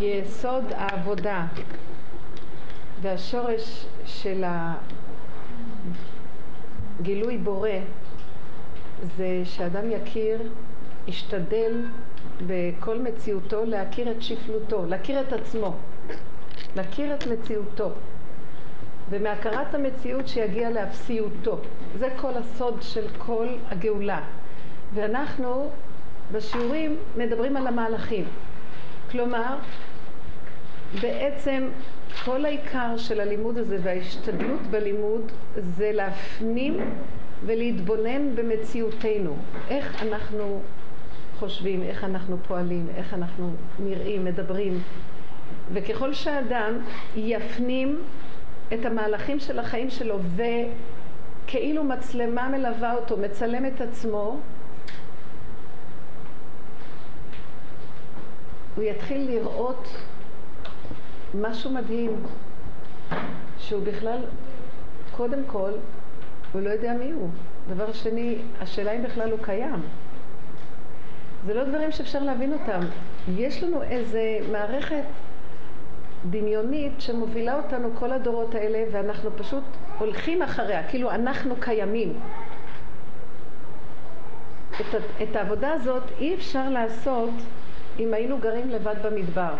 יסוד העבודה והשורש של הגילוי בורא זה שאדם יכיר, ישתדל בכל מציאותו להכיר את שפלותו, להכיר את עצמו, להכיר את מציאותו. ומהכרת המציאות שיגיע לאפסיותו. זה כל הסוד של כל הגאולה. ואנחנו בשיעורים מדברים על המהלכים. כלומר, בעצם כל העיקר של הלימוד הזה וההשתדלות בלימוד זה להפנים ולהתבונן במציאותנו. איך אנחנו חושבים, איך אנחנו פועלים, איך אנחנו נראים, מדברים. וככל שאדם יפנים את המהלכים של החיים שלו וכאילו מצלמה מלווה אותו, מצלם את עצמו, הוא יתחיל לראות משהו מדהים, שהוא בכלל, קודם כל, הוא לא יודע מי הוא. דבר שני, השאלה אם בכלל הוא קיים. זה לא דברים שאפשר להבין אותם. יש לנו איזה מערכת דמיונית שמובילה אותנו כל הדורות האלה ואנחנו פשוט הולכים אחריה, כאילו אנחנו קיימים. את, את העבודה הזאת אי אפשר לעשות אם היינו גרים לבד במדבר.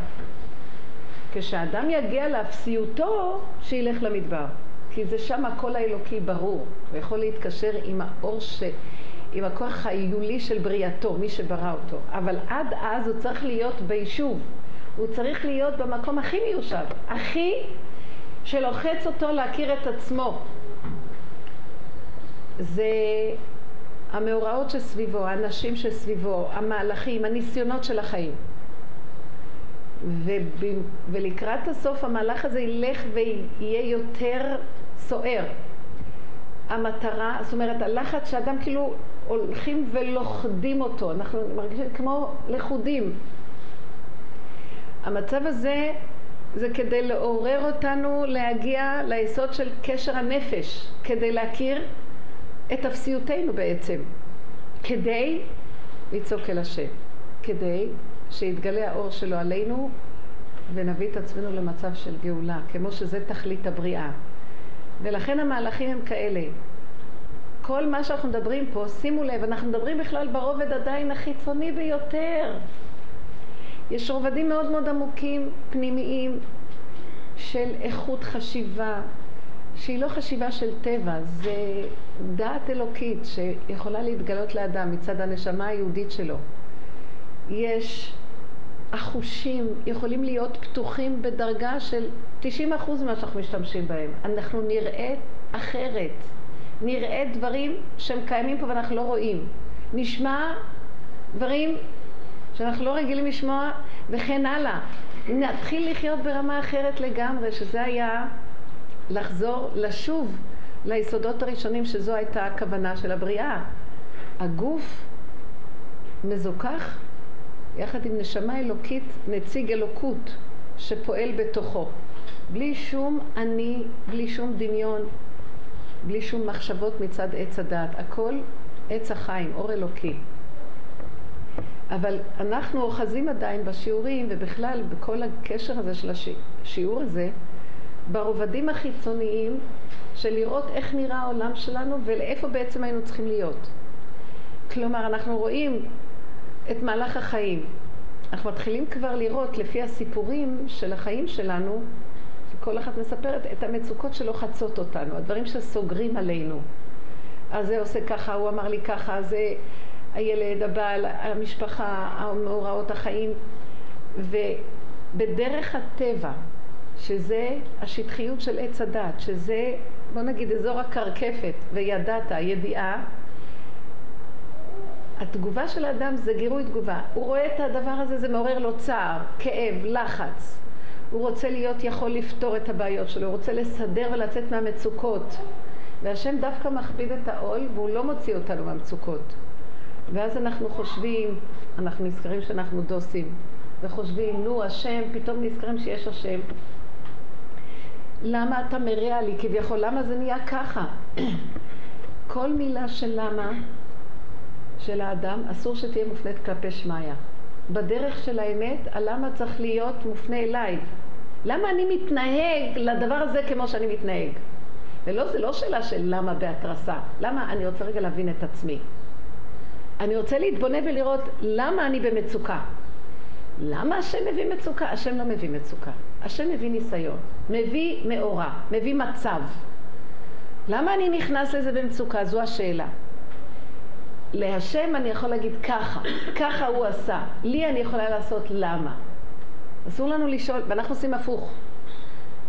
כשאדם יגיע לאפסיותו, שילך למדבר. כי זה שם הקול האלוקי ברור, הוא יכול להתקשר עם האור ש... עם הכוח ההיולי של בריאתו, מי שברא אותו. אבל עד אז הוא צריך להיות ביישוב. הוא צריך להיות במקום הכי מיושב, הכי שלוחץ אותו להכיר את עצמו. זה המאורעות שסביבו, האנשים שסביבו, המהלכים, הניסיונות של החיים. וב... ולקראת הסוף המהלך הזה ילך ויהיה יותר סוער. המטרה, זאת אומרת הלחץ שאדם כאילו הולכים ולוכדים אותו, אנחנו מרגישים כמו לכודים. המצב הזה זה כדי לעורר אותנו להגיע ליסוד של קשר הנפש, כדי להכיר את אפסיותנו בעצם, כדי לצעוק אל השם, כדי שיתגלה האור שלו עלינו ונביא את עצמנו למצב של גאולה, כמו שזה תכלית הבריאה. ולכן המהלכים הם כאלה. כל מה שאנחנו מדברים פה, שימו לב, אנחנו מדברים בכלל ברובד עדיין החיצוני ביותר. יש רובדים מאוד מאוד עמוקים, פנימיים, של איכות חשיבה, שהיא לא חשיבה של טבע, זה דעת אלוקית שיכולה להתגלות לאדם מצד הנשמה היהודית שלו. יש החושים יכולים להיות פתוחים בדרגה של 90% ממה שאנחנו משתמשים בהם. אנחנו נראה אחרת, נראה דברים שהם קיימים פה ואנחנו לא רואים. נשמע דברים שאנחנו לא רגילים לשמוע וכן הלאה. נתחיל לחיות ברמה אחרת לגמרי, שזה היה לחזור, לשוב ליסודות הראשונים שזו הייתה הכוונה של הבריאה. הגוף מזוכח יחד עם נשמה אלוקית, נציג אלוקות שפועל בתוכו. בלי שום אני, בלי שום דמיון, בלי שום מחשבות מצד עץ הדעת. הכל עץ החיים, אור אלוקי. אבל אנחנו אוחזים עדיין בשיעורים ובכלל בכל הקשר הזה של השיעור הזה, ברובדים החיצוניים של לראות איך נראה העולם שלנו ולאיפה בעצם היינו צריכים להיות. כלומר, אנחנו רואים את מהלך החיים. אנחנו מתחילים כבר לראות לפי הסיפורים של החיים שלנו, שכל אחת מספרת את המצוקות שלוחצות אותנו, הדברים שסוגרים עלינו. אז זה עושה ככה, הוא אמר לי ככה, זה הילד, הבעל, המשפחה, המאורעות החיים. ובדרך הטבע, שזה השטחיות של עץ הדת, שזה, בוא נגיד, אזור הקרקפת, וידעת, ידיעה, התגובה של האדם זה גירוי תגובה. הוא רואה את הדבר הזה, זה מעורר לו צער, כאב, לחץ. הוא רוצה להיות יכול לפתור את הבעיות שלו, הוא רוצה לסדר ולצאת מהמצוקות. והשם דווקא מכביד את העול והוא לא מוציא אותנו מהמצוקות. ואז אנחנו חושבים, אנחנו נזכרים שאנחנו דוסים, וחושבים, נו, השם, פתאום נזכרים שיש השם. למה אתה מרע לי כביכול? למה זה נהיה ככה? כל מילה של למה של האדם אסור שתהיה מופנית כלפי שמיא. בדרך של האמת על למה צריך להיות מופנה אליי. למה אני מתנהג לדבר הזה כמו שאני מתנהג? ולא, זה לא שאלה של למה בהתרסה. למה? אני רוצה רגע להבין את עצמי. אני רוצה להתבונן ולראות למה אני במצוקה. למה השם מביא מצוקה? השם לא מביא מצוקה. השם מביא ניסיון, מביא מאורע, מביא מצב. למה אני נכנס לזה במצוקה? זו השאלה. להשם אני יכול להגיד ככה, ככה הוא עשה. לי אני יכולה לעשות למה. אסור לנו לשאול, ואנחנו עושים הפוך.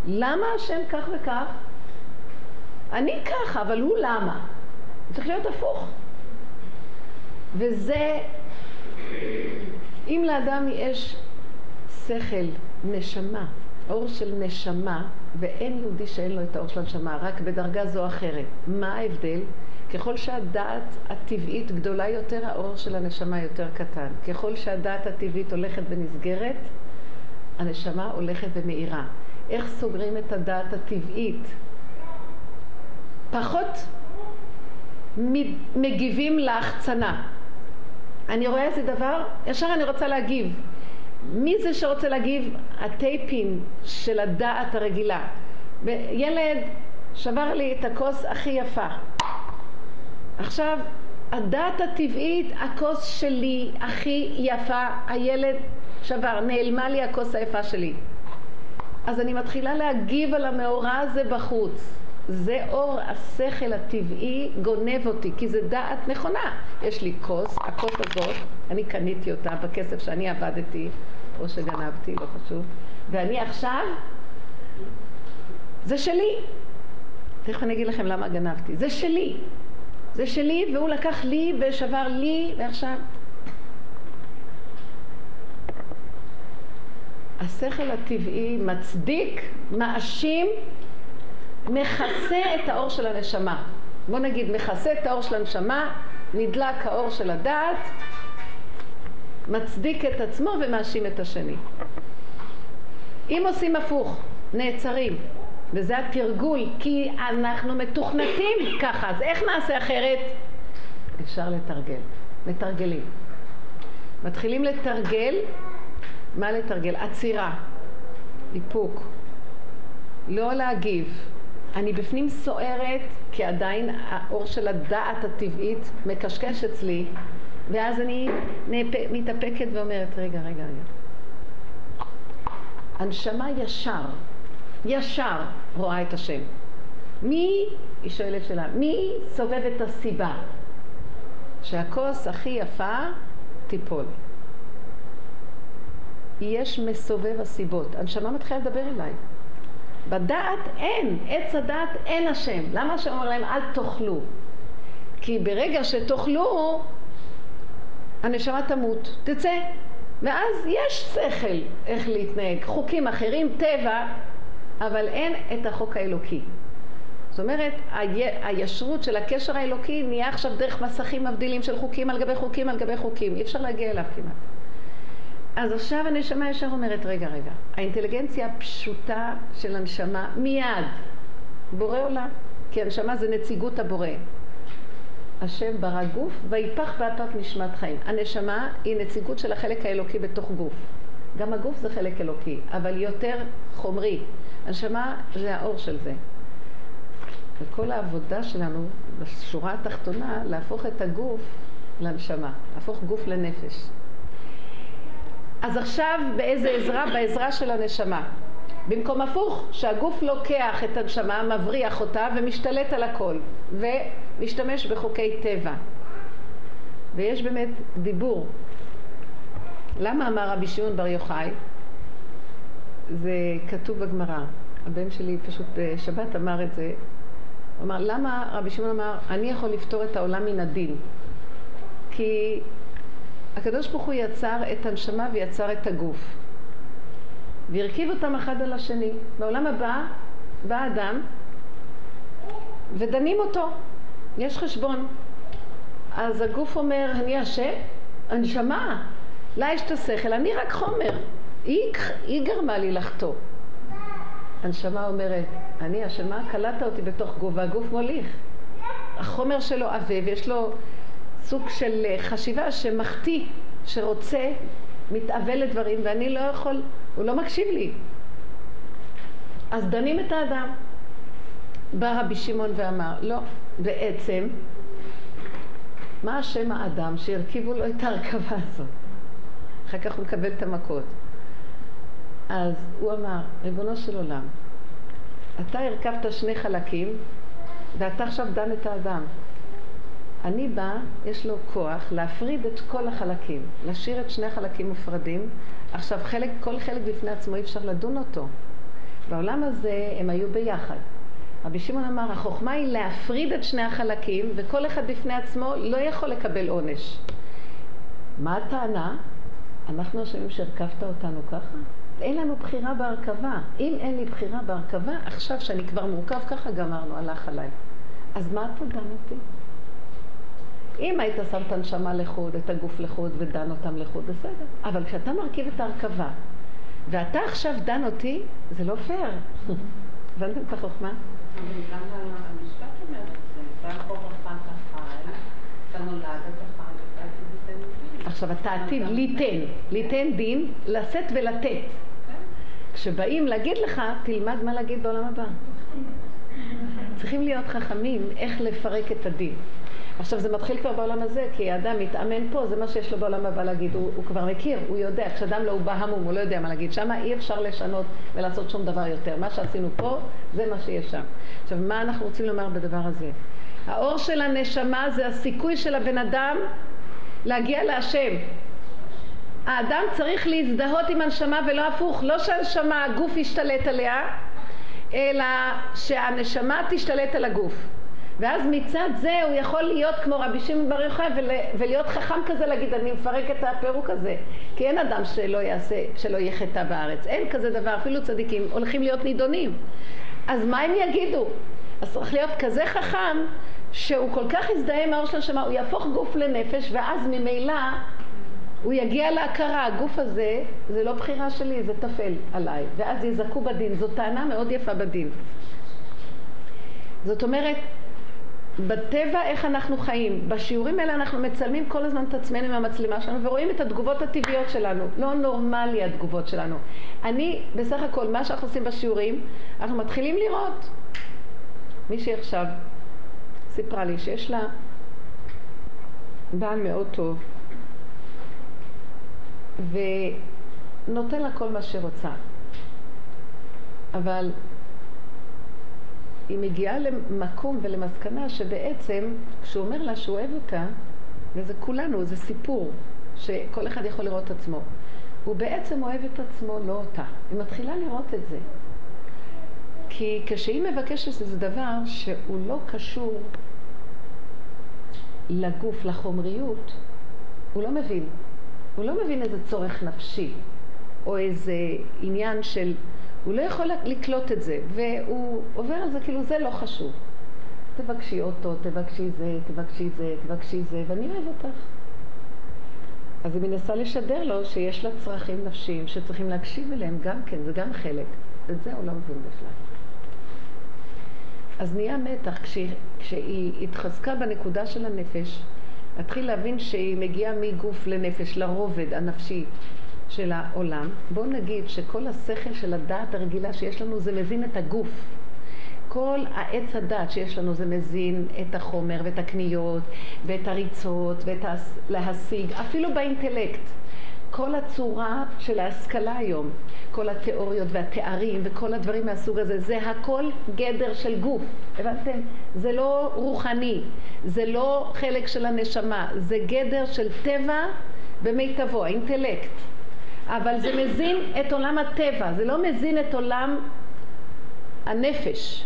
למה השם כך וכך? אני ככה, אבל הוא למה? צריך להיות הפוך. וזה, אם לאדם יש שכל, נשמה, אור של נשמה, ואין יהודי שאין לו את האור של הנשמה, רק בדרגה זו או אחרת. מה ההבדל? ככל שהדעת הטבעית גדולה יותר, האור של הנשמה יותר קטן. ככל שהדעת הטבעית הולכת ונסגרת, הנשמה הולכת ומאירה. איך סוגרים את הדעת הטבעית? פחות מגיבים להחצנה. אני רואה איזה דבר, ישר אני רוצה להגיב. מי זה שרוצה להגיב? הטייפים של הדעת הרגילה. ילד שבר לי את הכוס הכי יפה. עכשיו, הדעת הטבעית, הכוס שלי הכי יפה, הילד שבר, נעלמה לי הכוס היפה שלי. אז אני מתחילה להגיב על המאורע הזה בחוץ. זה אור השכל הטבעי גונב אותי, כי זה דעת נכונה. יש לי כוס, הכוס הזאת, אני קניתי אותה בכסף שאני עבדתי, או שגנבתי, לא חשוב, ואני עכשיו, זה שלי. תכף אני אגיד לכם למה גנבתי. זה שלי. זה שלי, והוא לקח לי ושבר לי, ועכשיו... השכל הטבעי מצדיק, מאשים, מכסה את האור של הנשמה. בוא נגיד, מכסה את האור של הנשמה, נדלק האור של הדעת, מצדיק את עצמו ומאשים את השני. אם עושים הפוך, נעצרים, וזה התרגול, כי אנחנו מתוכנתים ככה, אז איך נעשה אחרת? אפשר לתרגל, מתרגלים. מתחילים לתרגל, מה לתרגל? עצירה, איפוק, לא להגיב. אני בפנים סוערת, כי עדיין האור של הדעת הטבעית מקשקש אצלי, ואז אני מתאפקת ואומרת, רגע, רגע, רגע. הנשמה ישר, ישר רואה את השם. מי, היא שואלת שאלה, מי סובב את הסיבה שהכוס הכי יפה תיפול? יש מסובב הסיבות. הנשמה מתחילה לדבר אליי. בדעת אין, עץ הדעת אין השם. למה השם אומר להם אל תאכלו? כי ברגע שתאכלו, הנשמה תמות, תצא. ואז יש שכל איך להתנהג, חוקים אחרים, טבע, אבל אין את החוק האלוקי. זאת אומרת, הישרות של הקשר האלוקי נהיה עכשיו דרך מסכים מבדילים של חוקים על גבי חוקים על גבי חוקים, אי אפשר להגיע אליו כמעט. אז עכשיו הנשמה ישר אומרת, רגע, רגע, האינטליגנציה הפשוטה של הנשמה מיד, בורא עולם, כי הנשמה זה נציגות הבורא. השם ברא גוף, ויפח באפק נשמת חיים. הנשמה היא נציגות של החלק האלוקי בתוך גוף. גם הגוף זה חלק אלוקי, אבל יותר חומרי. הנשמה זה האור של זה. וכל העבודה שלנו, בשורה התחתונה, להפוך את הגוף לנשמה, להפוך גוף לנפש. אז עכשיו באיזה עזרה? בעזרה של הנשמה. במקום הפוך, שהגוף לוקח את הנשמה, מבריח אותה ומשתלט על הכל, ומשתמש בחוקי טבע. ויש באמת דיבור. למה אמר רבי שמעון בר יוחאי? זה כתוב בגמרא. הבן שלי פשוט בשבת אמר את זה. הוא אמר, למה רבי שמעון אמר, אני יכול לפתור את העולם מן הדין? כי הקדוש ברוך הוא יצר את הנשמה ויצר את הגוף. והרכיב אותם אחד על השני. בעולם הבא בא אדם ודנים אותו, יש חשבון. אז הגוף אומר, אני השם, הנשמה, לה יש את השכל, אני רק חומר. היא, היא גרמה לי לחטוא. הנשמה אומרת, אני אשמה, קלטת אותי בתוך גוף, והגוף מוליך. החומר שלו עבה ויש לו סוג של חשיבה שמחטיא, שרוצה מתאבל לדברים, ואני לא יכול, הוא לא מקשיב לי. אז דנים את האדם. בא רבי שמעון ואמר, לא, בעצם, מה אשם האדם שהרכיבו לו את ההרכבה הזאת? אחר כך הוא מקבל את המכות. אז הוא אמר, ריבונו של עולם, אתה הרכבת שני חלקים ואתה עכשיו דן את האדם. אני בא, יש לו כוח להפריד את כל החלקים, להשאיר את שני החלקים מופרדים. עכשיו, חלק, כל חלק בפני עצמו אי אפשר לדון אותו. בעולם הזה הם היו ביחד. רבי שמעון אמר, החוכמה היא להפריד את שני החלקים, וכל אחד בפני עצמו לא יכול לקבל עונש. מה הטענה? אנחנו אשמים שהרכבת אותנו ככה? אין לנו בחירה בהרכבה. אם אין לי בחירה בהרכבה, עכשיו שאני כבר מורכב ככה, גמרנו, הלך עליי. אז מה אתה דן אותי? אם היית שם את הנשמה לחוד, את הגוף לחוד ודן אותם לחוד, בסדר. אבל כשאתה מרכיב את ההרכבה, ואתה עכשיו דן אותי, זה לא פייר. הבנתם את החוכמה? עכשיו אתה עתיד ליתן, ליתן דין, לשאת ולתת. כשבאים להגיד לך, תלמד מה להגיד בעולם הבא. צריכים להיות חכמים איך לפרק את הדין. עכשיו זה מתחיל כבר בעולם הזה, כי האדם מתאמן פה, זה מה שיש לו בעולם הבא להגיד, הוא, הוא כבר מכיר, הוא יודע, כשאדם לא הוא בהמום, הוא לא יודע מה להגיד, שם אי אפשר לשנות ולעשות שום דבר יותר, מה שעשינו פה, זה מה שיש שם. עכשיו, מה אנחנו רוצים לומר בדבר הזה? האור של הנשמה זה הסיכוי של הבן אדם להגיע להשם. האדם צריך להזדהות עם הנשמה ולא הפוך, לא שהנשמה, הגוף ישתלט עליה, אלא שהנשמה תשתלט על הגוף. ואז מצד זה הוא יכול להיות כמו רבי שמעון בר יוחאי ולהיות חכם כזה להגיד אני מפרק את הפירוק הזה. כי אין אדם שלא יעשה, שלא יהיה חטא בארץ. אין כזה דבר, אפילו צדיקים הולכים להיות נידונים. אז מה הם יגידו? אז צריך להיות כזה חכם שהוא כל כך יזדהה עם האור של הנשמה הוא יהפוך גוף לנפש ואז ממילא הוא יגיע להכרה, הגוף הזה זה לא בחירה שלי, זה טפל עליי. ואז יזעקו בדין, זו טענה מאוד יפה בדין. זאת אומרת בטבע איך אנחנו חיים. בשיעורים האלה אנחנו מצלמים כל הזמן את עצמנו עם המצלמה שלנו ורואים את התגובות הטבעיות שלנו. לא נורמלי התגובות שלנו. אני, בסך הכל, מה שאנחנו עושים בשיעורים, אנחנו מתחילים לראות. מישהי עכשיו סיפרה לי שיש לה בעל מאוד טוב ונותן לה כל מה שרוצה. אבל היא מגיעה למקום ולמסקנה שבעצם כשהוא אומר לה שהוא אוהב אותה, וזה כולנו, זה סיפור שכל אחד יכול לראות את עצמו, הוא בעצם אוהב את עצמו, לא אותה. היא מתחילה לראות את זה. כי כשהיא מבקשת איזה דבר שהוא לא קשור לגוף, לחומריות, הוא לא מבין. הוא לא מבין איזה צורך נפשי, או איזה עניין של הוא לא יכול לקלוט את זה, והוא עובר על זה כאילו זה לא חשוב. תבקשי אוטו, תבקשי זה, תבקשי זה, תבקשי זה, ואני אוהב אותך. אז היא מנסה לשדר לו שיש לה צרכים נפשיים שצריכים להקשיב אליהם גם כן, זה גם חלק. את זה הוא לא מבין בכלל. אז נהיה מתח כשהיא, כשהיא התחזקה בנקודה של הנפש, להתחיל להבין שהיא מגיעה מגוף לנפש, לרובד הנפשי, של העולם, בואו נגיד שכל השכל של הדעת הרגילה שיש לנו זה מזין את הגוף. כל העץ הדעת שיש לנו זה מזין את החומר ואת הקניות ואת הריצות ואת להשיג, אפילו באינטלקט. כל הצורה של ההשכלה היום, כל התיאוריות והתארים וכל הדברים מהסוג הזה, זה הכל גדר של גוף, הבנתם? זה לא רוחני, זה לא חלק של הנשמה, זה גדר של טבע במיטבו, האינטלקט. אבל זה מזין את עולם הטבע, זה לא מזין את עולם הנפש.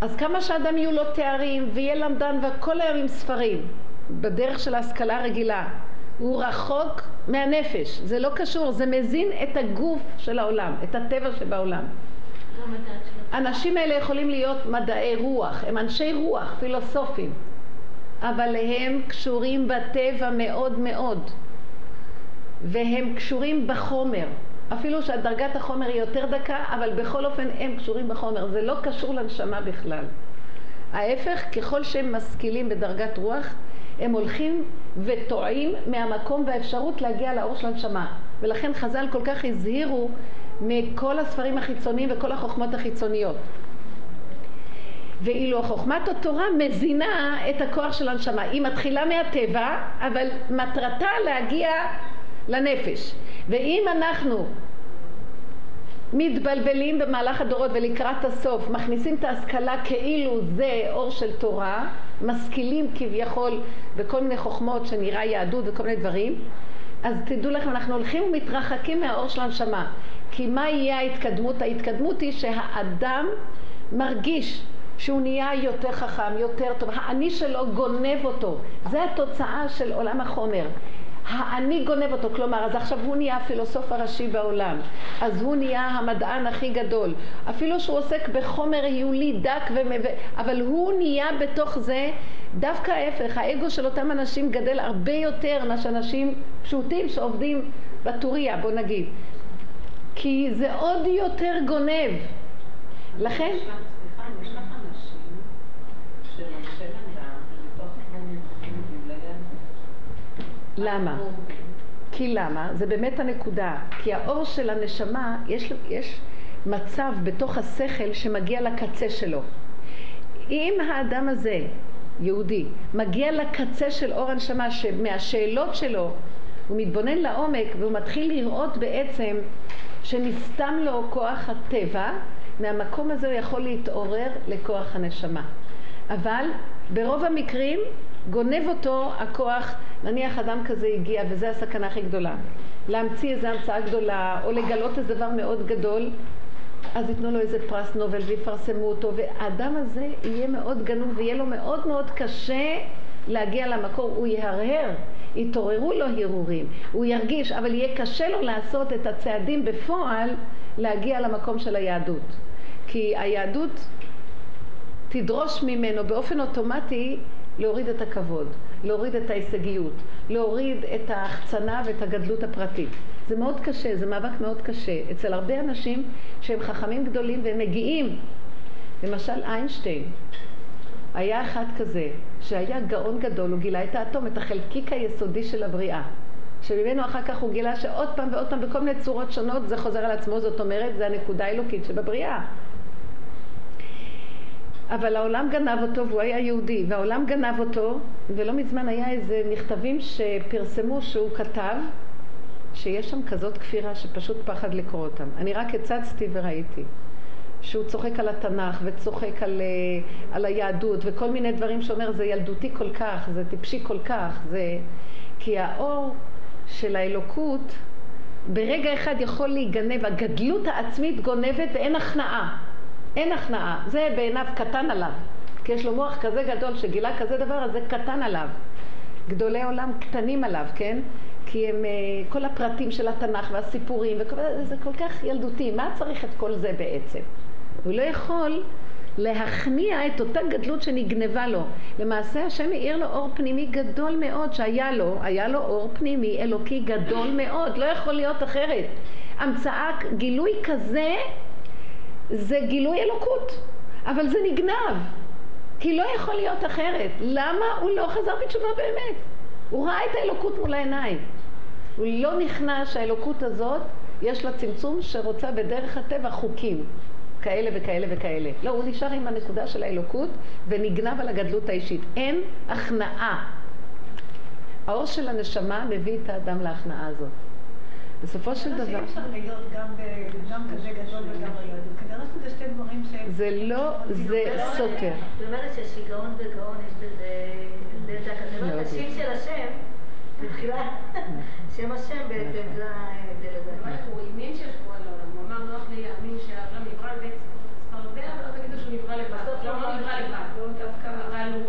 אז כמה שאדם יהיו לו תארים ויהיה למדן וכל היום עם ספרים, בדרך של ההשכלה הרגילה, הוא רחוק מהנפש, זה לא קשור, זה מזין את הגוף של העולם, את הטבע שבעולם. האנשים האלה יכולים להיות מדעי רוח, הם אנשי רוח, פילוסופים, אבל הם קשורים בטבע מאוד מאוד. והם קשורים בחומר. אפילו שהדרגת החומר היא יותר דקה, אבל בכל אופן הם קשורים בחומר. זה לא קשור לנשמה בכלל. ההפך, ככל שהם משכילים בדרגת רוח, הם הולכים וטועים מהמקום והאפשרות להגיע לאור של הנשמה. ולכן חז"ל כל כך הזהירו מכל הספרים החיצוניים וכל החוכמות החיצוניות. ואילו חוכמת התורה מזינה את הכוח של הנשמה. היא מתחילה מהטבע, אבל מטרתה להגיע לנפש. ואם אנחנו מתבלבלים במהלך הדורות ולקראת הסוף מכניסים את ההשכלה כאילו זה אור של תורה, משכילים כביכול בכל מיני חוכמות שנראה יהדות וכל מיני דברים, אז תדעו לכם, אנחנו הולכים ומתרחקים מהאור של הנשמה. כי מה יהיה ההתקדמות? ההתקדמות היא שהאדם מרגיש שהוא נהיה יותר חכם, יותר טוב, האני שלו גונב אותו. זה התוצאה של עולם החומר. האני גונב אותו, כלומר, אז עכשיו הוא נהיה הפילוסוף הראשי בעולם, אז הוא נהיה המדען הכי גדול, אפילו שהוא עוסק בחומר היולי דק, ומב... אבל הוא נהיה בתוך זה דווקא ההפך, האגו של אותם אנשים גדל הרבה יותר מאשר אנשים פשוטים שעובדים בטוריה, בוא נגיד, כי זה עוד יותר גונב. לכן... למה? כי למה? זה באמת הנקודה. כי האור של הנשמה, יש, יש מצב בתוך השכל שמגיע לקצה שלו. אם האדם הזה, יהודי, מגיע לקצה של אור הנשמה, שמהשאלות שלו הוא מתבונן לעומק והוא מתחיל לראות בעצם שנסתם לו כוח הטבע, מהמקום הזה הוא יכול להתעורר לכוח הנשמה. אבל ברוב המקרים גונב אותו הכוח, נניח אדם כזה הגיע, וזו הסכנה הכי גדולה, להמציא איזו המצאה גדולה, או לגלות איזה דבר מאוד גדול, אז ייתנו לו איזה פרס נובל ויפרסמו אותו, והאדם הזה יהיה מאוד גנוב ויהיה לו מאוד מאוד קשה להגיע למקור, הוא יהרהר, יתעוררו לו הרהורים, הוא ירגיש, אבל יהיה קשה לו לעשות את הצעדים בפועל להגיע למקום של היהדות. כי היהדות תדרוש ממנו באופן אוטומטי להוריד את הכבוד, להוריד את ההישגיות, להוריד את ההחצנה ואת הגדלות הפרטית. זה מאוד קשה, זה מאבק מאוד קשה. אצל הרבה אנשים שהם חכמים גדולים והם מגיעים, למשל איינשטיין, היה אחד כזה, שהיה גאון גדול, הוא גילה את האטום, את החלקיק היסודי של הבריאה. שממנו אחר כך הוא גילה שעוד פעם ועוד פעם בכל מיני צורות שונות זה חוזר על עצמו, זאת אומרת, זה הנקודה האלוקית שבבריאה. אבל העולם גנב אותו והוא היה יהודי, והעולם גנב אותו, ולא מזמן היה איזה מכתבים שפרסמו שהוא כתב, שיש שם כזאת כפירה שפשוט פחד לקרוא אותם. אני רק הצצתי וראיתי. שהוא צוחק על התנ"ך וצוחק על, אה, על היהדות וכל מיני דברים שאומר זה ילדותי כל כך, זה טיפשי כל כך, זה... כי האור של האלוקות ברגע אחד יכול להיגנב, הגדלות העצמית גונבת ואין הכנעה. אין הכנעה. זה בעיניו קטן עליו. כי יש לו מוח כזה גדול שגילה כזה דבר, אז זה קטן עליו. גדולי עולם קטנים עליו, כן? כי הם, אה, כל הפרטים של התנ"ך והסיפורים, וכל, זה כל כך ילדותי. מה צריך את כל זה בעצם? הוא לא יכול להכניע את אותה גדלות שנגנבה לו. למעשה השם האיר לו אור פנימי גדול מאוד שהיה לו, היה לו אור פנימי אלוקי גדול מאוד, לא יכול להיות אחרת. המצאה, גילוי כזה זה גילוי אלוקות, אבל זה נגנב, כי לא יכול להיות אחרת. למה הוא לא חזר בתשובה באמת? הוא ראה את האלוקות מול העיניים. הוא לא נכנע שהאלוקות הזאת, יש לה צמצום שרוצה בדרך הטבע חוקים. כאלה וכאלה וכאלה. לא, הוא נשאר עם הנקודה של האלוקות ונגנב על הגדלות האישית. אין הכנעה. האור של הנשמה מביא את האדם להכנעה הזאת. בסופו של דבר... זה לא, זה סותר. זאת אומרת ששיגעון וגאון יש בזה... זה לא השם של השם, בתחילה, שם השם בעצם זה ההבדל הזה. הוא האמין שיש פה על העולם, הוא אמר נוח לי להאמין שהעולם נברא לבית צפרדע, ולא תגידו שהוא נברא לבד. בסוף הוא לא נברא לבד.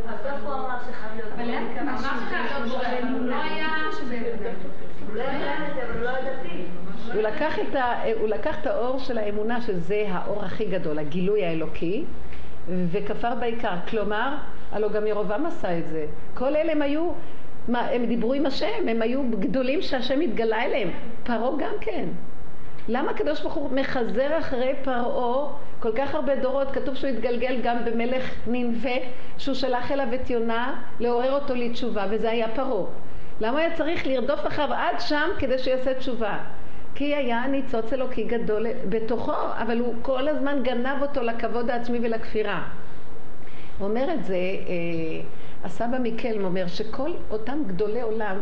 בסוף הוא אמר שחייב להיות... אבל אמר שחייב להיות בורא, הוא לא היה שזה... הוא לא ידע את זה, אבל הוא לא ידעתי. הוא לקח, את ה, הוא לקח את האור של האמונה, שזה האור הכי גדול, הגילוי האלוקי, וכפר בעיקר. כלומר, הלוא גם ירובעם עשה את זה. כל אלה הם היו, מה, הם דיברו עם השם, הם היו גדולים שהשם התגלה אליהם. פרעה גם כן. למה הקדוש ברוך הוא מחזר אחרי פרעה כל כך הרבה דורות? כתוב שהוא התגלגל גם במלך ננבה, שהוא שלח אליו את יונה לעורר אותו לתשובה, וזה היה פרעה. למה היה צריך לרדוף אחריו עד שם כדי שיעשה תשובה? כי היה ניצוץ אלוקי גדול בתוכו, אבל הוא כל הזמן גנב אותו לכבוד העצמי ולכפירה. אומר את זה, אה, הסבא מיקלם אומר שכל אותם גדולי עולם,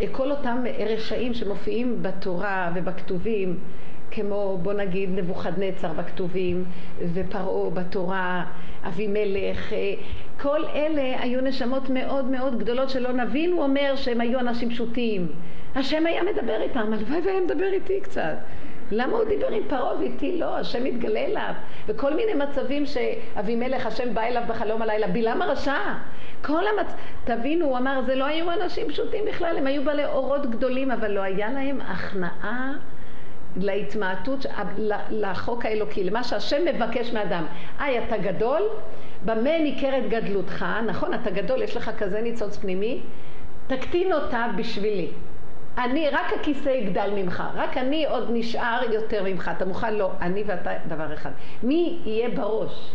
אה, כל אותם רשעים שמופיעים בתורה ובכתובים, כמו בוא נגיד נבוכדנצר בכתובים ופרעה בתורה, אבימלך, אה, כל אלה היו נשמות מאוד מאוד גדולות שלא נבין, הוא אומר שהם היו אנשים פשוטים. השם היה מדבר איתם, הלוואי והיה מדבר איתי קצת. למה הוא דיבר עם פרעה ואיתי לא? השם מתגלה אליו. וכל מיני מצבים שאבימלך, השם בא אליו בחלום הלילה, בלעם הרשע. כל המצ... תבינו, הוא אמר, זה לא היו אנשים פשוטים בכלל, הם היו בעלי אורות גדולים, אבל לא היה להם הכנעה להתמעטות, לחוק האלוקי, למה שהשם מבקש מאדם. היי, אתה גדול? במה ניכרת גדלותך? נכון, אתה גדול, יש לך כזה ניצוץ פנימי? תקטין אותה בשבילי. אני, רק הכיסא יגדל ממך, רק אני עוד נשאר יותר ממך, אתה מוכן? לא, אני ואתה דבר אחד. מי יהיה בראש?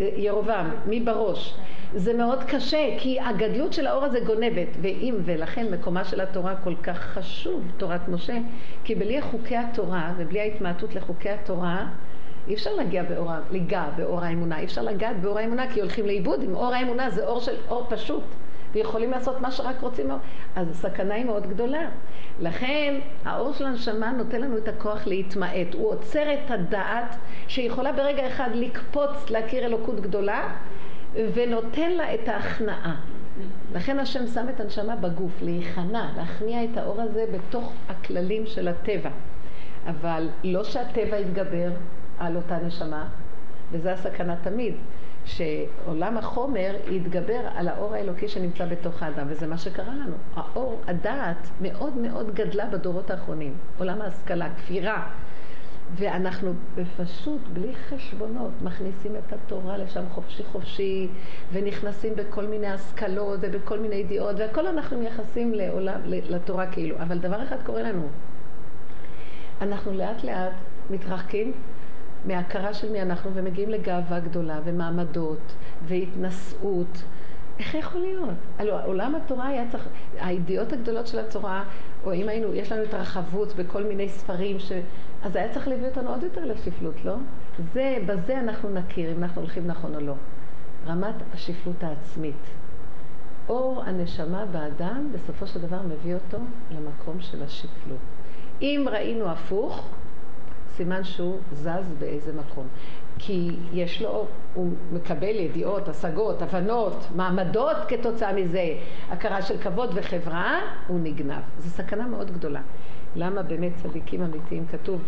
ירובעם, מי בראש? זה מאוד קשה, כי הגדלות של האור הזה גונבת, ואם, ולכן מקומה של התורה כל כך חשוב, תורת משה, כי בלי חוקי התורה ובלי ההתמעטות לחוקי התורה, אי אפשר להגיע באור, ליגע באור האמונה, אי אפשר לגעת באור האמונה כי הולכים לאיבוד, אם אור האמונה זה אור של אור פשוט. ויכולים לעשות מה שרק רוצים, אז הסכנה היא מאוד גדולה. לכן האור של הנשמה נותן לנו את הכוח להתמעט. הוא עוצר את הדעת שיכולה ברגע אחד לקפוץ להכיר אלוקות גדולה, ונותן לה את ההכנעה. לכן השם שם את הנשמה בגוף, להיכנע, להכניע את האור הזה בתוך הכללים של הטבע. אבל לא שהטבע יתגבר על אותה נשמה, וזה הסכנה תמיד. שעולם החומר יתגבר על האור האלוקי שנמצא בתוך האדם, וזה מה שקרה לנו. האור, הדעת, מאוד מאוד גדלה בדורות האחרונים. עולם ההשכלה, כפירה. ואנחנו בפשוט, בלי חשבונות, מכניסים את התורה לשם חופשי חופשי, ונכנסים בכל מיני השכלות ובכל מיני ידיעות, והכל אנחנו מייחסים לעולם, לתורה כאילו. אבל דבר אחד קורה לנו, אנחנו לאט לאט מתרחקים מהכרה של מי אנחנו ומגיעים לגאווה גדולה ומעמדות והתנשאות. איך יכול להיות? הלוא עולם התורה היה צריך, הידיעות הגדולות של התורה, או אם היינו, יש לנו התרחבות בכל מיני ספרים, ש... אז היה צריך להביא אותנו עוד יותר לשפלות, לא? זה, בזה אנחנו נכיר אם אנחנו הולכים נכון או לא. רמת השפלות העצמית. אור הנשמה באדם בסופו של דבר מביא אותו למקום של השפלות. אם ראינו הפוך, סימן שהוא זז באיזה מקום. כי יש לו, הוא מקבל ידיעות, השגות, הבנות, מעמדות כתוצאה מזה, הכרה של כבוד וחברה, הוא נגנב. זו סכנה מאוד גדולה. למה באמת צדיקים אמיתיים כתוב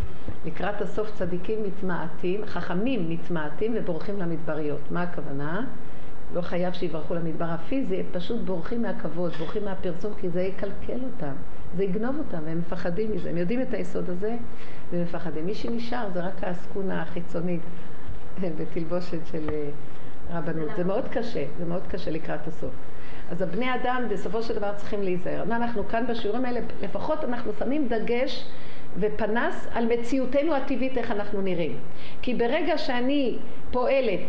לקראת הסוף צדיקים מתמעטים, חכמים מתמעטים ובורחים למדבריות. מה הכוונה? לא חייב שיברחו למדבר הפיזי, הם פשוט בורחים מהכבוד, בורחים מהפרסום כי זה יקלקל אותם, זה יגנוב אותם והם מפחדים מזה. הם יודעים את היסוד הזה ומפחדים. מי שנשאר זה רק העסקונה החיצונית בתלבושת של אה, רבנות. זה מאוד קשה, זה מאוד קשה לקראת הסוף. אז הבני אדם בסופו של דבר צריכים להיזהר. אנחנו כאן בשיעורים האלה, לפחות אנחנו שמים דגש ופנס על מציאותנו הטבעית, איך אנחנו נראים. כי ברגע שאני פועלת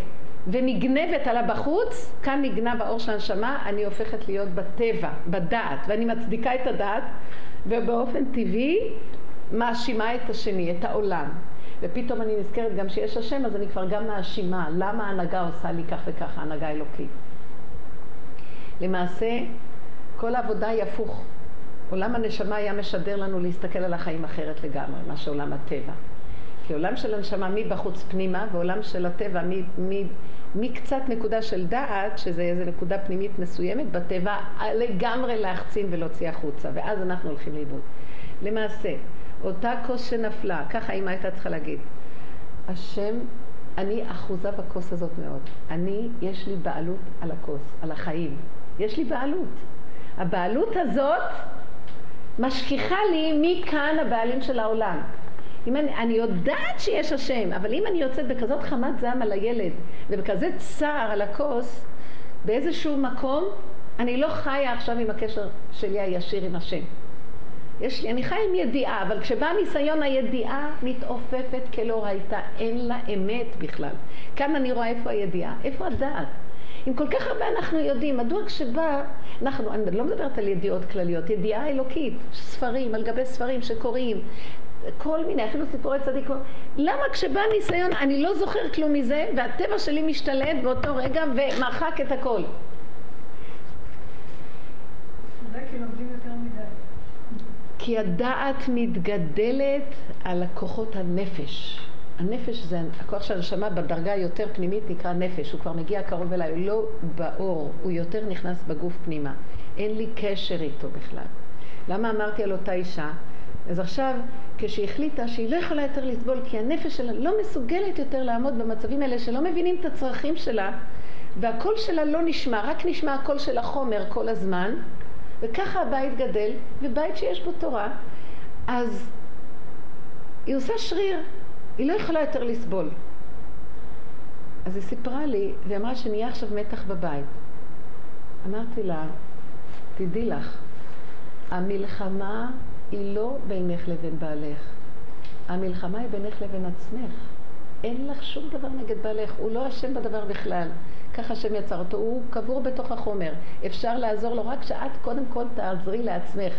ונגנבת על הבחוץ, כאן נגנב האור של הנשמה, אני הופכת להיות בטבע, בדעת, ואני מצדיקה את הדעת, ובאופן טבעי מאשימה את השני, את העולם. ופתאום אני נזכרת גם שיש השם, אז אני כבר גם מאשימה. למה ההנהגה עושה לי כך וכך, ההנהגה האלוקית? למעשה, כל העבודה היא הפוך. עולם הנשמה היה משדר לנו להסתכל על החיים אחרת לגמרי, מה שעולם הטבע. כי עולם של הנשמה מבחוץ פנימה, ועולם של הטבע מקצת נקודה של דעת, שזה איזו נקודה פנימית מסוימת בטבע, לגמרי להחצין ולהוציא החוצה, ואז אנחנו הולכים לאיבוד. למעשה, אותה כוס שנפלה, ככה אמא הייתה צריכה להגיד, השם, אני אחוזה בכוס הזאת מאוד. אני, יש לי בעלות על הכוס, על החיים. יש לי בעלות. הבעלות הזאת משכיחה לי מי כאן הבעלים של העולם. אם אני, אני יודעת שיש השם, אבל אם אני יוצאת בכזאת חמת זעם על הילד ובכזה צער על הכוס, באיזשהו מקום אני לא חיה עכשיו עם הקשר שלי הישיר עם השם. יש אני חי עם ידיעה, אבל כשבא ניסיון הידיעה מתעופפת כלא הייתה, אין לה אמת בכלל. כאן אני רואה איפה הידיעה, איפה הדעת. אם כל כך הרבה אנחנו יודעים, מדוע כשבא, אנחנו, אני לא מדברת על ידיעות כלליות, ידיעה אלוקית, ספרים על גבי ספרים שקוראים, כל מיני, אפילו סיפורי צדיק, למה כשבא ניסיון אני לא זוכר כלום מזה והטבע שלי משתלט באותו רגע ומחק את הכל? כי הדעת מתגדלת על הכוחות הנפש. הנפש זה הכוח של הנשמה בדרגה היותר פנימית נקרא נפש, הוא כבר מגיע קרוב אליי, הוא לא באור, הוא יותר נכנס בגוף פנימה. אין לי קשר איתו בכלל. למה אמרתי על אותה אישה? אז עכשיו, כשהיא החליטה שהיא לא יכולה יותר לסבול, כי הנפש שלה לא מסוגלת יותר לעמוד במצבים האלה שלא מבינים את הצרכים שלה, והקול שלה לא נשמע, רק נשמע הקול של החומר כל הזמן, וככה הבית גדל, ובית שיש בו תורה, אז היא עושה שריר, היא לא יכולה יותר לסבול. אז היא סיפרה לי, והיא אמרה שנהיה עכשיו מתח בבית. אמרתי לה, תדעי לך, המלחמה היא לא בינך לבין בעלך. המלחמה היא בינך לבין עצמך. אין לך שום דבר נגד בעלך, הוא לא אשם בדבר בכלל. ככה השם יצר אותו, הוא קבור בתוך החומר. אפשר לעזור לו רק שאת קודם כל תעזרי לעצמך.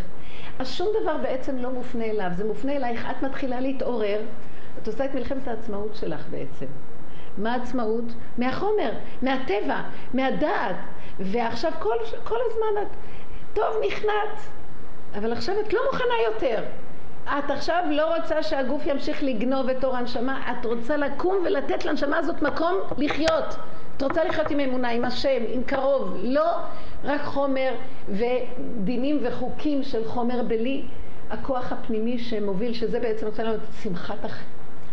אז שום דבר בעצם לא מופנה אליו, זה מופנה אלייך, את מתחילה להתעורר, את עושה את מלחמת העצמאות שלך בעצם. מה העצמאות? מהחומר, מהטבע, מהדעת. ועכשיו כל, כל הזמן את, טוב, נכנעת, אבל עכשיו את לא מוכנה יותר. את עכשיו לא רוצה שהגוף ימשיך לגנוב את אור הנשמה, את רוצה לקום ולתת לנשמה הזאת מקום לחיות. את רוצה לחיות עם אמונה, עם השם, עם קרוב, לא רק חומר ודינים וחוקים של חומר בלי הכוח הפנימי שמוביל, שזה בעצם נותן לנו את שמחת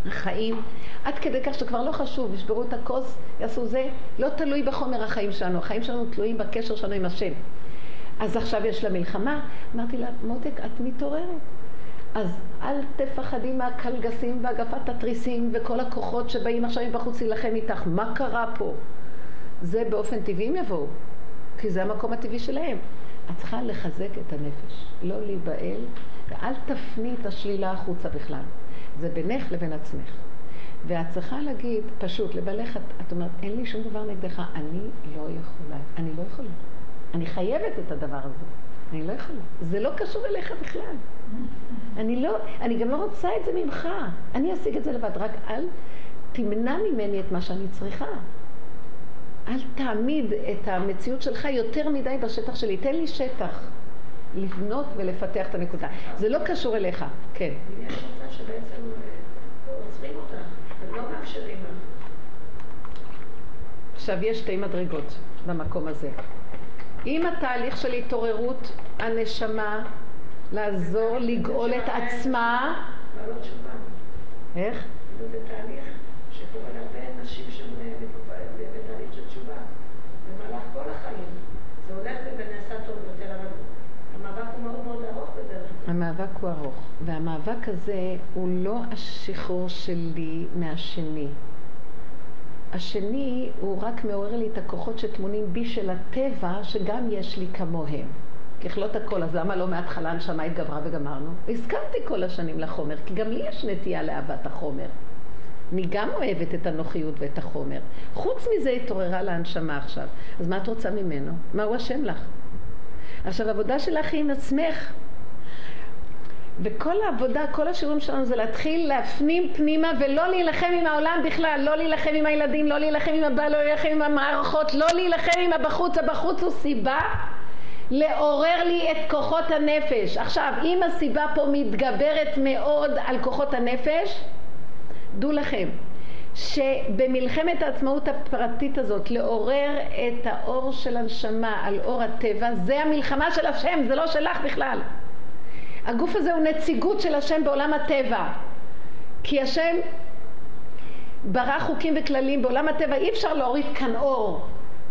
החיים, עד כדי כך שכבר לא חשוב, ישברו את הכוס, יעשו זה, לא תלוי בחומר החיים שלנו, החיים שלנו תלויים בקשר שלנו עם השם. אז עכשיו יש לה מלחמה, אמרתי לה, מותק, את מתעוררת. אז אל תפחדי מהקלגסים והגפת התריסים וכל הכוחות שבאים עכשיו מבחוץ להילחם איתך. מה קרה פה? זה באופן טבעי הם יבואו, כי זה המקום הטבעי שלהם. את צריכה לחזק את הנפש, לא להיבהל, ואל תפני את השלילה החוצה בכלל. זה בינך לבין עצמך. ואת צריכה להגיד, פשוט, לבעלך, את, אומרת, אין לי שום דבר נגדך, אני לא יכולה, אני לא יכולה. אני חייבת את הדבר הזה. אני לא יכולה. זה לא קשור אליך בכלל. אני לא, אני גם לא רוצה את זה ממך. אני אשיג את זה לבד, רק אל תמנע ממני את מה שאני צריכה. אל תעמיד את המציאות שלך יותר מדי בשטח שלי. תן לי שטח לבנות ולפתח את הנקודה. זה לא קשור אליך. כן. יש מצב שבעצם אה, עוצרים אותך, ולא מאפשרים לך. עכשיו, יש שתי מדרגות במקום הזה. אם התהליך של התעוררות הנשמה לעזור לגאול את עצמה... איך? זה תהליך שקורה להרבה נשים שהן בתהליך של תשובה. במהלך כל החיים. זה הולך ונעשה טוב יותר, אבל המאבק הוא מאוד מאוד ארוך בדרך המאבק הוא ארוך, והמאבק הזה הוא לא השחרור שלי מהשני. השני הוא רק מעורר לי את הכוחות שטמונים בי של הטבע, שגם יש לי כמוהם. ככלות הכל, אז למה לא מההתחלה הנשמה התגברה וגמרנו? הסכמתי כל השנים לחומר, כי גם לי יש נטייה לאהבת החומר. אני גם אוהבת את הנוחיות ואת החומר. חוץ מזה התעוררה להנשמה עכשיו. אז מה את רוצה ממנו? מה הוא אשם לך? עכשיו, העבודה שלך היא עם עצמך. וכל העבודה, כל השיעורים שלנו זה להתחיל להפנים פנימה ולא להילחם עם העולם בכלל, לא להילחם עם הילדים, לא להילחם עם הבעל, לא להילחם עם המערכות, לא להילחם עם הבחוץ, הבחוץ הוא סיבה לעורר לי את כוחות הנפש. עכשיו, אם הסיבה פה מתגברת מאוד על כוחות הנפש, דעו לכם שבמלחמת העצמאות הפרטית הזאת לעורר את האור של הנשמה על אור הטבע זה המלחמה של השם, זה לא שלך בכלל. הגוף הזה הוא נציגות של השם בעולם הטבע. כי השם ברא חוקים וכללים בעולם הטבע, אי אפשר להוריד כאן אור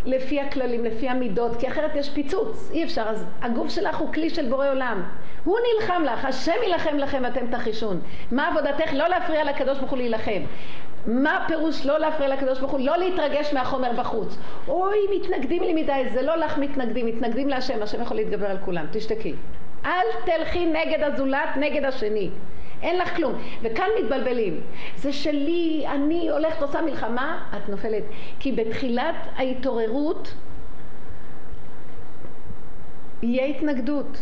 לפי הכללים, לפי המידות, כי אחרת יש פיצוץ, אי אפשר. אז הגוף שלך הוא כלי של בורא עולם. הוא נלחם לך, השם יילחם לכם ואתם תחישון. מה עבודתך? לא להפריע לקדוש ברוך הוא להילחם. מה פירוש לא להפריע לקדוש ברוך הוא? לא להתרגש מהחומר בחוץ. אוי, מתנגדים לי מדי, זה לא לך מתנגדים, מתנגדים להשם, השם יכול להתגבר על כולם, תשתקי. אל תלכי נגד הזולת, נגד השני. אין לך כלום. וכאן מתבלבלים. זה שלי, אני הולכת עושה מלחמה, את נופלת. כי בתחילת ההתעוררות יהיה התנגדות.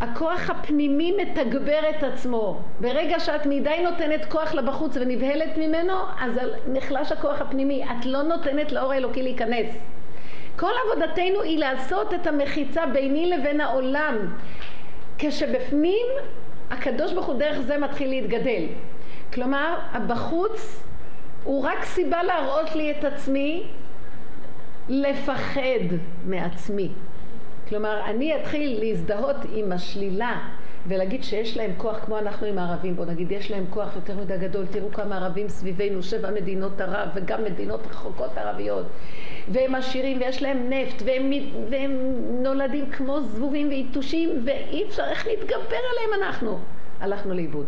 הכוח הפנימי מתגבר את עצמו. ברגע שאת מדי נותנת כוח לבחוץ ונבהלת ממנו, אז נחלש הכוח הפנימי. את לא נותנת לאור האלוקי להיכנס. כל עבודתנו היא לעשות את המחיצה ביני לבין העולם. כשבפנים הקדוש ברוך הוא דרך זה מתחיל להתגדל. כלומר, הבחוץ הוא רק סיבה להראות לי את עצמי, לפחד מעצמי. כלומר, אני אתחיל להזדהות עם השלילה ולהגיד שיש להם כוח כמו אנחנו עם הערבים, בוא נגיד יש להם כוח יותר מדי גדול, תראו כמה ערבים סביבנו, שבע מדינות ערב וגם מדינות רחוקות ערביות והם עשירים ויש להם נפט והם, והם נולדים כמו זבובים ויתושים ואי אפשר, איך להתגבר עליהם אנחנו? הלכנו לאיבוד.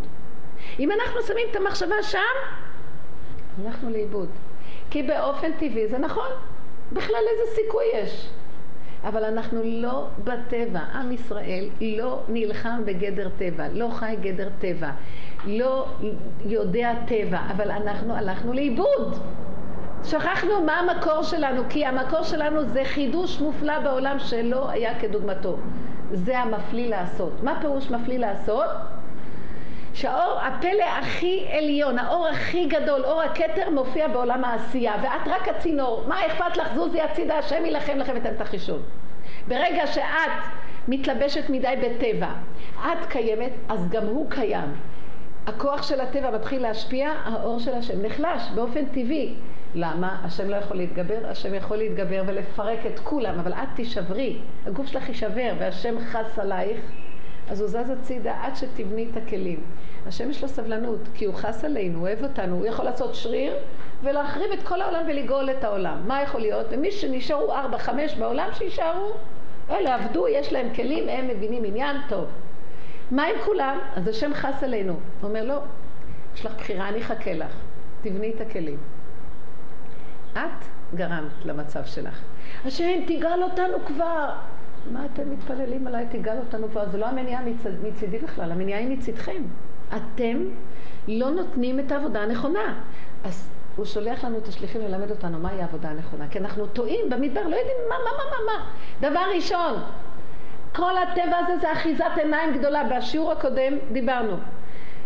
אם אנחנו שמים את המחשבה שם, הלכנו לאיבוד. כי באופן טבעי זה נכון, בכלל איזה סיכוי יש? אבל אנחנו לא בטבע. עם ישראל לא נלחם בגדר טבע, לא חי גדר טבע, לא יודע טבע, אבל אנחנו הלכנו לאיבוד. שכחנו מה המקור שלנו, כי המקור שלנו זה חידוש מופלא בעולם שלא היה כדוגמתו. זה המפליא לעשות. מה פירוש מפליא לעשות? שהאור, הפלא הכי עליון, האור הכי גדול, אור הכתר, מופיע בעולם העשייה, ואת רק הצינור. מה אכפת לך? זוזי הצידה, השם יילחם לכם את החישון. ברגע שאת מתלבשת מדי בטבע, את קיימת, אז גם הוא קיים. הכוח של הטבע מתחיל להשפיע, האור של השם נחלש באופן טבעי. למה? השם לא יכול להתגבר, השם יכול להתגבר ולפרק את כולם, אבל את תישברי, הגוף שלך יישבר והשם חס עלייך, אז הוא זז הצידה עד שתבני את הכלים. השם יש לו סבלנות, כי הוא חס עלינו, הוא אוהב אותנו, הוא יכול לעשות שריר ולהחריב את כל העולם ולגאול את העולם. מה יכול להיות? ומי שנשארו ארבע, חמש בעולם, שיישארו. אלה עבדו, יש להם כלים, הם מבינים עניין טוב. מה עם כולם? אז השם חס עלינו. הוא אומר, לא, יש לך בחירה, אני אחכה לך. תבני את הכלים. את גרמת למצב שלך. השם, תגאל אותנו כבר. מה אתם מתפללים עליי, תגאל אותנו כבר? זה לא המניעה מצד, מצידי בכלל, המניעה היא מצדכם. אתם לא נותנים את העבודה הנכונה. אז הוא שולח לנו את השליחים ללמד אותנו מהי העבודה הנכונה. כי אנחנו טועים במדבר, לא יודעים מה, מה, מה, מה, מה. דבר ראשון, כל הטבע הזה זה אחיזת עיניים גדולה. בשיעור הקודם דיברנו.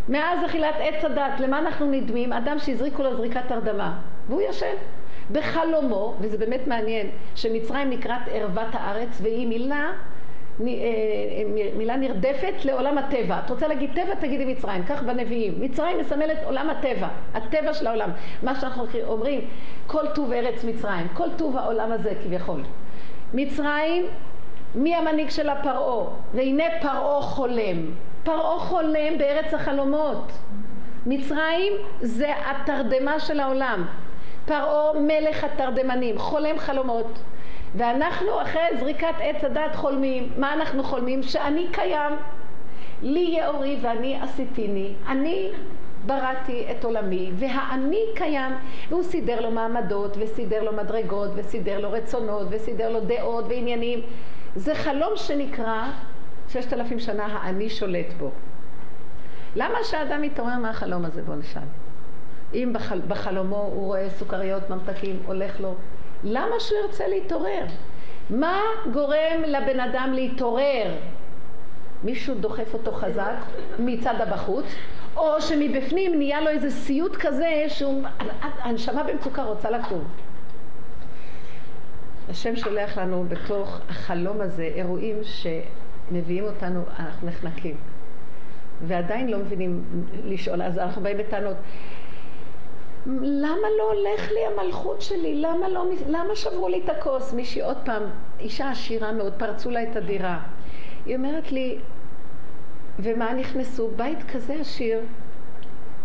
מאז אכילת עץ הדת, למה אנחנו נדמים? אדם שהזריקו לו זריקת הרדמה, והוא ישן. בחלומו, וזה באמת מעניין, שמצרים נקראת ערוות הארץ, והיא מילה, אה, מילה נרדפת לעולם הטבע. את רוצה להגיד טבע, תגידי מצרים, כך בנביאים. מצרים מסמלת עולם הטבע, הטבע של העולם. מה שאנחנו אומרים, כל טוב ארץ מצרים, כל טוב העולם הזה כביכול. מצרים, מי המנהיג שלה? פרעה. והנה פרעה חולם. פרעה חולם בארץ החלומות. מצרים זה התרדמה של העולם. פרעה מלך התרדמנים, חולם חלומות. ואנחנו אחרי זריקת עץ הדת חולמים. מה אנחנו חולמים? שאני קיים. לי יהיה אורי ואני עשיתיני. אני בראתי את עולמי, והאני קיים. והוא סידר לו מעמדות, וסידר לו מדרגות, וסידר לו רצונות, וסידר לו דעות ועניינים. זה חלום שנקרא ששת אלפים שנה האני שולט בו. למה שאדם יתעורר מהחלום הזה? בוא נשאל. אם בחל, בחלומו הוא רואה סוכריות, ממתקים, הולך לו, למה שהוא ירצה להתעורר? מה גורם לבן אדם להתעורר? מישהו דוחף אותו חזק מצד הבחוץ, או שמבפנים נהיה לו איזה סיוט כזה שהוא, הנשמה במצוקה רוצה לקום. השם שולח לנו בתוך החלום הזה אירועים שמביאים אותנו, אנחנו נחנקים. ועדיין לא מבינים לשאול, אז אנחנו באים בטענות. למה לא הולך לי המלכות שלי? למה, לא, למה שברו לי את הכוס? מישהי עוד פעם, אישה עשירה מאוד, פרצו לה את הדירה. היא אומרת לי, ומה נכנסו? בית כזה עשיר,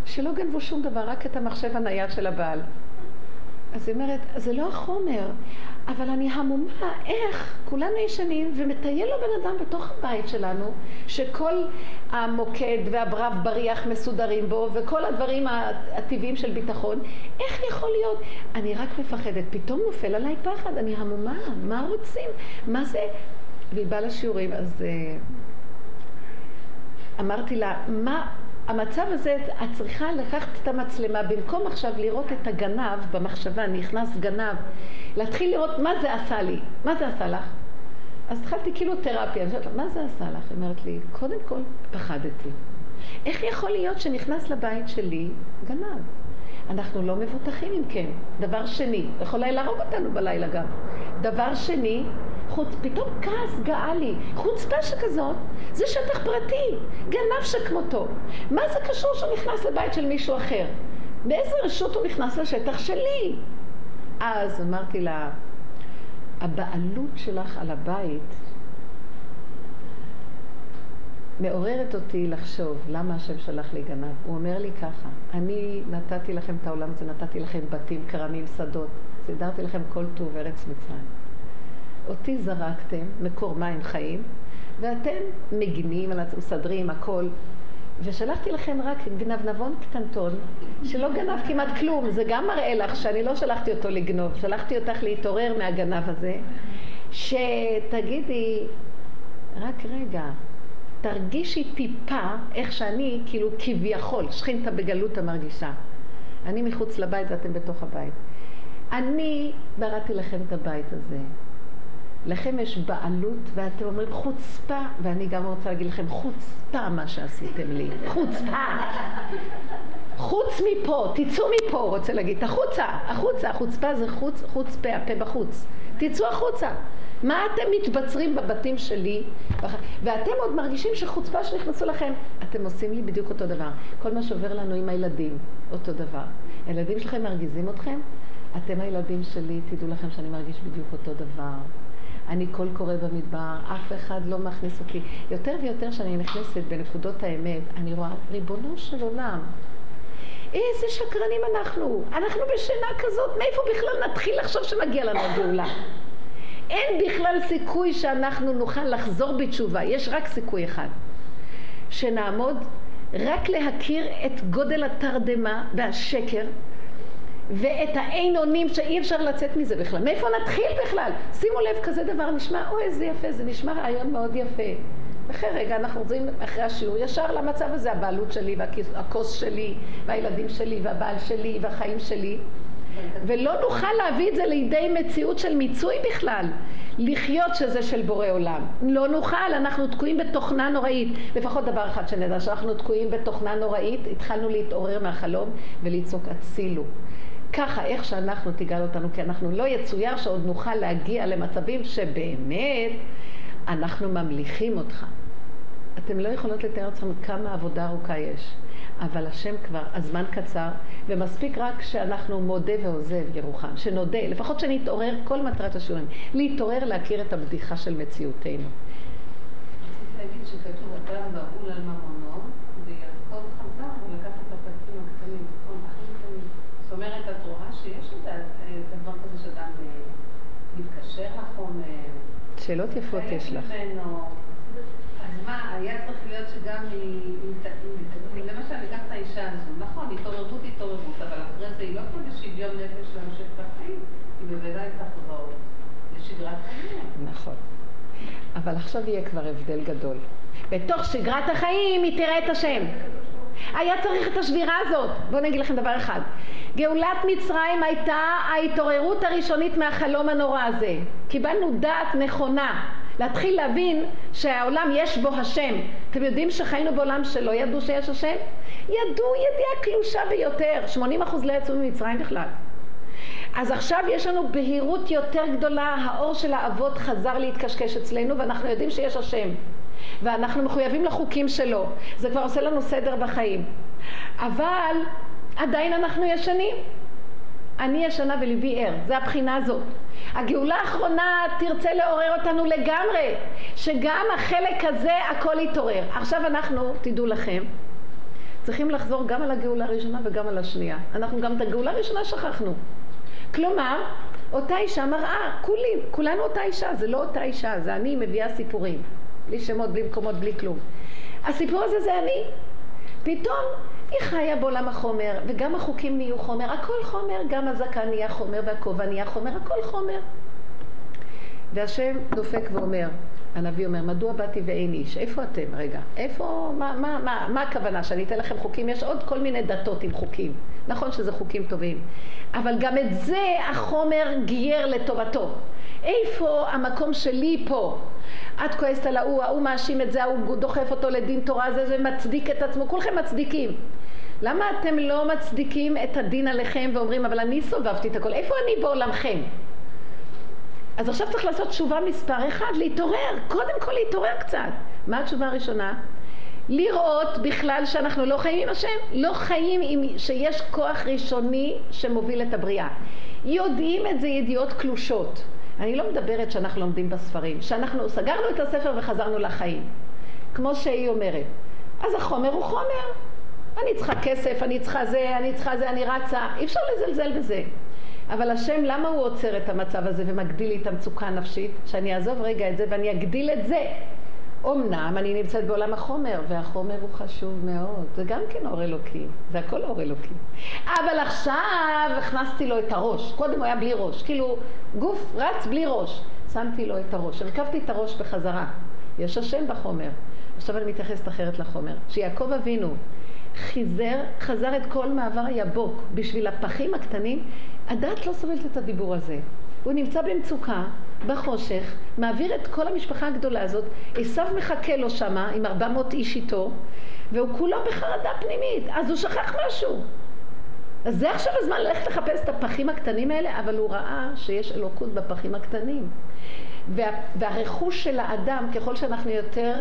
שלא גנבו שום דבר, רק את המחשב הנייד של הבעל. אז היא אומרת, זה לא החומר, אבל אני המומה, איך כולנו ישנים ומטייל לו בן אדם בתוך הבית שלנו, שכל המוקד והברב בריח מסודרים בו, וכל הדברים הטבעיים של ביטחון, איך יכול להיות? אני רק מפחדת, פתאום נופל עליי פחד, אני המומה, מה רוצים? מה זה? והיא באה לשיעורים, אז אה, אמרתי לה, מה המצב הזה, את צריכה לקחת את המצלמה, במקום עכשיו לראות את הגנב במחשבה, נכנס גנב, להתחיל לראות מה זה עשה לי, מה זה עשה לך? אז התחלתי כאילו תרפיה, אני שואלת מה זה עשה לך? היא אומרת לי, קודם כל, פחדתי. איך יכול להיות שנכנס לבית שלי גנב? אנחנו לא מבוטחים אם כן. דבר שני, יכול היה להרוג אותנו בלילה גם. דבר שני, חוץ, פתאום כעס גאה לי. חוצפה שכזאת, זה שטח פרטי, גנב שכמותו. מה זה קשור שהוא נכנס לבית של מישהו אחר? באיזה רשות הוא נכנס לשטח שלי? אז אמרתי לה, הבעלות שלך על הבית מעוררת אותי לחשוב למה השם שלח לי גנב. הוא אומר לי ככה, אני נתתי לכם את העולם הזה, נתתי לכם בתים, כרמים, שדות, סידרתי לכם כל טוב ארץ מצרים. אותי זרקתם, מקור מים חיים, ואתם מגינים, מסדרים הכל, ושלחתי לכם רק גנבנבון קטנטון, שלא גנב כמעט כלום, זה גם מראה לך שאני לא שלחתי אותו לגנוב, שלחתי אותך להתעורר מהגנב הזה, שתגידי, רק רגע, תרגישי טיפה איך שאני, כאילו כביכול, שכינתה בגלות המרגישה. אני מחוץ לבית ואתם בתוך הבית. אני בראתי לכם את הבית הזה. לכם יש בעלות, ואתם אומרים חוצפה, ואני גם רוצה להגיד לכם חוצפה מה שעשיתם לי, חוצפה. חוץ מפה, תצאו מפה, רוצה להגיד, החוצה, החוצה, חוצפה זה חוץ, חוץ פה, הפה בחוץ. תצאו החוצה. מה אתם מתבצרים בבתים שלי, ואתם עוד מרגישים שחוצפה שנכנסו לכם, אתם עושים לי בדיוק אותו דבר. כל מה שעובר לנו עם הילדים, אותו דבר. הילדים שלכם מרגיזים אתכם? אתם הילדים שלי, תדעו לכם שאני מרגיש בדיוק אותו דבר. אני קול קורא במדבר, אף אחד לא מכניס אותי. יותר ויותר שאני נכנסת בנקודות האמת, אני רואה, ריבונו של עולם, איזה שקרנים אנחנו. אנחנו בשינה כזאת, מאיפה בכלל נתחיל לחשוב שמגיע לנו הגאולה? אין בכלל סיכוי שאנחנו נוכל לחזור בתשובה, יש רק סיכוי אחד. שנעמוד רק להכיר את גודל התרדמה והשקר ואת האין אונים שאי אפשר לצאת מזה בכלל. מאיפה נתחיל בכלל? שימו לב, כזה דבר נשמע, אוי איזה יפה, זה נשמע רעיון מאוד יפה. אחרי רגע אנחנו חוזרים אחרי השיעור ישר למצב הזה, הבעלות שלי והכוס שלי והילדים שלי והבעל שלי והחיים שלי. ולא נוכל להביא את זה לידי מציאות של מיצוי בכלל. לחיות שזה של בורא עולם. לא נוכל, אנחנו תקועים בתוכנה נוראית. לפחות דבר אחד שנדע, שאנחנו תקועים בתוכנה נוראית, התחלנו להתעורר מהחלום ולצעוק הצילו. ככה, איך שאנחנו תגאל אותנו, כי אנחנו לא יצויר שעוד נוכל להגיע למצבים שבאמת אנחנו ממליכים אותך. אתם לא יכולות לתאר לעצמם כמה עבודה ארוכה יש. אבל השם כבר, הזמן קצר, ומספיק רק שאנחנו מודה ועוזב ירוחם, שנודה, לפחות שנתעורר, כל מטרת השיעורים, להתעורר להכיר את הבדיחה של מציאותנו. להגיד שכתוב, אדם בהול על ממונו, ויעקב חזר ולקח את הפרקים הקטנים, זאת אומרת, את רואה שיש דבר כזה שאדם אה, מתקשר לחומר. שאלות יפות יש לך. היה צריך להיות שגם היא... למשל, ניקח את האישה הזו, נכון, התעוררות התעוררות, אבל אחרי זה היא לא כבר בשוויון נפש להמשך את החיים, היא בוודאי תחזור לשגרת חיים. נכון. אבל עכשיו יהיה כבר הבדל גדול. בתוך שגרת החיים היא תראה את השם. היה צריך את השבירה הזאת. בואו נגיד לכם דבר אחד. גאולת מצרים הייתה ההתעוררות הראשונית מהחלום הנורא הזה. קיבלנו דעת נכונה. להתחיל להבין שהעולם יש בו השם. אתם יודעים שחיינו בעולם שלא ידעו שיש השם? ידעו ידיעה קלושה ביותר. 80% לא יצאו ממצרים בכלל. אז עכשיו יש לנו בהירות יותר גדולה, האור של האבות חזר להתקשקש אצלנו ואנחנו יודעים שיש השם. ואנחנו מחויבים לחוקים שלו. זה כבר עושה לנו סדר בחיים. אבל עדיין אנחנו ישנים. אני ישנה וליבי ער, זה הבחינה הזאת. הגאולה האחרונה תרצה לעורר אותנו לגמרי, שגם החלק הזה הכל יתעורר. עכשיו אנחנו, תדעו לכם, צריכים לחזור גם על הגאולה הראשונה וגם על השנייה. אנחנו גם את הגאולה הראשונה שכחנו. כלומר, אותה אישה מראה, כולים, כולנו אותה אישה, זה לא אותה אישה, זה אני מביאה סיפורים. בלי שמות, בלי מקומות, בלי כלום. הסיפור הזה זה אני. פתאום היא חיה בעולם החומר, וגם החוקים נהיו חומר, הכל חומר, גם הזקן נהיה חומר והכובע נהיה חומר, הכל חומר. והשם דופק ואומר, הנביא אומר, מדוע באתי ואין איש? איפה אתם? רגע, איפה, מה, מה, מה, מה הכוונה? שאני אתן לכם חוקים? יש עוד כל מיני דתות עם חוקים. נכון שזה חוקים טובים, אבל גם את זה החומר גייר לטובתו. איפה המקום שלי פה? את כועסת על ההוא, ההוא מאשים את זה, ההוא דוחף אותו לדין תורה, זה, זה מצדיק את עצמו, כולכם מצדיקים. למה אתם לא מצדיקים את הדין עליכם ואומרים, אבל אני סובבתי את הכל, איפה אני בעולמכם? אז עכשיו צריך לעשות תשובה מספר אחד, להתעורר, קודם כל להתעורר קצת. מה התשובה הראשונה? לראות בכלל שאנחנו לא חיים עם השם, לא חיים עם שיש כוח ראשוני שמוביל את הבריאה. יודעים את זה ידיעות קלושות. אני לא מדברת שאנחנו לומדים בספרים, שאנחנו סגרנו את הספר וחזרנו לחיים. כמו שהיא אומרת. אז החומר הוא חומר. אני צריכה כסף, אני צריכה זה, אני צריכה זה, אני רצה. אי אפשר לזלזל בזה. אבל השם, למה הוא עוצר את המצב הזה ומגדיל לי את המצוקה הנפשית? שאני אעזוב רגע את זה ואני אגדיל את זה. אמנם אני נמצאת בעולם החומר, והחומר הוא חשוב מאוד. זה גם כן אור אלוקי, זה הכל אור אלוקי. אבל עכשיו הכנסתי לו את הראש. קודם הוא היה בלי ראש, כאילו גוף רץ בלי ראש. שמתי לו את הראש, הרכבתי את הראש בחזרה. יש השם בחומר. עכשיו אני מתייחסת אחרת לחומר. שיעקב אבינו חיזר, חזר את כל מעבר היבוק בשביל הפחים הקטנים, הדעת לא סובלת את הדיבור הזה. הוא נמצא במצוקה, בחושך, מעביר את כל המשפחה הגדולה הזאת, עשיו מחכה לו שמה עם 400 איש איתו, והוא כולו בחרדה פנימית, אז הוא שכח משהו. אז זה עכשיו הזמן ללכת לחפש את הפחים הקטנים האלה, אבל הוא ראה שיש אלוקות בפחים הקטנים. וה, והרכוש של האדם, ככל שאנחנו יותר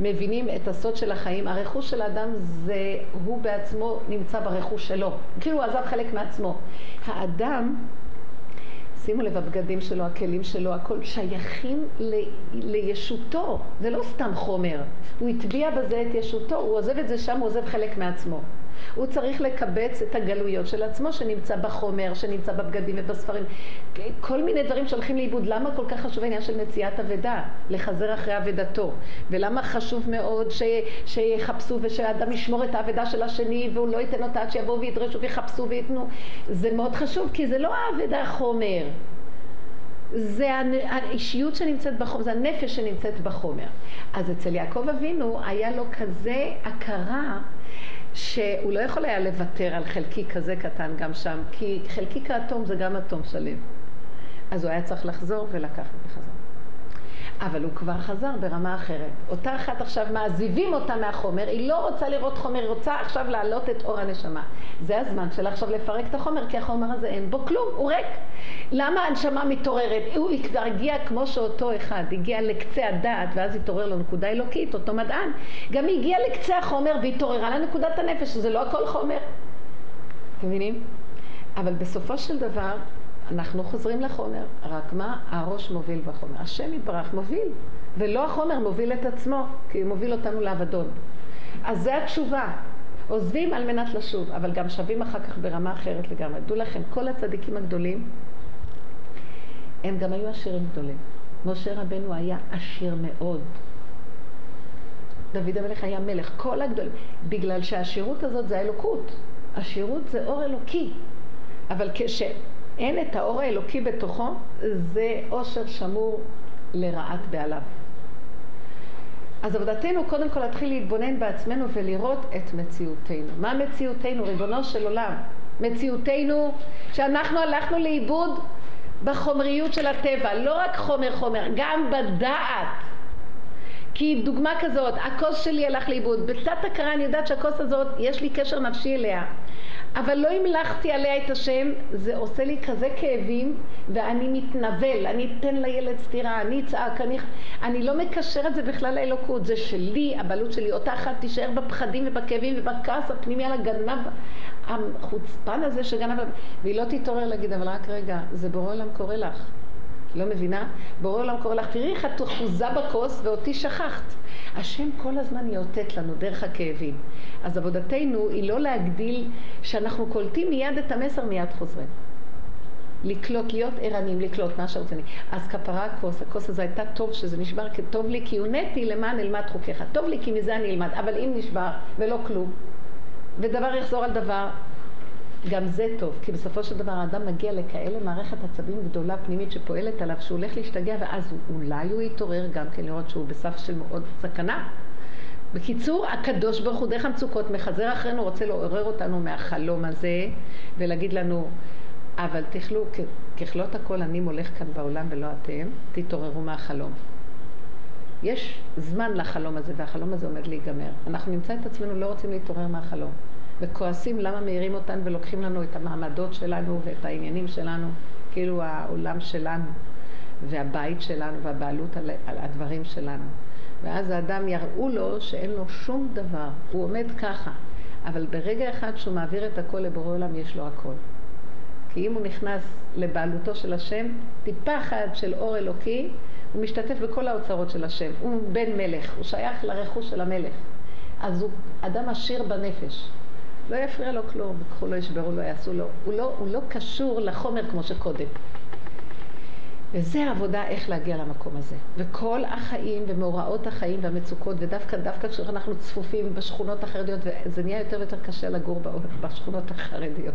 מבינים את הסוד של החיים, הרכוש של האדם זה, הוא בעצמו נמצא ברכוש שלו. כאילו הוא עזב חלק מעצמו. האדם שימו לב, הבגדים שלו, הכלים שלו, הכל שייכים ל, לישותו. זה לא סתם חומר. הוא הטביע בזה את ישותו, הוא עוזב את זה שם, הוא עוזב חלק מעצמו. הוא צריך לקבץ את הגלויות של עצמו שנמצא בחומר, שנמצא בבגדים ובספרים. כל מיני דברים שהולכים לאיבוד. למה כל כך חשוב העניין של מציאת אבדה? לחזר אחרי אבדתו. ולמה חשוב מאוד ש... שיחפשו ושהאדם ישמור את האבדה של השני והוא לא ייתן אותה עד שיבואו וידרשו ויחפשו וייתנו. זה מאוד חשוב כי זה לא האבדה חומר. זה האישיות שנמצאת בחומר, זה הנפש שנמצאת בחומר. אז אצל יעקב אבינו היה לו כזה הכרה שהוא לא יכול היה לוותר על חלקי כזה קטן גם שם, כי חלקי כאטום זה גם אטום שלם. אז הוא היה צריך לחזור ולקחת בחזרה. אבל הוא כבר חזר ברמה אחרת. אותה אחת עכשיו מעזיבים אותה מהחומר, היא לא רוצה לראות חומר, היא רוצה עכשיו להעלות את אור הנשמה. זה הזמן שלה עכשיו לפרק את החומר, כי החומר הזה אין בו כלום, הוא ריק. למה הנשמה מתעוררת? הוא כבר הגיע כמו שאותו אחד הגיע לקצה הדעת, ואז התעורר לנקודה אלוקית, אותו מדען. גם היא הגיעה לקצה החומר והתעוררה לנקודת הנפש, זה לא הכל חומר. אתם מבינים? אבל בסופו של דבר, אנחנו חוזרים לחומר, רק מה? הראש מוביל בחומר. השם יתברך מוביל, ולא החומר מוביל את עצמו, כי הוא מוביל אותנו לאבדון. אז זה התשובה. עוזבים על מנת לשוב, אבל גם שווים אחר כך ברמה אחרת לגמרי. דעו לכם, כל הצדיקים הגדולים, הם גם היו עשירים גדולים. משה רבנו היה עשיר מאוד. דוד המלך היה מלך, כל הגדולים. בגלל שהעשירות הזאת זה האלוקות. עשירות זה אור אלוקי. אבל כש... אין את האור האלוקי בתוכו, זה עושר שמור לרעת בעליו. אז עבודתנו קודם כל להתחיל להתבונן בעצמנו ולראות את מציאותנו. מה מציאותנו, ריבונו של עולם? מציאותנו שאנחנו הלכנו לאיבוד בחומריות של הטבע, לא רק חומר חומר, גם בדעת. כי דוגמה כזאת, הכוס שלי הלך לאיבוד, בתת הכרה אני יודעת שהכוס הזאת, יש לי קשר נפשי אליה. אבל לא המלכתי עליה את השם, זה עושה לי כזה כאבים, ואני מתנבל, אני אתן לילד סטירה, אני אצעק, אני, אני לא מקשר את זה בכלל לאלוקות, זה שלי, הבעלות שלי, אותה אחת תישאר בפחדים ובכאבים ובכעס הפנימי על הגנב, החוצפן הזה שגנב, והיא לא תתעורר להגיד, אבל רק רגע, זה בורא עולם קורא לך. לא מבינה? בורא עולם קורא לך, תראי איך את אחוזה בכוס ואותי שכחת. השם כל הזמן יאותת לנו דרך הכאבים. אז עבודתנו היא לא להגדיל, שאנחנו קולטים מיד את המסר, מיד חוזרים. לקלוט, להיות ערניים, לקלוט מה שרציני. אז כפרה הכוס, הכוס הזו הייתה טוב שזה נשבר, טוב לי כי הונאתי למען אלמד חוקיך. טוב לי כי מזה אני אלמד, אבל אם נשבר ולא כלום, ודבר יחזור על דבר, גם זה טוב, כי בסופו של דבר האדם מגיע לכאלה מערכת עצבים גדולה פנימית שפועלת עליו, שהוא הולך להשתגע, ואז אולי הוא יתעורר גם כן לראות שהוא בסף של מאוד סכנה. בקיצור, הקדוש ברוך הוא דרך המצוקות מחזר אחרינו, רוצה לעורר אותנו מהחלום הזה ולהגיד לנו, אבל תאכלו, ככלות הכל אני מולך כאן בעולם ולא אתם, תתעוררו מהחלום. יש זמן לחלום הזה והחלום הזה עומד להיגמר. אנחנו נמצא את עצמנו לא רוצים להתעורר מהחלום. וכועסים למה מעירים אותן ולוקחים לנו את המעמדות שלנו ואת העניינים שלנו, כאילו העולם שלנו והבית שלנו והבעלות על, על הדברים שלנו. ואז האדם יראו לו שאין לו שום דבר, הוא עומד ככה, אבל ברגע אחד שהוא מעביר את הכל לבורא עולם יש לו הכל. כי אם הוא נכנס לבעלותו של השם, טיפה אחת של אור אלוקי, הוא משתתף בכל האוצרות של השם. הוא בן מלך, הוא שייך לרכוש של המלך. אז הוא אדם עשיר בנפש. לא יפריע לו כלום, יקחו לו, ישברו לו, יעשו לו. הוא לא, הוא לא קשור לחומר כמו שקודם. וזה העבודה איך להגיע למקום הזה. וכל החיים ומאורעות החיים והמצוקות, ודווקא דווקא כשאנחנו צפופים בשכונות החרדיות, וזה נהיה יותר ויותר קשה לגור בשכונות החרדיות.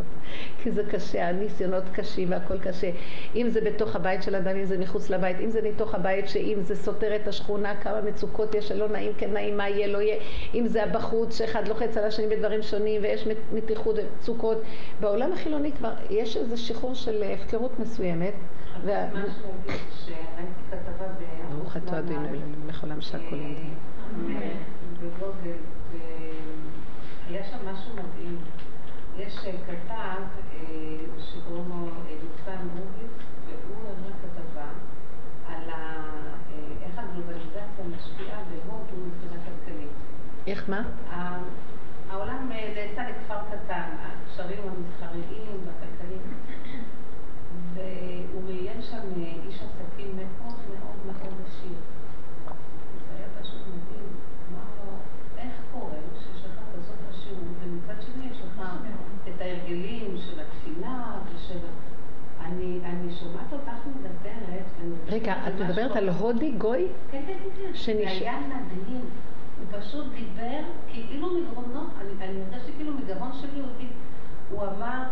כי זה קשה, הניסיונות קשים והכל קשה. אם זה בתוך הבית של אדם, אם זה מחוץ לבית, אם זה מתוך הבית, שאם זה סותר את השכונה, כמה מצוקות יש שלא נעים, כן נעים, מה יהיה, לא יהיה. אם זה הבחוץ, שאחד לוחץ על השני בדברים שונים, ויש מתיחות ומצוקות. בעולם החילוני כבר יש איזה שחרור של הפקרות מסוימת. ברוך אתה אדינו אלוהים לכל עם שהכל יודעים. היה שם משהו מדהים. יש כתב שקוראים לו ניצן רוביץ, והוא הראה כתבה על איך הגלובליזציה משפיעה בהודו מבחינה כלכלית. איך מה? העולם נעשה לכפר קטן, הקשרים המסחריים והכלכליים. והוא ראיין שם איש עסקים מאוד מאוד מאוד עשיר. זה היה פשוט מדהים. אמר לו, איך קורה שיש לך כזאת עשירות, ומצד שני יש לך את ההרגלים של התפילה ושל... אני, אני שומעת אותך מדברת, רגע, את מדברת על הודי גוי? כן, כן, כן. זה היה מדהים. הוא פשוט דיבר כאילו מגרונו, אני הרגשתי כאילו מגרון של יהודי. הוא אמר,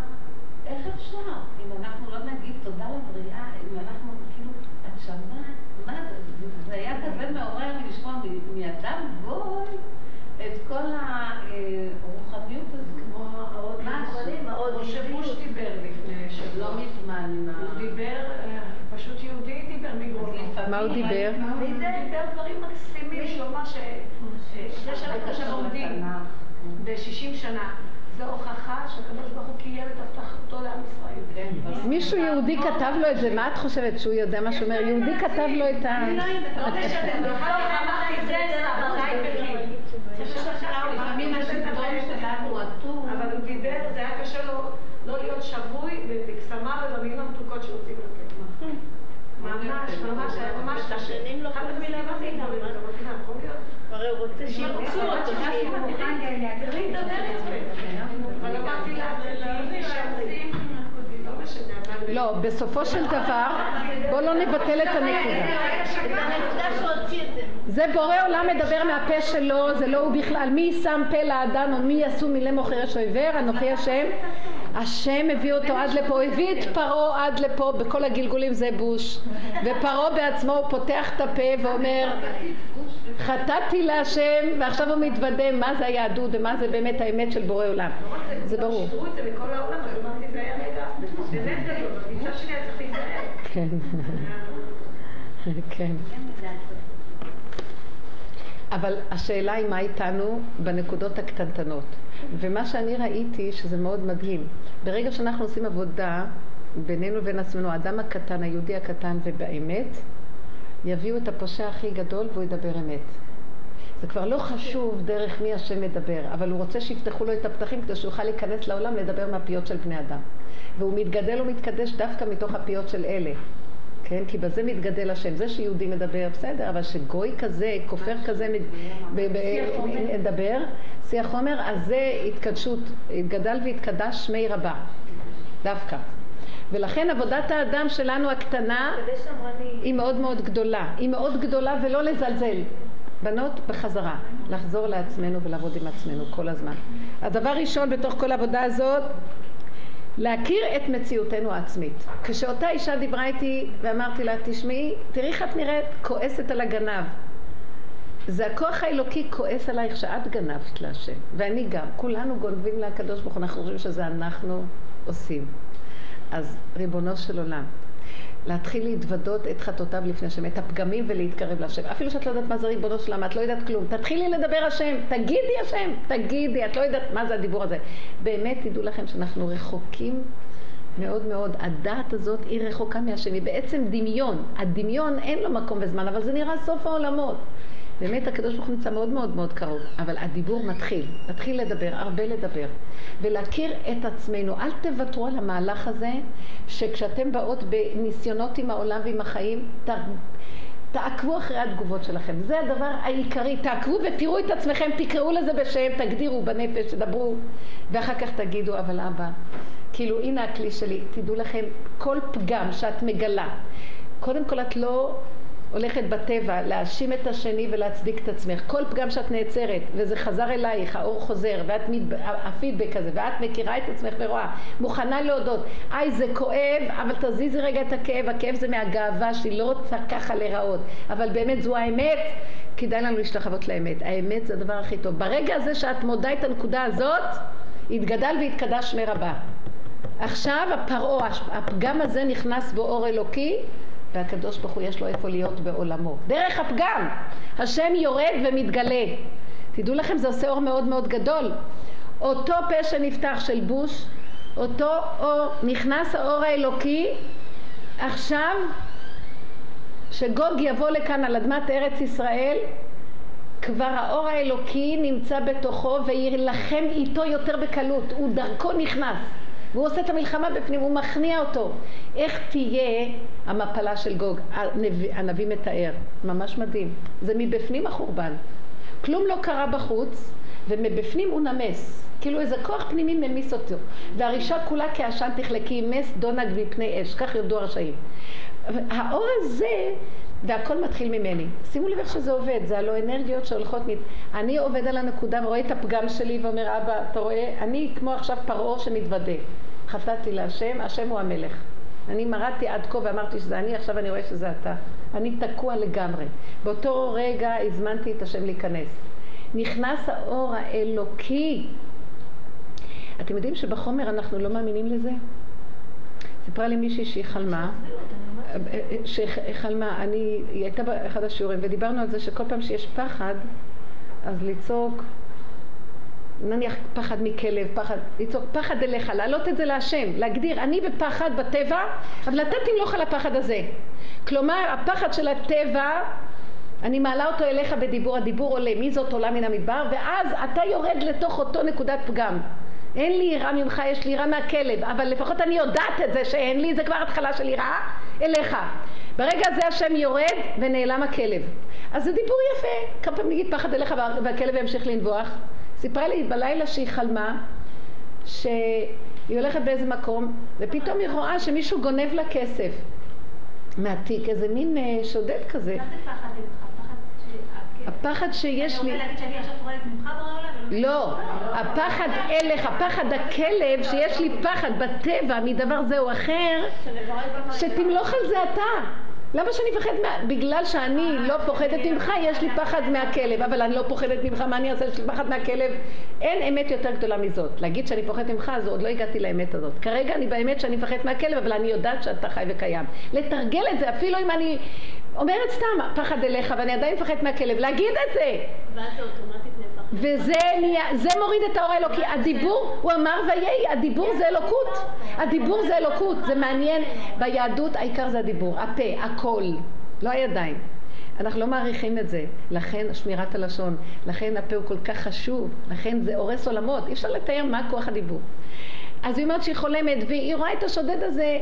איך אפשר? אם אנחנו לא נגיד תודה לבריאה, אם אנחנו כאילו, את שמעת? מה זה? זה היה כזה מעורר לשמוע מאדם גוי את כל הרוחניות הזאת. כמו מאוד שבוש דיבר לפני שבוע. לא מזמן. הוא דיבר, פשוט יהודי דיבר מגרונו. מה הוא דיבר? הוא דיבר דברים מקסימים, שהוא אמר שזה שאנחנו שם עומדים ב-60 שנה. זו הוכחה שהקדוש ברוך הוא קיים את הבטחתו לעם ישראל. מישהו יהודי כתב לו את זה, מה את חושבת שהוא יודע מה שאומר? יהודי כתב לו את ה... לא משנה, אמרתי זה לפעמים השלטון שלנו אטום. אבל הוא דיבר, זה היה קשה לו לא להיות שבוי בקסמה ובמילים המתוקות שיוצאים לו. ממש, ממש, ממש קשה. אחר כך מילה מה זה איתם. הרי הוא רוצה שירצו אותו, שיהיה להקריא את אבל אמרתי לה, לא, בסופו של דבר, בוא לא נבטל את הנקודה. זה. בורא עולם מדבר מהפה שלו, זה לא הוא בכלל. מי שם פה לאדם או מי יעשו מילי מוכר אש עיוור? אנוכי השם. השם הביא אותו עד לפה, הביא את פרעה עד לפה, בכל הגלגולים זה בוש. ופרעה בעצמו הוא פותח את הפה ואומר, חטאתי להשם, ועכשיו הוא מתוודה מה זה היהדות ומה זה באמת האמת של בורא עולם. זה ברור. כן. כן. אבל השאלה היא מה איתנו בנקודות הקטנטנות. ומה שאני ראיתי שזה מאוד מדהים. ברגע שאנחנו עושים עבודה בינינו לבין עצמנו, האדם הקטן, היהודי הקטן ובאמת, יביאו את הפושע הכי גדול והוא ידבר אמת. זה כבר לא חשוב דרך מי השם מדבר, אבל הוא רוצה שיפתחו לו את הפתחים כדי שהוא יוכל להיכנס לעולם לדבר מהפיות של בני אדם. והוא מתגדל ומתקדש דווקא מתוך הפיות של אלה. כן? כי בזה מתגדל השם. זה שיהודי מדבר, בסדר, אבל שגוי כזה, כופר כזה מדבר, שיא החומר, אז זה התקדשות, התגדל והתקדש שמי רבה, דווקא. ולכן עבודת האדם שלנו הקטנה היא מאוד מאוד גדולה. היא מאוד גדולה ולא לזלזל. בנות בחזרה, לחזור לעצמנו ולעבוד עם עצמנו כל הזמן. הדבר ראשון בתוך כל העבודה הזאת להכיר את מציאותנו העצמית. כשאותה אישה דיברה איתי ואמרתי לה, תשמעי, תראי איך את נראית כועסת על הגנב. זה הכוח האלוקי כועס עלייך שאת גנבת להשם, ואני גם. כולנו גונבים לקדוש ברוך הוא, אנחנו חושבים שזה אנחנו עושים. אז ריבונו של עולם, להתחיל להתוודות את חטאותיו לפני השם, את הפגמים ולהתקרב להשם. אפילו שאת לא יודעת מה זה ריבונו של עולם, את לא יודעת כלום. תתחילי לדבר השם, תגידי השם, תגידי, את לא יודעת מה זה הדיבור הזה. באמת תדעו לכם שאנחנו רחוקים מאוד מאוד. הדעת הזאת היא רחוקה מהשם, היא בעצם דמיון. הדמיון אין לו מקום וזמן, אבל זה נראה סוף העולמות. באמת הקדוש ברוך הוא נמצא מאוד מאוד מאוד קרוב, אבל הדיבור מתחיל, מתחיל לדבר, הרבה לדבר, ולהכיר את עצמנו. אל תוותרו על המהלך הזה, שכשאתם באות בניסיונות עם העולם ועם החיים, ת... תעקבו אחרי התגובות שלכם. זה הדבר העיקרי, תעקבו ותראו את עצמכם, תקראו לזה בשם, תגדירו בנפש, תדברו, ואחר כך תגידו, אבל אבא, כאילו הנה הכלי שלי, תדעו לכם, כל פגם שאת מגלה, קודם כל את לא הולכת בטבע להאשים את השני ולהצדיק את עצמך. כל פגם שאת נעצרת וזה חזר אלייך, האור חוזר, ואת מת... הפידבק הזה, ואת מכירה את עצמך ורואה, מוכנה להודות, איי זה כואב, אבל תזיזי רגע את הכאב, הכאב זה מהגאווה שהיא לא רוצה ככה להיראות, אבל באמת זו האמת, כדאי לנו להשתחוות לאמת. האמת זה הדבר הכי טוב. ברגע הזה שאת מודה את הנקודה הזאת, יתגדל ויתקדש שמי רבה. עכשיו הפרעה, הפגם הזה נכנס בו אור אלוקי והקדוש ברוך הוא יש לו איפה להיות בעולמו. דרך הפגם, השם יורד ומתגלה. תדעו לכם, זה עושה אור מאוד מאוד גדול. אותו פה שנפתח של בוש, אותו אור, נכנס האור האלוקי, עכשיו שגוג יבוא לכאן על אדמת ארץ ישראל, כבר האור האלוקי נמצא בתוכו ויילחם איתו יותר בקלות, הוא דרכו נכנס. והוא עושה את המלחמה בפנים, הוא מכניע אותו. איך תהיה המפלה של גוג? הנביא, הנביא מתאר, ממש מדהים. זה מבפנים החורבן. כלום לא קרה בחוץ, ומבפנים הוא נמס. כאילו איזה כוח פנימי ממיס אותו. והרישה כולה כעשן תכלה, כי ימס דונג מפני אש, כך יודו הרשעים. האור הזה והכל מתחיל ממני. שימו לב איך שזה עובד, זה הלא אנרגיות שהולכות מ... אני עובד על הנקודה ורואה את הפגם שלי ואומר, אבא, אתה רואה, אני כמו עכשיו פרעה שמתוודה. חטאתי להשם, השם הוא המלך. אני מרדתי עד כה ואמרתי שזה אני, עכשיו אני רואה שזה אתה. אני תקוע לגמרי. באותו רגע הזמנתי את השם להיכנס. נכנס האור האלוקי. אתם יודעים שבחומר אנחנו לא מאמינים לזה? סיפרה לי מישהי שהיא חלמה, שחלמה, אני, היא הייתה באחד השיעורים ודיברנו על זה שכל פעם שיש פחד, אז לצעוק נניח פחד מכלב, פחד, לצעוק פחד אליך, להעלות את זה להשם, להגדיר אני בפחד בטבע, אבל אתה תמלוך על הפחד הזה. כלומר, הפחד של הטבע, אני מעלה אותו אליך בדיבור, הדיבור עולה, מי זאת עולה מן המדבר, ואז אתה יורד לתוך אותו נקודת פגם. אין לי יראה ממך, יש לי יראה מהכלב, אבל לפחות אני יודעת את זה שאין לי, זה כבר התחלה של יראה אליך. ברגע הזה השם יורד ונעלם הכלב. אז זה דיבור יפה, כמה פעמים נגיד פחד אליך והכלב ימשיך לנבוח. סיפרה לי בלילה שהיא חלמה שהיא הולכת באיזה מקום ופתאום היא רואה שמישהו גונב לה כסף מהתיק, איזה מין אה, שודד כזה. מה זה פחד הפחד שיש לי... אני רוצה להגיד שאני עכשיו פועלת ממך בעולם? לא, הפחד אליך, פחד הכלב, שיש לי פחד בטבע מדבר זה או אחר, שתמלוך על זה אתה. למה שאני אפחד מה... בגלל שאני לא פוחדת ממך, יש לי פחד מהכלב, אבל אני לא פוחדת ממך, מה אני אעשה? יש לי פחד מהכלב. אין אמת יותר גדולה מזאת. להגיד שאני פוחדת ממך, אז עוד לא הגעתי לאמת הזאת. כרגע אני באמת שאני מפחדת מהכלב, אבל אני יודעת שאתה חי וקיים. לתרגל את זה, אפילו אם אני אומרת סתם פחד אליך, ואני עדיין מפחדת מהכלב, להגיד את זה. ואז זה אוטומטית. וזה זה מוריד את האור האלוקי. הדיבור, הוא אמר ויהי, הדיבור זה אלוקות. הדיבור זה אלוקות, זה מעניין. ביהדות העיקר זה הדיבור, הפה, הקול, לא הידיים. אנחנו לא מעריכים את זה, לכן שמירת הלשון, לכן הפה הוא כל כך חשוב, לכן זה הורס עולמות, אי אפשר לתאר מה כוח הדיבור. אז היא אומרת שהיא חולמת והיא רואה את השודד הזה,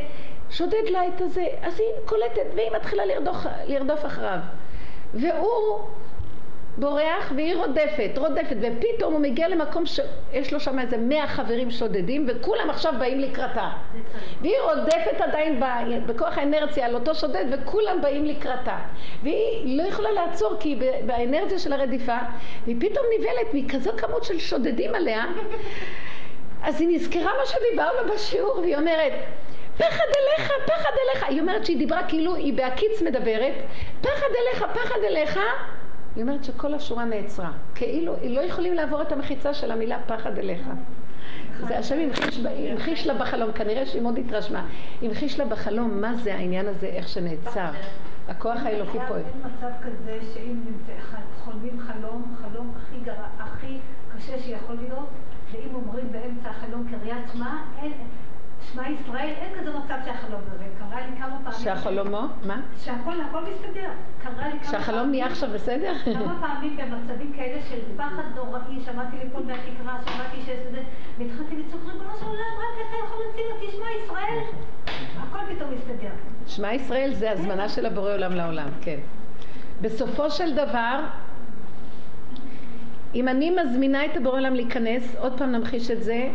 שודד לה את הזה, אז היא קולטת והיא מתחילה לרדוף, לרדוף אחריו. והוא בורח והיא רודפת, רודפת, ופתאום הוא מגיע למקום שיש לו שם איזה מאה חברים שודדים וכולם עכשיו באים לקראתה. והיא רודפת עדיין בכוח האנרציה על אותו שודד וכולם באים לקראתה. והיא לא יכולה לעצור כי היא באנרציה של הרדיפה, והיא פתאום נבהלת מכזו כמות של שודדים עליה אז היא נזכרה מה שדיברנו בשיעור, והיא אומרת, פחד אליך, פחד אליך. היא אומרת שהיא דיברה כאילו היא בהקיץ מדברת, פחד אליך, פחד אליך. היא אומרת שכל השורה נעצרה. כאילו, לא יכולים לעבור את המחיצה של המילה פחד אליך. זה השם המחיש לה בחלום, כנראה שהיא מאוד התרשמה. המחיש לה בחלום מה זה העניין הזה, איך שנעצר. הכוח האלוקי פועל. אין מצב כזה שאם חולמים חלום, חלום הכי, גר... הכי קשה שיכול להיות, ואם אומרים באמצע החלום קריאת שמע, אין... שמע ישראל, אין כזה מצב שהחלום הזה. קרה לי כמה פעמים... שהחלומו? מה? שהכל, הכל מסתדר. קרה לי כמה שהחלום נהיה עכשיו בסדר? כמה פעמים במצבים כאלה של פחד נוראי, שמעתי ליפול מהתקרה, שמעתי שיש לזה, והתחלתי לצעוק, ריבונו של עולם, רק אתה יכול להציל אותי, שמע ישראל. הכל פתאום מסתדר. שמע ישראל זה הזמנה של הבורא עולם לעולם, כן. בסופו של דבר, אם אני מזמינה את הבורא עולם להיכנס, עוד פעם נמחיש את זה,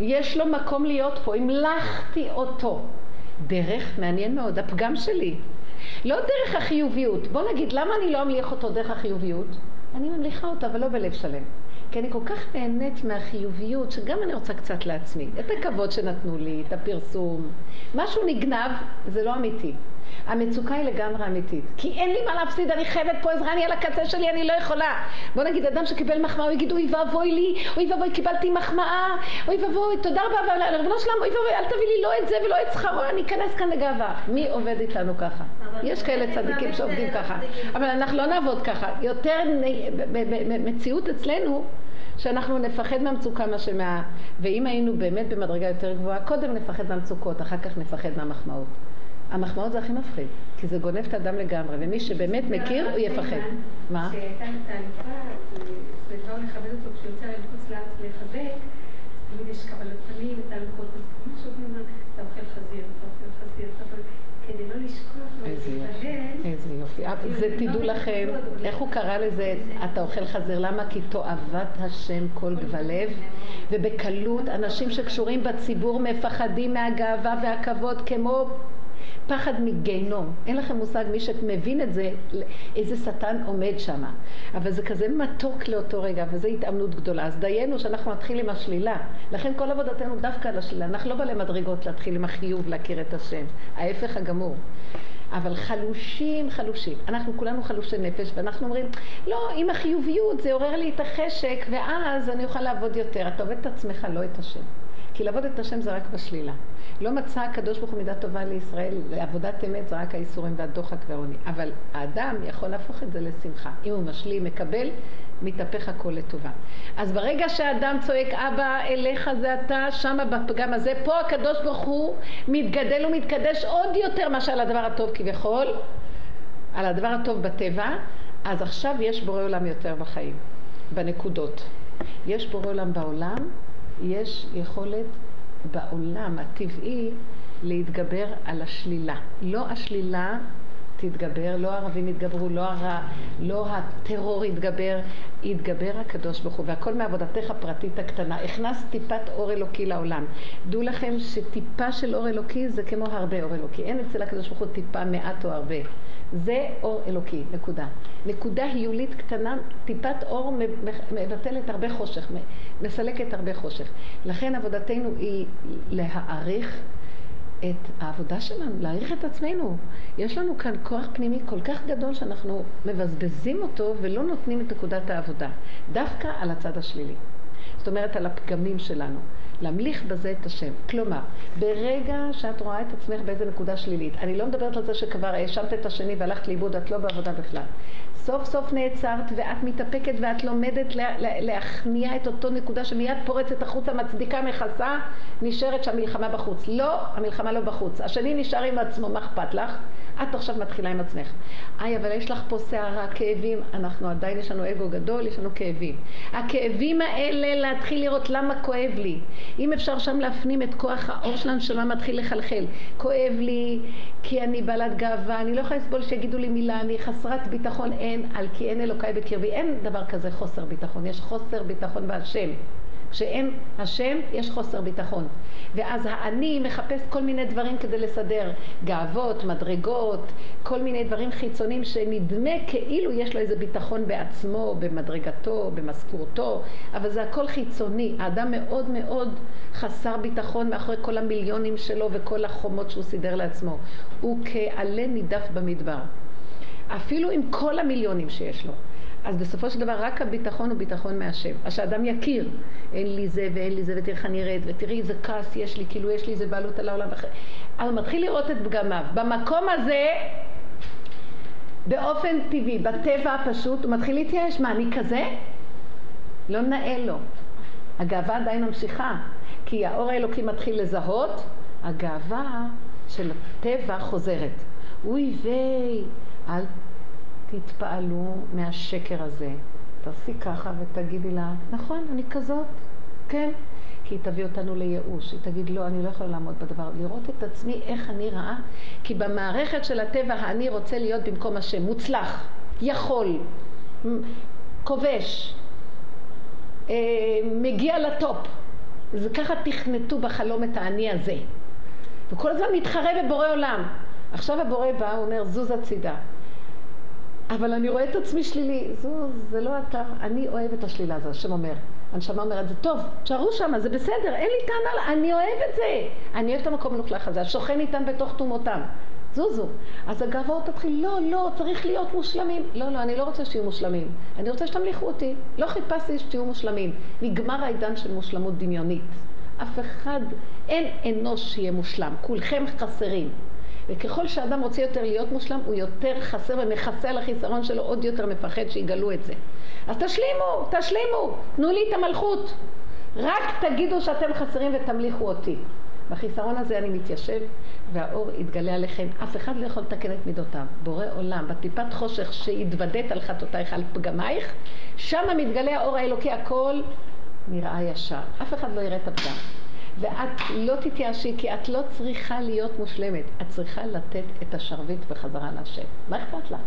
יש לו מקום להיות פה, המלכתי אותו. דרך, מעניין מאוד, הפגם שלי. לא דרך החיוביות. בוא נגיד, למה אני לא אמליך אותו דרך החיוביות? אני ממליכה אותו, אבל לא בלב שלם. כי אני כל כך נהנית מהחיוביות, שגם אני רוצה קצת לעצמי. את הכבוד שנתנו לי, את הפרסום. משהו נגנב, זה לא אמיתי. המצוקה היא לגמרי אמיתית. כי אין לי מה להפסיד, אני חייבת פה עזרה, אני על הקצה שלי, אני לא יכולה. בוא נגיד, אדם שקיבל מחמאה, הוא יגיד, אוי ואבוי לי, אוי ואבוי, קיבלתי מחמאה, אוי ואבוי, תודה רבה, ריבונו שלם, אוי ואבוי, אל תביא לי לא את זה ולא את שכרו, אני אכנס כאן לגאווה. מי עובד איתנו ככה? יש כאלה צדיקים שעובדים ככה. אבל אנחנו לא נעבוד ככה. יותר מציאות אצלנו, שאנחנו נפחד מהמצוקה מה שמה... ואם היינו באמת במדרגה יותר גבוהה, קודם נפחד מהמצוקות, אחר כך נפחד מהמחמאות. המחמאות זה הכי מפחיד, כי זה גונב את האדם לגמרי, ומי שבאמת מכיר, הוא יפחד. מה? כשהייתה תהליכה, ובאו לכבד אותו כשהוא יוצא לחוץ לארץ לחזק, תמיד יש קבלות פנים ותהלוכות, אז כמו שאומרים, אתה אוכל חזיר, אתה אוכל חזיר, אתה כדי לא לשכוח. איזה יופי. זה תדעו לכם, איך הוא קרא לזה, אתה אוכל חזיר, למה? כי תועבת השם כל גבלב, ובקלות אנשים שקשורים בציבור מפחדים מהגאווה והכבוד כמו פחד מגיהנום. אין לכם מושג, מי שמבין את זה, איזה שטן עומד שם. אבל זה כזה מתוק לאותו רגע, וזו התאמנות גדולה. אז דיינו שאנחנו נתחיל עם השלילה. לכן כל עבודתנו דווקא על השלילה. אנחנו לא בעלי מדרגות להתחיל עם החיוב להכיר את השם. ההפך הגמור. אבל חלושים, חלושים. אנחנו כולנו חלושי נפש, ואנחנו אומרים, לא, עם החיוביות זה עורר לי את החשק, ואז אני אוכל לעבוד יותר. אתה עובד את עצמך, לא את השם. כי לעבוד את השם זה רק בשלילה. לא מצא הקדוש ברוך הוא מידה טובה לישראל, לעבודת אמת זה רק האיסורים והדוחק והעוני. אבל האדם יכול להפוך את זה לשמחה. אם הוא משלים, מקבל, מתהפך הכל לטובה. אז ברגע שהאדם צועק, אבא, אליך זה אתה, שמה בפגם הזה, פה הקדוש ברוך הוא מתגדל ומתקדש עוד יותר מאשר על הדבר הטוב כביכול, על הדבר הטוב בטבע, אז עכשיו יש בורא עולם יותר בחיים, בנקודות. יש בורא עולם בעולם, יש יכולת בעולם הטבעי להתגבר על השלילה. לא השלילה תתגבר, לא הערבים יתגברו, לא, הר... לא הטרור יתגבר, יתגבר הקדוש ברוך הוא, והכל מעבודתך הפרטית הקטנה. הכנסת טיפת אור אלוקי לעולם. דעו לכם שטיפה של אור אלוקי זה כמו הרבה אור אלוקי. אין אצל הקדוש ברוך הוא טיפה מעט או הרבה. זה אור אלוקי, נקודה. נקודה היולית קטנה, טיפת אור מבטלת הרבה חושך, מסלקת הרבה חושך. לכן עבודתנו היא להעריך את העבודה שלנו, להעריך את עצמנו. יש לנו כאן כוח פנימי כל כך גדול שאנחנו מבזבזים אותו ולא נותנים את נקודת העבודה. דווקא על הצד השלילי. זאת אומרת, על הפגמים שלנו. להמליך בזה את השם. כלומר, ברגע שאת רואה את עצמך באיזה נקודה שלילית, אני לא מדברת על זה שכבר האשמת את השני והלכת לאיבוד, את לא בעבודה בכלל. סוף סוף נעצרת ואת מתאפקת ואת לומדת לה, לה, להכניע את אותו נקודה שמיד פורצת החוצה, מצדיקה, מכסה, נשארת שהמלחמה בחוץ. לא, המלחמה לא בחוץ. השני נשאר עם עצמו, מה אכפת לך? את עכשיו מתחילה עם עצמך. איי, אבל יש לך פה שערה, כאבים. אנחנו עדיין, יש לנו אגו גדול, יש לנו כאבים. הכאבים האלה, להתחיל לראות למה כואב לי. אם אפשר שם להפנים את כוח האור שלנו, שמה מתחיל לחלחל. כואב לי, כי אני בעלת גאווה, אני לא יכולה לסבול שיגידו לי מילה, אני חסרת ביטחון, אין, על כי אין אלוקיי בקרבי. אין דבר כזה חוסר ביטחון, יש חוסר ביטחון בהשם. כשאין השם, יש חוסר ביטחון. ואז האני מחפש כל מיני דברים כדי לסדר. גאוות, מדרגות, כל מיני דברים חיצוניים שנדמה כאילו יש לו איזה ביטחון בעצמו, במדרגתו, במשכורתו, אבל זה הכל חיצוני. האדם מאוד מאוד חסר ביטחון מאחורי כל המיליונים שלו וכל החומות שהוא סידר לעצמו. הוא כעלה נידף במדבר. אפילו עם כל המיליונים שיש לו. אז בסופו של דבר רק הביטחון הוא ביטחון מהשם. אז שאדם יכיר, אין לי זה ואין לי זה ותראה איך אני ארד, ותראי איזה כעס יש לי, כאילו יש לי איזה בעלות על העולם. אחר. אז הוא מתחיל לראות את פגמיו. במקום הזה, באופן טבעי, בטבע הפשוט, הוא מתחיל להתייאש. מה, אני כזה? לא נאה לו. הגאווה עדיין ממשיכה, כי האור האלוקי מתחיל לזהות, הגאווה של הטבע חוזרת. אוי ויי, אל תתפעלו מהשקר הזה. תעשי ככה ותגידי לה, נכון, אני כזאת, כן. כי היא תביא אותנו לייאוש. היא תגיד, לא, אני לא יכולה לעמוד בדבר. לראות את עצמי איך אני רעה, כי במערכת של הטבע האני רוצה להיות במקום השם, מוצלח, יכול, כובש, אה, מגיע לטופ. זה ככה תכנתו בחלום את האני הזה. וכל הזמן מתחרה בבורא עולם. עכשיו הבורא בא, הוא אומר, זוז הצידה. אבל אני רואה את עצמי שלילי. זו, זה לא אתה, אני אוהב את השלילה הזו, השם אומר. הנשמה אומרת, זה טוב, תשארו שם, זה בסדר, אין לי טענה, אני אוהב את זה. אני אוהב את המקום המלוכלך הזה, השוכן איתם בתוך טומאותם. זוזו. אז הגאווה תתחיל, לא, לא, צריך להיות מושלמים. לא, לא, אני לא רוצה שתהיו מושלמים. אני רוצה שתמליכו אותי. לא חיפשתי שתהיו מושלמים. נגמר העידן של מושלמות דמיונית. אף אחד, אין אנוש שיהיה מושלם. כולכם חסרים. וככל שאדם רוצה יותר להיות מושלם, הוא יותר חסר ומכסה על החיסרון שלו, עוד יותר מפחד שיגלו את זה. אז תשלימו, תשלימו, תנו לי את המלכות. רק תגידו שאתם חסרים ותמליכו אותי. בחיסרון הזה אני מתיישב, והאור יתגלה עליכם. אף אחד לא יכול לתקן את מידותיו. בורא עולם, בטיפת חושך שהתוודית על חטאותייך, על פגמייך, שם מתגלה האור האלוקי, הכל נראה ישר. אף אחד לא יראה את הפגם. ואת לא תתייאשי, כי את לא צריכה להיות מושלמת. את צריכה לתת את השרביט בחזרה להשם. מה אכפת לך?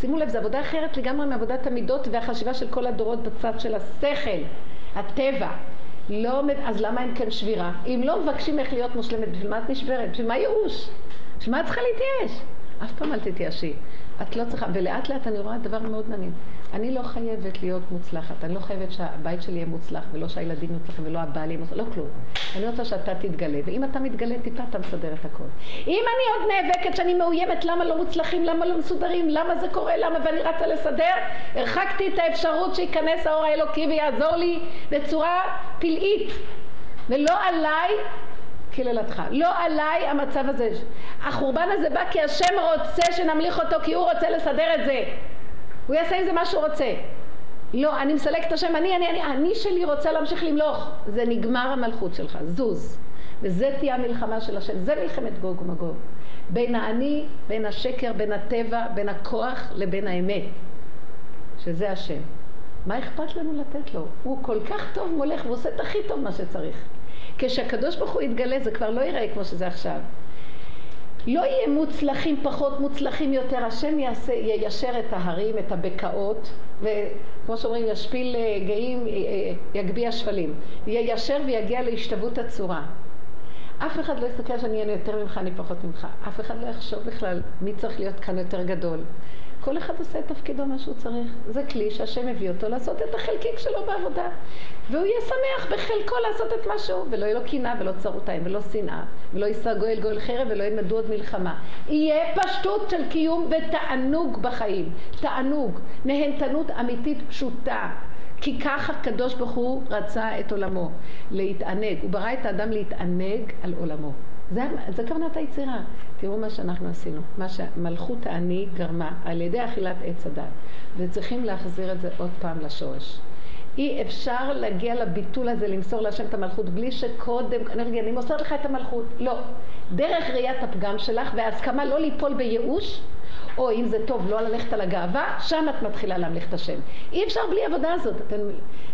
שימו לב, זו עבודה אחרת לגמרי מעבודת המידות והחשיבה של כל הדורות בצד של השכל, הטבע. לא, אז למה אין כן שבירה? אם לא מבקשים איך להיות מושלמת, בשביל מה את נשברת? בשביל מה ייאוש? בשביל מה את צריכה להתייאש? אף פעם אל תתייאשי. את לא צריכה, ולאט לאט אני רואה דבר מאוד מעניין. אני לא חייבת להיות מוצלחת, אני לא חייבת שהבית שלי יהיה מוצלח, ולא שהילדים מוצלחים, ולא הבעל יהיה מוצלח, לא כלום. אני רוצה שאתה תתגלה, ואם אתה מתגלה טיפה, אתה מסדר את הכל. אם אני עוד נאבקת שאני מאוימת, למה לא מוצלחים, למה לא מסודרים, למה זה קורה, למה ואני רצה לסדר, הרחקתי את האפשרות שייכנס האור האלוקי ויעזור לי בצורה פלאית. ולא עליי קללתך. לא עליי המצב הזה. החורבן הזה בא כי השם רוצה שנמליך אותו, כי הוא רוצה לסדר את זה. הוא יעשה עם זה מה שהוא רוצה. לא, אני מסלק את השם, אני, אני, אני, אני שלי רוצה להמשיך למלוך. זה נגמר המלכות שלך, זוז. וזה תהיה המלחמה של השם. זה מלחמת גוג ומגוג. בין האני, בין השקר, בין הטבע, בין הכוח לבין האמת. שזה השם. מה אכפת לנו לתת לו? הוא כל כך טוב מולך והוא עושה את הכי טוב מה שצריך. כשהקדוש ברוך הוא יתגלה זה כבר לא ייראה כמו שזה עכשיו. לא יהיה מוצלחים פחות, מוצלחים יותר. השם יעשה, יישר את ההרים, את הבקעות, וכמו שאומרים, ישפיל אה, גאים, אה, אה, יגביה שפלים. יישר ויגיע להשתוות הצורה. אף אחד לא יסתכל שאני אהיה יותר ממך, אני פחות ממך. אף אחד לא יחשוב בכלל מי צריך להיות כאן יותר גדול. כל אחד עושה את תפקידו מה שהוא צריך. זה כלי שהשם הביא אותו לעשות את החלקיק שלו בעבודה. והוא יהיה שמח בחלקו לעשות את משהו, ולא יהיה לו קנאה ולא צרות עין ולא שנאה, ולא יישא גואל גואל חרב ולא ילמדו עוד מלחמה. יהיה פשטות של קיום ותענוג בחיים. תענוג, נהנתנות אמיתית פשוטה. כי כך הקדוש ברוך הוא רצה את עולמו, להתענג. הוא ברא את האדם להתענג על עולמו. זה, זה כוונת היצירה. תראו מה שאנחנו עשינו, מה שמלכות האני גרמה על ידי אכילת עץ הדת, וצריכים להחזיר את זה עוד פעם לשורש. אי אפשר להגיע לביטול הזה, למסור להשם את המלכות, בלי שקודם, אני, אני מוסרת לך את המלכות. לא. דרך ראיית הפגם שלך וההסכמה לא ליפול בייאוש, או אם זה טוב, לא ללכת על הגאווה, שם את מתחילה להמליך את השם. אי אפשר בלי העבודה הזאת. אתן,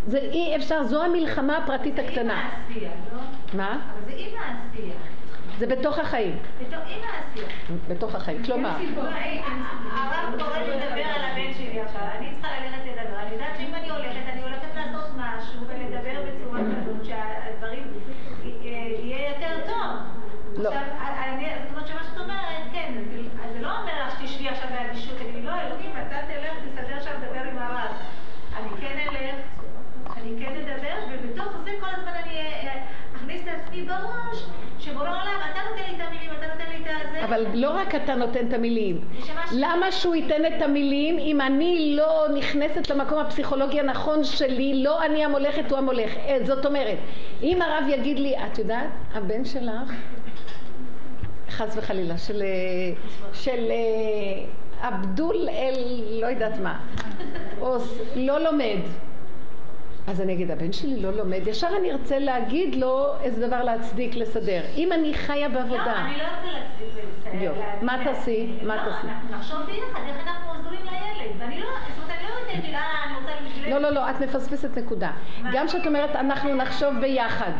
זה אי אפשר, זו המלחמה הפרטית הקטנה. זה עם העשייה, לא? מה? אבל זה עם העשייה. זה בתוך החיים. בתוך, העשייה. בתוך החיים, כלומר. אה, אה, אה, הרב קורא לדבר על הבן שלי עכשיו, אני צריכה ללכת לדבר, אני יודעת שאם אני הולכת, אני הולכת לעשות משהו ולדבר בצורה כן. כזאת שהדברים יהיה יותר טוב. לא. זאת אומרת שמה שאת אומרת, כן, זה לא אומר לך שתשבי עכשיו באדישות, אני לא, אלוהים, אתה תלך, תסתדר שם, תדבר עם הרב. אני כן אלך. אני כן אדבר, ובתוך זה כל הזמן אני אה, אכניס לעצמי בראש, שבורא עולם, אתה נותן לי את המילים, אתה נותן לי את הזה. אבל לא רק אתה נותן את המילים. למה שהוא ייתן את המילים אם אני לא נכנסת למקום הפסיכולוגי הנכון שלי, לא אני המולכת, הוא המולך. אה, זאת אומרת, אם הרב יגיד לי, את יודעת, הבן שלך, חס וחלילה, של, אה, של אה, אבדול אל לא יודעת מה, או לא לומד. אז אני אגיד, הבן שלי לא לומד, ישר אני ארצה להגיד לו איזה דבר להצדיק, לסדר. אם אני חיה בעבודה... לא, אני לא רוצה להצדיק. יופי. מה תעשי? מה לא, תעשי? אנחנו נחשוב ביחד איך אנחנו עוזרים לילד. ואני לא, זאת אומרת, אני לא יודעת, אה, אני רוצה בשביל... לא, לא, לא, את מפספסת נקודה. גם כשאת אומרת אנחנו נחשוב ביחד.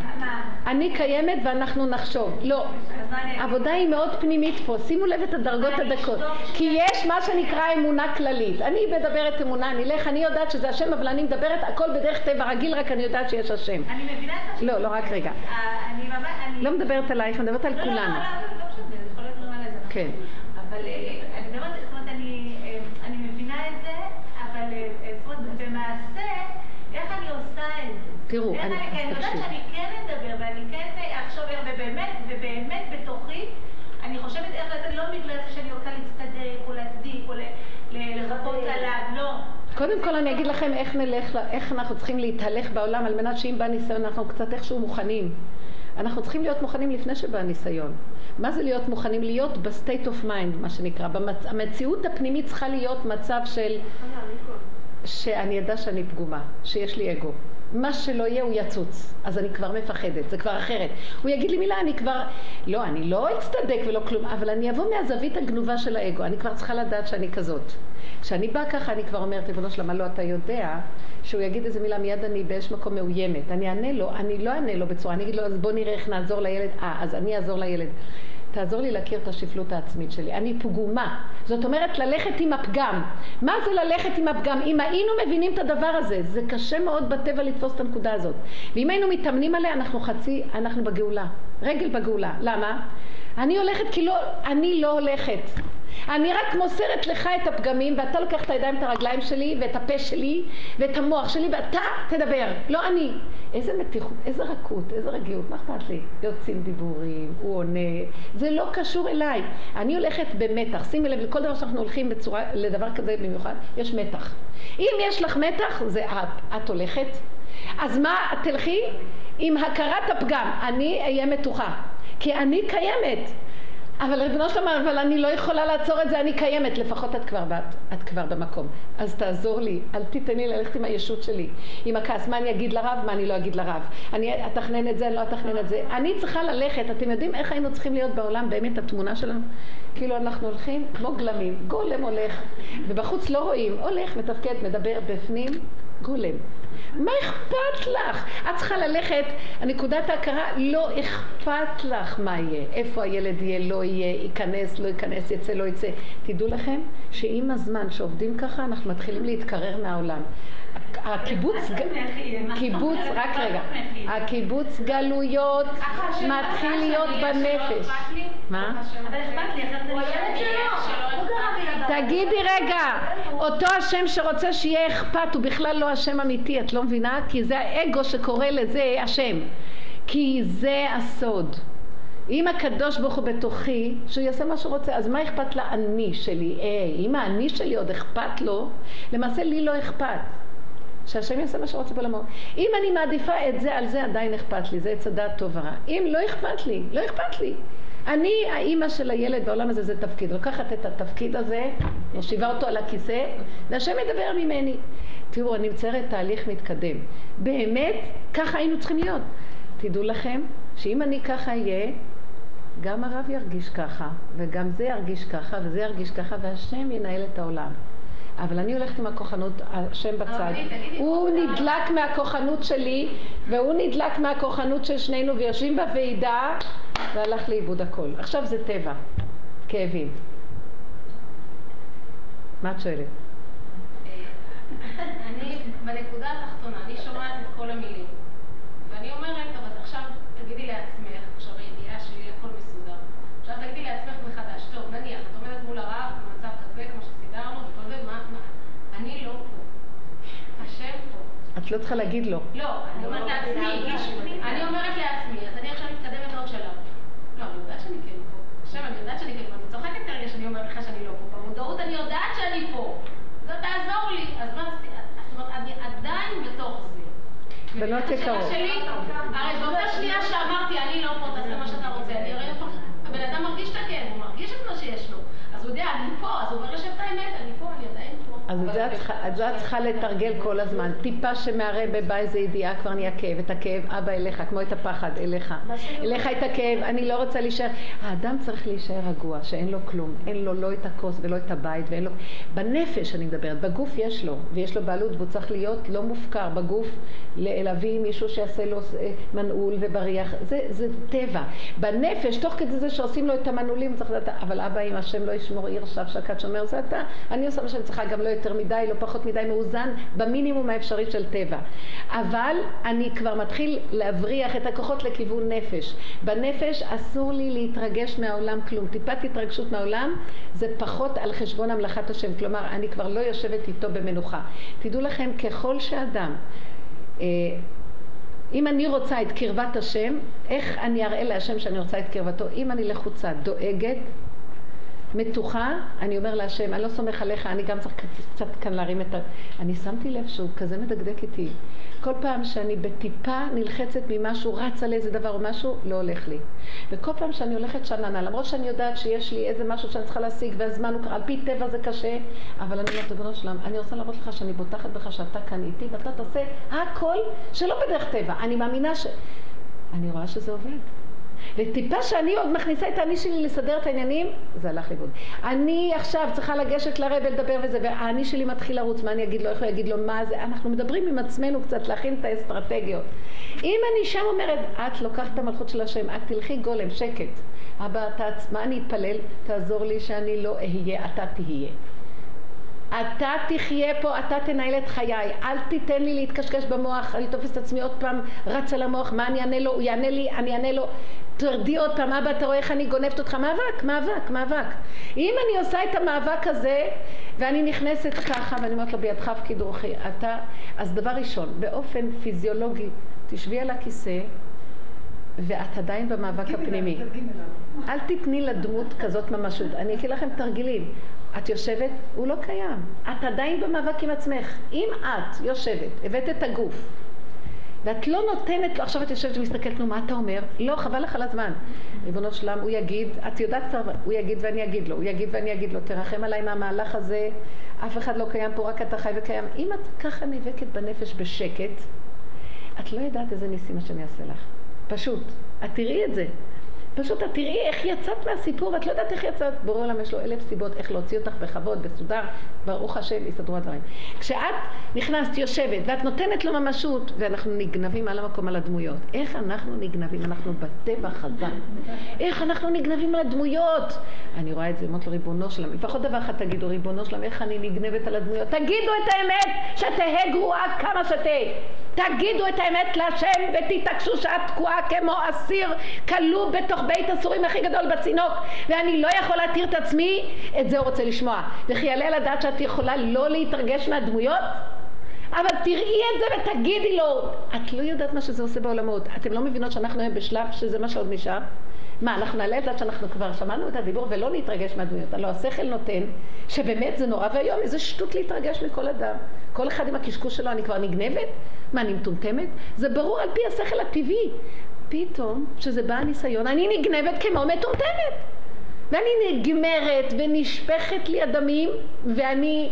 אני קיימת ואנחנו נחשוב. לא. העבודה היא מאוד פנימית פה, שימו לב את הדרגות הדקות. כי יש מה שנקרא אמונה כללית. אני מדברת אמונה, אני אלך, אני יודעת שזה השם, אבל אני מדברת הכל בדרך טבע רגיל, רק אני יודעת שיש השם. אני מבינה את ש... לא, לא, רק רגע. אה, אני ממש... לא מדברת עלייך, אני מדברת על לא, לא, כולנו. לא, לא, לא משנה, זה יכול להיות נורמלי, זה נכון. כן. אבל אה, אני מדברת, זאת אומרת, אני אה, מבינה את זה, אבל זאת אומרת, במעשה, איך אני עושה את זה? תראו, אני- אני יודעת. שאני כן אדבר, ואני כן אחשוב, ובאמת, ובאמת בתוכי, אני חושבת איך לצאת, לא בגלל זה שאני רוצה להצטדק, או להצדיק, או ל- ל- לחפות עליו, לא. קודם כל אני אגיד לכם איך נלך, איך אנחנו צריכים להתהלך בעולם על מנת שאם בא ניסיון אנחנו קצת איכשהו מוכנים. אנחנו צריכים להיות מוכנים לפני שבא ניסיון. מה זה להיות מוכנים? להיות ב-state of mind, מה שנקרא. במצ... המציאות הפנימית צריכה להיות מצב של שאני אדע שאני פגומה, שיש לי אגו. מה שלא יהיה הוא יצוץ, אז אני כבר מפחדת, זה כבר אחרת. הוא יגיד לי מילה, אני כבר... לא, אני לא אצטדק ולא כלום, אבל אני אבוא מהזווית הגנובה של האגו, אני כבר צריכה לדעת שאני כזאת. כשאני באה ככה, אני כבר אומרת, ריבונו שלמה, לא, אתה יודע שהוא יגיד איזה מילה, מיד אני באיזשהו מקום מאוימת. אני אענה לו, אני לא אענה לו בצורה, אני אגיד לו, אז בוא נראה איך נעזור לילד. אה, אז אני אעזור לילד. תעזור לי להכיר את השפלות העצמית שלי. אני פגומה. זאת אומרת, ללכת עם הפגם. מה זה ללכת עם הפגם? אם היינו מבינים את הדבר הזה, זה קשה מאוד בטבע לתפוס את הנקודה הזאת. ואם היינו מתאמנים עליה, אנחנו חצי, אנחנו בגאולה. רגל בגאולה. למה? אני הולכת כי לא, אני לא הולכת. אני רק מוסרת לך את הפגמים, ואתה לוקח את הידיים, את הרגליים שלי, ואת הפה שלי, ואת המוח שלי, ואתה תדבר, לא אני. איזה מתיחות, איזה רכות, איזה רגיעות, מה אכפת לי? יוצאים דיבורים, הוא עונה, זה לא קשור אליי. אני הולכת במתח, שימי לב, לכל דבר שאנחנו הולכים בצורה, לדבר כזה במיוחד, יש מתח. אם יש לך מתח, זה את, את הולכת. אז מה, תלכי עם הכרת הפגם, אני אהיה מתוחה, כי אני קיימת. אבל ריבונו שלמה, אבל אני לא יכולה לעצור את זה, אני קיימת, לפחות את כבר, את, את כבר במקום. אז תעזור לי, אל תיתן לי ללכת עם הישות שלי, עם הכעס, מה אני אגיד לרב, מה אני לא אגיד לרב. אני אתכנן את זה, לא אתכנן את זה. אני צריכה ללכת, אתם יודעים איך היינו צריכים להיות בעולם, באמת התמונה שלנו? כאילו אנחנו הולכים כמו גלמים, גולם הולך, ובחוץ לא רואים, הולך, מתפקד, מדבר, בפנים, גולם. מה אכפת לך? את צריכה ללכת, נקודת ההכרה, לא אכפת לך מה יהיה, איפה הילד יהיה, לא יהיה, ייכנס, לא ייכנס, יצא, לא יצא. תדעו לכם שעם הזמן שעובדים ככה, אנחנו מתחילים להתקרר מהעולם. הקיבוץ, קיבוץ, רק רגע, הקיבוץ גלויות מתחיל להיות בנפש. מה? תגידי רגע, אותו השם שרוצה שיהיה אכפת הוא בכלל לא השם אמיתי, את לא מבינה? כי זה האגו שקורא לזה השם. כי זה הסוד. אם הקדוש ברוך הוא בתוכי, שהוא יעשה מה שהוא רוצה, אז מה אכפת לאני שלי? אה, אם האני שלי עוד אכפת לו, למעשה לי לא אכפת. שהשם יעשה מה שהוא רוצה בעולמו. אם אני מעדיפה את זה, על זה עדיין אכפת לי, זה עץ הדעת טוב ורע. אם לא אכפת לי, לא אכפת לי. אני האימא של הילד בעולם הזה, זה תפקיד. לוקחת את התפקיד הזה, מושיבה אותו על הכיסא, והשם ידבר ממני. תראו, אני מציירת תהליך מתקדם. באמת, ככה היינו צריכים להיות. תדעו לכם, שאם אני ככה אהיה, גם הרב ירגיש ככה, וגם זה ירגיש ככה, וזה ירגיש ככה, והשם ינהל את העולם. אבל אני הולכת עם הכוחנות, השם בצד. הוא נדלק מהכוחנות שלי, והוא נדלק מהכוחנות של שנינו, ויושבים בוועידה, והלך לאיבוד הכל. עכשיו זה טבע, כאבים. מה את שואלת? אה, אני, בנקודה התחתונה, אני שומעת את כל המילים, ואני אומרת, אבל עכשיו תגידי לעצמך, עכשיו הידיעה שלי, הכל מסודר. עכשיו תגידי לעצמך מחדש, טוב, נניח, את עומדת מול הרב, לא צריכה להגיד לו. לא, אני אומרת לעצמי, אני אומרת לעצמי, אז אני עכשיו מתקדמת עוד שלב. לא, אני יודעת שאני כן פה. עכשיו אני יודעת שאני כן פה. אני צוחקת כרגע שאני אומרת לך שאני לא פה. במודעות אני יודעת שאני פה. זה תעזור לי. אז מה עשיתי? זאת אומרת, אני עדיין בתוך זה. בנות יקרות. הרי באותה שנייה שאמרתי, אני לא פה, תעשה מה שאתה רוצה, אני הרי הבן אדם מרגיש את הכאב, הוא מרגיש את מה שיש לו. אז הוא יודע, אני פה, אז הוא אומר לשם את האמת, אני פה, אני עדיין פה. אז את זה את צריכה לתרגל כל הזמן. טיפה שמערב בא איזה ידיעה כבר נהיה כאב. את הכאב, אבא אליך, כמו את הפחד, אליך. אליך את הכאב, אני לא רוצה להישאר. האדם צריך להישאר רגוע, שאין לו כלום. אין לו לא את הכוס ולא את הבית ואין לו... בנפש אני מדברת, בגוף יש לו, ויש לו בעלות והוא צריך להיות לא מופקר בגוף, להביא מישהו שיעשה לו אה, מנעול ובריח. זה, זה טבע. בנפש, תוך כדי זה שעושים לו את המנעולים, צריך לדעת, אבל אבא, אם השם לא ישמור עיר שקד שומר, זה אתה. אני עושה מה שאני צריכה, גם לא יותר מדי, לא פחות מדי מאוזן, במינימום האפשרי של טבע. אבל אני כבר מתחיל להבריח את הכוחות לכיוון נפש. בנפש אסור לי להתרגש מהעולם כלום. טיפת התרגשות מהעולם זה פחות על חשבון המלאכת השם. כלומר, אני כבר לא יושבת איתו במנוחה. תדעו לכם, ככל שאדם... אה, אם אני רוצה את קרבת השם, איך אני אראה להשם שאני רוצה את קרבתו? אם אני לחוצה, דואגת, מתוחה, אני אומר להשם, אני לא סומך עליך, אני גם צריך קצת כאן להרים את ה... אני שמתי לב שהוא כזה מדקדק איתי. כל פעם שאני בטיפה נלחצת ממשהו, רץ על איזה דבר או משהו, לא הולך לי. וכל פעם שאני הולכת שננה, למרות שאני יודעת שיש לי איזה משהו שאני צריכה להשיג והזמן הוא, על פי טבע זה קשה, אבל אני אומרת, ריבונו שלם, אני רוצה להראות לך שאני בוטחת בך שאתה כאן איתי ואתה תעשה הכל שלא בדרך טבע. אני מאמינה ש... אני רואה שזה עובד. וטיפה שאני עוד מכניסה את האני שלי לסדר את העניינים, זה הלך לאיבוד. אני עכשיו צריכה לגשת לרב ולדבר וזה, והאני שלי מתחיל לרוץ, מה אני אגיד לו, איך הוא יגיד לו, מה זה, אנחנו מדברים עם עצמנו קצת, להכין את האסטרטגיות. אם אני שם אומרת, את לוקחת את המלכות של השם, את תלכי גולם, שקט. אבא, אתה, מה אני אתפלל? תעזור לי שאני לא אהיה, אתה תהיה. אתה תחיה פה, אתה תנהל את חיי, אל תיתן לי להתקשקש במוח, אני תופס את עצמי עוד פעם, רץ על המוח, מה אני אענה לו, הוא יענה לי, אני אענה לו, תרדי עוד פעם, אבא, אתה רואה איך אני גונבת אותך? מאבק, מאבק, מאבק. אם אני עושה את המאבק הזה, ואני נכנסת ככה, ואני אומרת לו, בידך הפקיד רוחי, אתה... אז דבר ראשון, באופן פיזיולוגי, תשבי על הכיסא, ואת עדיין במאבק הפנימי. אל תתני לדמות כזאת ממשות. אני אגיד לכם תרגילים. את יושבת, הוא לא קיים. את עדיין במאבק עם עצמך. אם את יושבת, הבאת את הגוף, ואת לא נותנת לו, עכשיו את יושבת ומסתכלת, נו, מה אתה אומר? לא, חבל לך על הזמן. ריבונו שלם, הוא יגיד, את יודעת כבר, הוא יגיד ואני אגיד לו, הוא יגיד ואני אגיד לו, תרחם עליי מהמהלך הזה, אף אחד לא קיים פה, רק אתה חי וקיים. אם את ככה נאבקת בנפש בשקט, את לא יודעת איזה ניסים השם יעשה לך. פשוט. את תראי את זה. פשוט את תראי איך יצאת מהסיפור, ואת לא יודעת איך יצאת. בורא עולם יש לו אלף סיבות איך להוציא אותך בכבוד, בסודר, ברוך השם, יסתדרו הדברים. כשאת נכנסת, יושבת, ואת נותנת לו ממשות, ואנחנו נגנבים על המקום על הדמויות. איך אנחנו נגנבים? אנחנו בטבע חזק. איך אנחנו נגנבים על הדמויות? אני רואה את זה, אמרת לו, ריבונו שלם. לפחות דבר אחד תגידו, ריבונו שלם, איך אני נגנבת על הדמויות? תגידו את האמת, שתהא גרועה כמה שתהא. תגידו את האמת להשם ותתעקשו שאת תקועה כמו אסיר כלוא בתוך בית הסורים הכי גדול בצינוק ואני לא יכול להתיר את עצמי, את זה הוא רוצה לשמוע. וכי יעלה לדעת שאת יכולה לא להתרגש מהדמויות? אבל תראי את זה ותגידי לו, את לא יודעת מה שזה עושה בעולמות. אתם לא מבינות שאנחנו היום בשלב שזה מה שעוד נשאר? מה, אנחנו נעלה את זה שאנחנו כבר שמענו את הדיבור ולא להתרגש מהדמויות. הלוא השכל נותן שבאמת זה נורא ואיום, איזה שטות להתרגש מכל אדם. כל אחד עם הקשקוש שלו, אני כבר נגנבת? מה, אני מטומטמת? זה ברור על פי השכל הטבעי. פתאום, כשזה בא הניסיון, אני נגנבת כמו מטומטמת. ואני נגמרת ונשפכת לי הדמים, ואני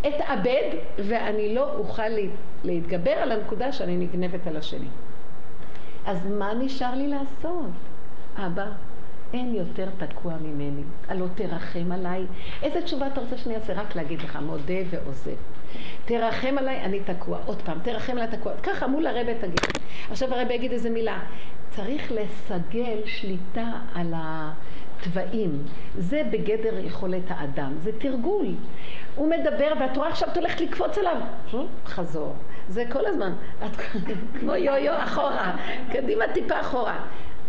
אתאבד, ואני לא אוכל להתגבר על הנקודה שאני נגנבת על השני. אז מה נשאר לי לעשות? אבא, אין יותר תקוע ממני, הלא תרחם עליי. איזה תשובה אתה רוצה שאני אעשה? רק להגיד לך, מודה ועוזב. תרחם עליי, אני תקוע. עוד פעם, תרחם עליי, תקוע. ככה מול הרבה תגיד. עכשיו הרבה יגיד איזה מילה. צריך לסגל שליטה על התוואים. זה בגדר יכולת האדם. זה תרגול. הוא מדבר, ואת רואה עכשיו את הולכת לקפוץ עליו. חזור. זה כל הזמן. את כמו יו-יו אחורה. קדימה טיפה אחורה.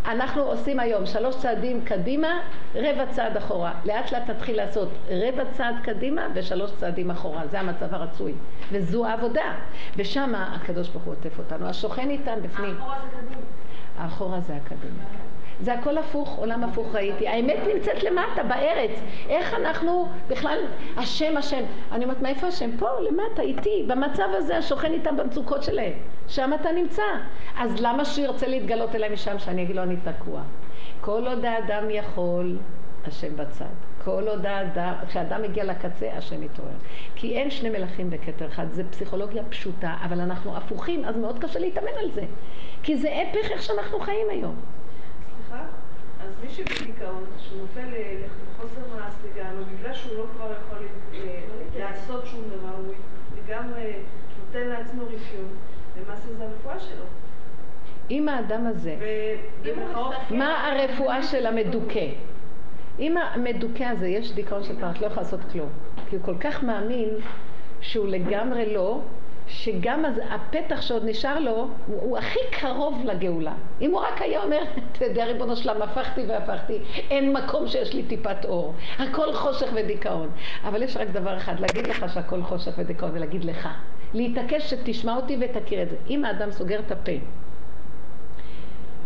אנחנו עושים היום שלוש צעדים קדימה, רבע צעד אחורה. לאט לאט נתחיל לעשות רבע צעד קדימה ושלוש צעדים אחורה. זה המצב הרצוי. וזו העבודה. ושם הקדוש ברוך הוא עוטף אותנו. השוכן איתן בפנים. האחורה זה קדימה. האחורה זה הקדימה. זה הכל הפוך, עולם הפוך ראיתי. האמת נמצאת למטה, בארץ. איך אנחנו בכלל, השם, השם. אני אומרת, מאיפה השם? פה, למטה, איתי. במצב הזה, השוכן איתם במצוקות שלהם. שם אתה נמצא. אז למה שהוא ירצה להתגלות אליי משם, שאני אגיד לו, אני תקוע? כל עוד האדם יכול, השם בצד. כל עוד האדם, כשאדם מגיע לקצה, השם מתעורר. כי אין שני מלכים בכתר אחד, זה פסיכולוגיה פשוטה, אבל אנחנו הפוכים, אז מאוד קשה להתאמן על זה. כי זה הפך איך שאנחנו חיים היום. אז מי שבדיכאון, שהוא נופל לחוסר מעש לגמרי, בגלל שהוא לא כבר יכול אה, לעשות שום דבר, הוא לגמרי נותן לעצמו רפיון, למעשה זה הרפואה שלו. אם האדם הזה. מה הרפואה של המדוכא? אם המדוכא הזה יש דיכאון של פרט, לא יכול לעשות כלום. כי הוא כל כך מאמין שהוא לגמרי לא, שגם אז הפתח שעוד נשאר לו, הוא, הוא הכי קרוב לגאולה. אם הוא רק היה אומר, אתה יודע ריבונו שלם, הפכתי והפכתי, אין מקום שיש לי טיפת אור. הכל חושך ודיכאון. אבל יש רק דבר אחד, להגיד לך שהכל חושך ודיכאון, ולהגיד לך. להתעקש שתשמע אותי ותכיר את זה. אם האדם סוגר את הפה,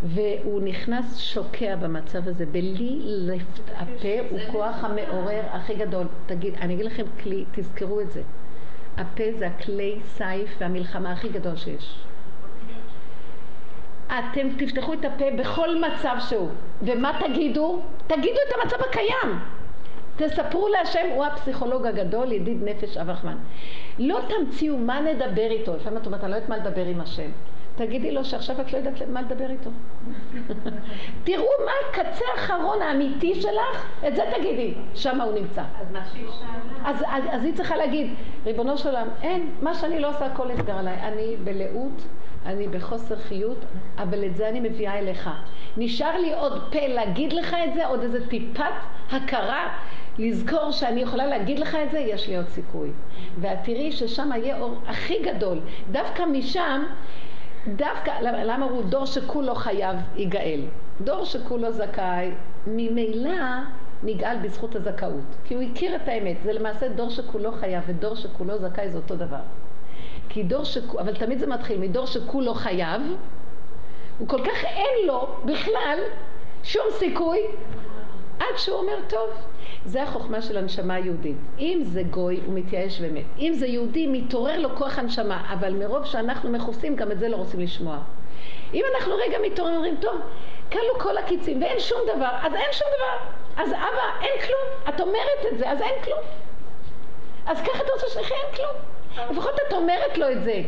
והוא נכנס שוקע במצב הזה, בלי לפת... הפה הוא כוח המעורר הכי גדול. תגיד, אני אגיד לכם כלי, תזכרו את זה. הפה זה הכלי סייף והמלחמה הכי גדול שיש. אתם תפתחו את הפה בכל מצב שהוא. ומה תגידו? תגידו את המצב הקיים. תספרו להשם, הוא הפסיכולוג הגדול, ידיד נפש אב רחמן. לא תמציאו מה נדבר איתו. לפעמים את אומרת, אני לא יודעת מה לדבר עם השם. תגידי לו שעכשיו את לא יודעת מה לדבר איתו. תראו מה הקצה האחרון האמיתי שלך, את זה תגידי, שם הוא נמצא. אז מה שהיא שאלה... אז, אז, אז היא צריכה להגיד, ריבונו של עולם, אין, מה שאני לא עושה הכל נסגר עליי. אני בלאות, אני בחוסר חיות, אבל את זה אני מביאה אליך. נשאר לי עוד פה להגיד לך את זה, עוד איזה טיפת הכרה, לזכור שאני יכולה להגיד לך את זה, יש לי עוד סיכוי. ואת תראי ששם יהיה אור הכי גדול. דווקא משם, דווקא, למה הוא דור שכולו חייב ייגאל? דור שכולו זכאי, ממילא נגאל בזכות הזכאות. כי הוא הכיר את האמת. זה למעשה דור שכולו חייב ודור שכולו זכאי זה אותו דבר. כי דור שכולו, אבל תמיד זה מתחיל מדור שכולו חייב, הוא כל כך אין לו בכלל שום סיכוי עד שהוא אומר טוב. זה החוכמה של הנשמה היהודית. אם זה גוי, הוא מתייאש ומת. אם זה יהודי, מתעורר לו כוח הנשמה, אבל מרוב שאנחנו מכוסים, גם את זה לא רוצים לשמוע. אם אנחנו רגע מתעוררים, אומרים, טוב, כלו כל הקיצים ואין שום דבר, אז אין שום דבר. אז אבא, אין כלום. את אומרת את זה, אז אין כלום. אז ככה אתה רוצה שנחיה, אין כלום. לפחות את אומרת לו את זה.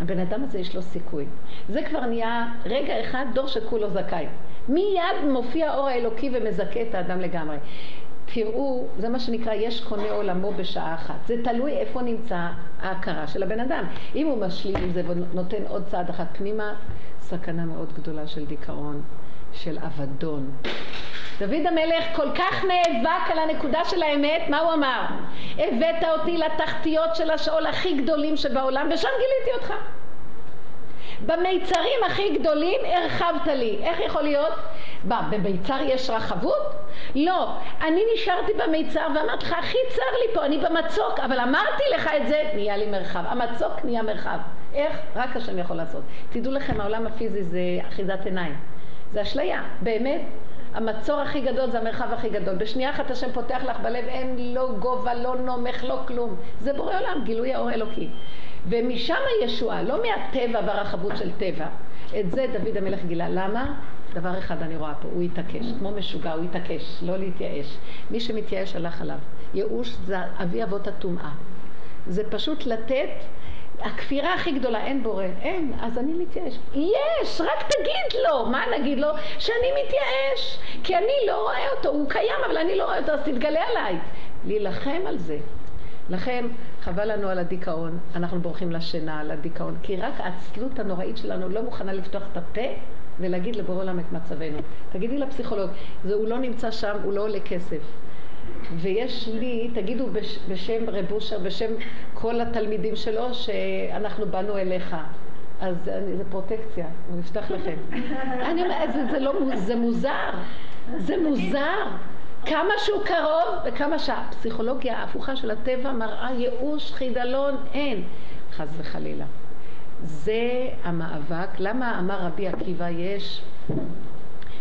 הבן אדם הזה יש לו סיכוי. זה כבר נהיה רגע אחד דור שכולו זכאי. מיד מופיע האור האלוקי ומזכה את האדם לגמרי. תראו, זה מה שנקרא יש קונה עולמו בשעה אחת. זה תלוי איפה נמצא ההכרה של הבן אדם. אם הוא משלים עם זה ונותן עוד צעד אחד פנימה, סכנה מאוד גדולה של דיכאון, של אבדון. דוד המלך כל כך נאבק על הנקודה של האמת, מה הוא אמר? הבאת אותי לתחתיות של השאול הכי גדולים שבעולם ושם גיליתי אותך. במיצרים הכי גדולים הרחבת לי. איך יכול להיות? מה, במיצר יש רחבות? לא. אני נשארתי במיצר ואמרתי לך, הכי צר לי פה, אני במצוק, אבל אמרתי לך את זה, נהיה לי מרחב. המצוק נהיה מרחב. איך? רק השם יכול לעשות. תדעו לכם, העולם הפיזי זה אחיזת עיניים. זה אשליה. באמת, המצור הכי גדול זה המרחב הכי גדול. בשנייה אחת השם פותח לך בלב, אין לא גובה, לא נומך, לא כלום. זה בורא עולם, גילוי האור אלוקי. ומשם הישועה, לא מהטבע והרחבות של טבע. את זה דוד המלך גילה. למה? דבר אחד אני רואה פה, הוא התעקש, כמו משוגע, הוא התעקש, לא להתייאש. מי שמתייאש הלך עליו. ייאוש זה אבי אבות הטומאה. זה פשוט לתת, הכפירה הכי גדולה, אין בורא, אין, אז אני מתייאש. יש, רק תגיד לו, מה נגיד לו? שאני מתייאש, כי אני לא רואה אותו, הוא קיים אבל אני לא רואה אותו, אז תתגלה עליי. להילחם על זה. לכן חבל לנו על הדיכאון, אנחנו בורחים לשינה, על הדיכאון, כי רק העצלות הנוראית שלנו לא מוכנה לפתוח את הפה ולהגיד לבורא עולם את מצבנו. תגידי לפסיכולוג, זה הוא לא נמצא שם, הוא לא עולה כסף. ויש לי, תגידו בש, בשם רב אושר, בשם כל התלמידים שלו, שאנחנו באנו אליך. אז אני, זה פרוטקציה, הוא יפתח לכם. אני אומרת, זה, זה, לא, זה מוזר, זה מוזר. כמה שהוא קרוב וכמה שהפסיכולוגיה ההפוכה של הטבע מראה ייאוש, חידלון, אין. חס וחלילה. זה המאבק. למה אמר רבי עקיבא יש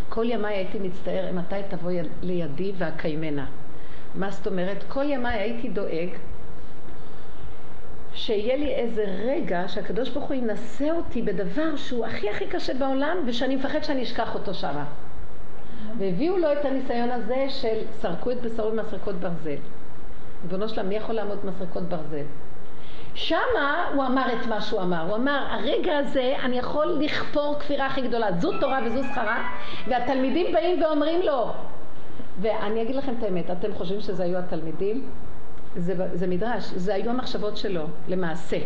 כל ימיי הייתי מצטער מתי תבוא לידי ואקיימנה. מה זאת אומרת? כל ימיי הייתי דואג שיהיה לי איזה רגע שהקדוש ברוך הוא ינסה אותי בדבר שהוא הכי הכי קשה בעולם ושאני מפחד שאני אשכח אותו שמה. והביאו לו את הניסיון הזה של סרקו את בשרו במסרקות ברזל. ריבונו שלם, מי יכול לעמוד במסרקות ברזל? שמה הוא אמר את מה שהוא אמר. הוא אמר, הרגע הזה אני יכול לכפור כפירה הכי גדולה. זו תורה וזו שכרה, והתלמידים באים ואומרים לו, ואני אגיד לכם את האמת, אתם חושבים שזה היו התלמידים? זה, זה מדרש, זה היו המחשבות שלו, למעשה.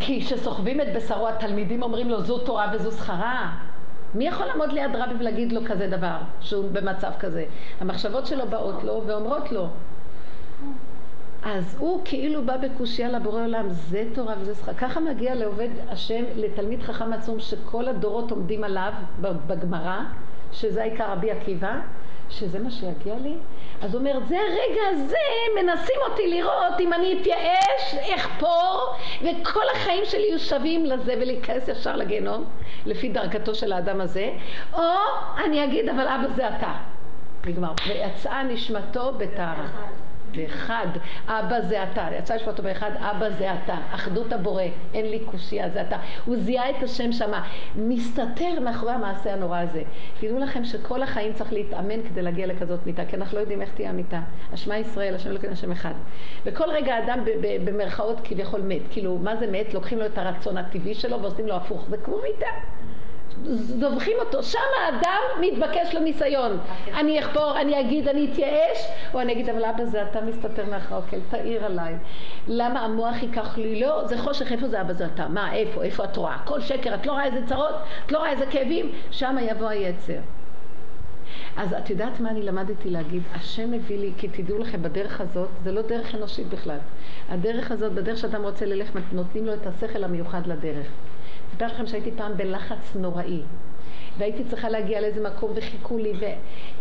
כי כשסוחבים את בשרו התלמידים אומרים לו זו תורה וזו שכרה. מי יכול לעמוד ליד רבי ולהגיד לו כזה דבר, שהוא במצב כזה? המחשבות שלו באות לו ואומרות לו. אז הוא כאילו בא בקושייה לבורא עולם, זה תורה וזה שכר. ככה מגיע לעובד השם, לתלמיד חכם עצום שכל הדורות עומדים עליו בגמרא, שזה העיקר רבי עקיבא, שזה מה שיגיע לי. אז הוא אומר, זה הרגע הזה, מנסים אותי לראות אם אני אתייאש, אחפור, וכל החיים שלי יהיו שווים לזה ולהיכנס ישר לגיהנום, לפי דרכתו של האדם הזה, או אני אגיד, אבל אבא זה אתה. נגמר. ויצאה נשמתו בטהרה. באחד, אבא זה אתה, יצא לשמוע אותו באחד, אבא זה אתה, אחדות הבורא, אין לי קושייה, זה אתה. הוא זיהה את השם שמה, מסתתר מאחורי המעשה הנורא הזה. תדעו לכם שכל החיים צריך להתאמן כדי להגיע לכזאת מיטה, כי אנחנו לא יודעים איך תהיה המיטה. השמע ישראל, השם אלוקים, השם אחד. וכל רגע אדם במרכאות כביכול מת, כאילו, מה זה מת? לוקחים לו את הרצון הטבעי שלו ועושים לו הפוך, זה כמו מיטה. זובחים אותו, שם האדם מתבקש לניסיון. אני אחפור, אני אגיד, אני אתייאש, או אני אגיד, אבל אבא זה אתה מסתתר מאחורי, אוקיי, תאיר עליי. למה המוח ייקח לי? לא, זה חושך, איפה זה אבא זה אתה? מה, איפה, איפה את רואה? כל שקר, את לא רואה איזה צרות? את לא רואה איזה כאבים? שם יבוא היצר. אז את יודעת מה אני למדתי להגיד? השם מביא לי, כי תדעו לכם, בדרך הזאת, זה לא דרך אנושית בכלל. הדרך הזאת, בדרך שאדם רוצה ללך, נותנים לו את השכל המיוחד לדרך. אספר לכם שהייתי פעם בלחץ נוראי. והייתי צריכה להגיע לאיזה מקום וחיכו לי, ו,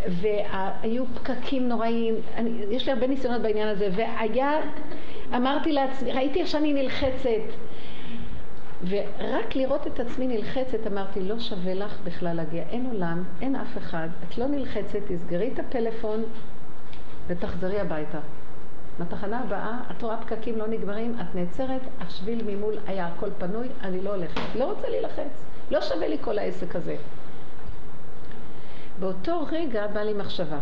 והיו פקקים נוראיים, אני, יש לי הרבה ניסיונות בעניין הזה, והיה, אמרתי לעצמי, ראיתי איך שאני נלחצת, ורק לראות את עצמי נלחצת, אמרתי, לא שווה לך בכלל להגיע, אין עולם, אין אף אחד, את לא נלחצת, תסגרי את הפלאפון ותחזרי הביתה. בתחנה הבאה, את רואה פקקים לא נגמרים, את נעצרת, השביל ממול היה הכל פנוי, אני לא הולכת. לא רוצה להילחץ. לא שווה לי כל העסק הזה. באותו רגע בא לי מחשבה.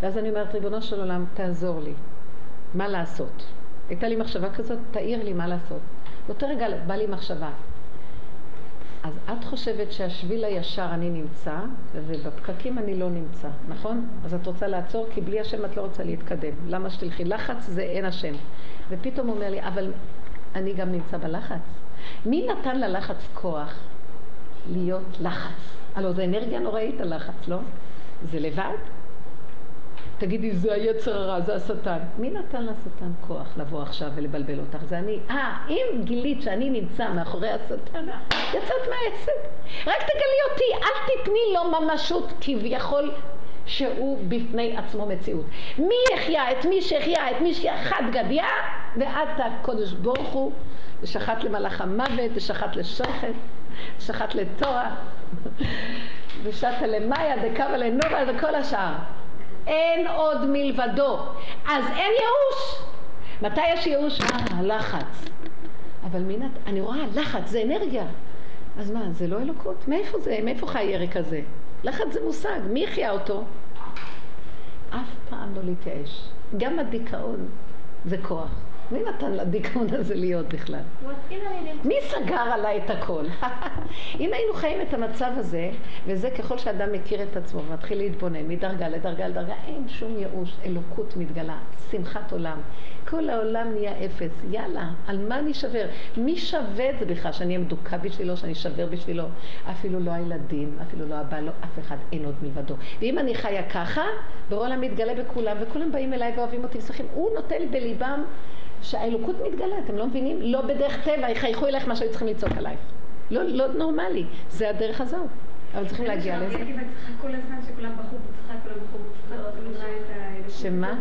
ואז אני אומרת, ריבונו של עולם, תעזור לי. מה לעשות? הייתה לי מחשבה כזאת, תאיר לי מה לעשות. באותו רגע בא לי מחשבה. אז את חושבת שהשביל הישר אני נמצא, ובפקקים אני לא נמצא, נכון? אז את רוצה לעצור, כי בלי השם את לא רוצה להתקדם. למה שתלכי? לחץ זה אין השם. ופתאום הוא אומר לי, אבל אני גם נמצא בלחץ. מי נתן ללחץ כוח להיות לחץ? הלוא זה אנרגיה נוראית הלחץ, לא? זה לבד? תגידי, זה היצר הרע, זה השטן. מי נתן לשטן כוח לבוא עכשיו ולבלבל אותך? זה אני. אה, אם גילית שאני נמצא מאחורי השטן, יצאת מהעסק. רק תגלי אותי, אל תתני לו ממשות כביכול שהוא בפני עצמו מציאות. מי יחיה את מי שיחיה את מי שיחד גדיה, ואת הקודש ברוך הוא, ושחט למלאך המוות, ושחט לשחט, ושחט לתורה, ושטה למאיה, דקבה לנובה, וכל השאר. אין עוד מלבדו. אז אין ייאוש. מתי יש ייאוש? אה, לחץ. אבל מינת, אני רואה, לחץ זה אנרגיה. אז מה, זה לא אלוקות? מאיפה זה? מאיפה חי ירק הזה? לחץ זה מושג, מי יחיה אותו? אף פעם לא להתייאש. גם הדיכאון זה כוח. מי נתן לדיכאון הזה להיות בכלל? מי סגר עליי את הכל? אם היינו חיים את המצב הזה, וזה ככל שאדם מכיר את עצמו ומתחיל להתבונן מדרגה לדרגה לדרגה, אין שום ייאוש, אלוקות מתגלה, שמחת עולם. כל העולם נהיה אפס. יאללה, על מה אני שוור? מי שווה את זה בכלל, שאני אהיה מדוכא בשבילו, שאני אשבר בשבילו? אפילו לא הילדים, אפילו לא הבעל, לא אף אחד, אין עוד מלבדו. ואם אני חיה ככה, ברור העולם מתגלה בכולם, וכולם באים אליי ואוהבים אותי ושמחים. הוא נותן לי בליבם שהאלוקות מתגלה, אתם לא מבינים? לא בדרך טבע, יחייכו אלייך מה שהיו צריכים לצעוק עלייך. לא, לא נורמלי, זה הדרך הזאת. אבל צריכים להגיע לזה. כל הזמן שכולם בחרו, וצחק, כולם בחרו, וצחק, שמה?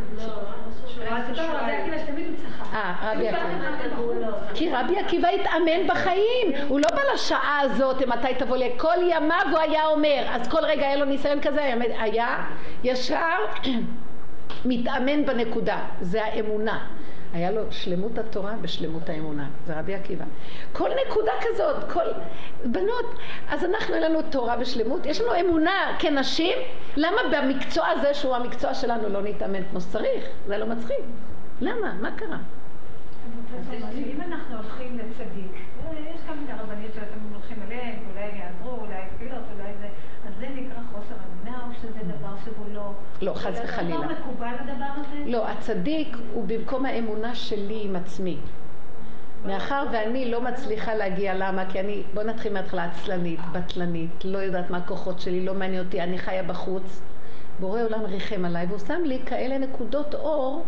אה, רבי עקיבא. כי רבי עקיבא התאמן בחיים, הוא לא בא לשעה הזאת, מתי תבוא לי, כל ימיו הוא היה אומר, אז כל רגע היה לו ניסיון כזה, היה ישר מתאמן בנקודה, זה האמונה. היה לו שלמות התורה בשלמות האמונה, זה רבי עקיבא. כל נקודה כזאת, כל... בנות, אז אנחנו אין לנו תורה בשלמות, יש לנו אמונה כנשים, למה במקצוע הזה שהוא המקצוע שלנו לא נתאמן כמו שצריך? זה לא מצחיק. למה? מה קרה? אם אנחנו הולכים לצדיק, יש כמה מיני רבניות שאתם הולכים אליהם, אולי הם יעזרו, אולי תפילות, אולי זה, זה או שזה דבר שהוא לא... לא, חס וחלילה. לא מקובל הדבר הזה? לא, הצדיק הוא במקום האמונה שלי עם עצמי. מאחר ואני לא מצליחה להגיע, למה? כי אני, בוא נתחיל מההתחלה, עצלנית, בטלנית, לא יודעת מה הכוחות שלי, לא מעניין אותי, אני חיה בחוץ. בורא עולם ריחם עליי, והוא שם לי כאלה נקודות אור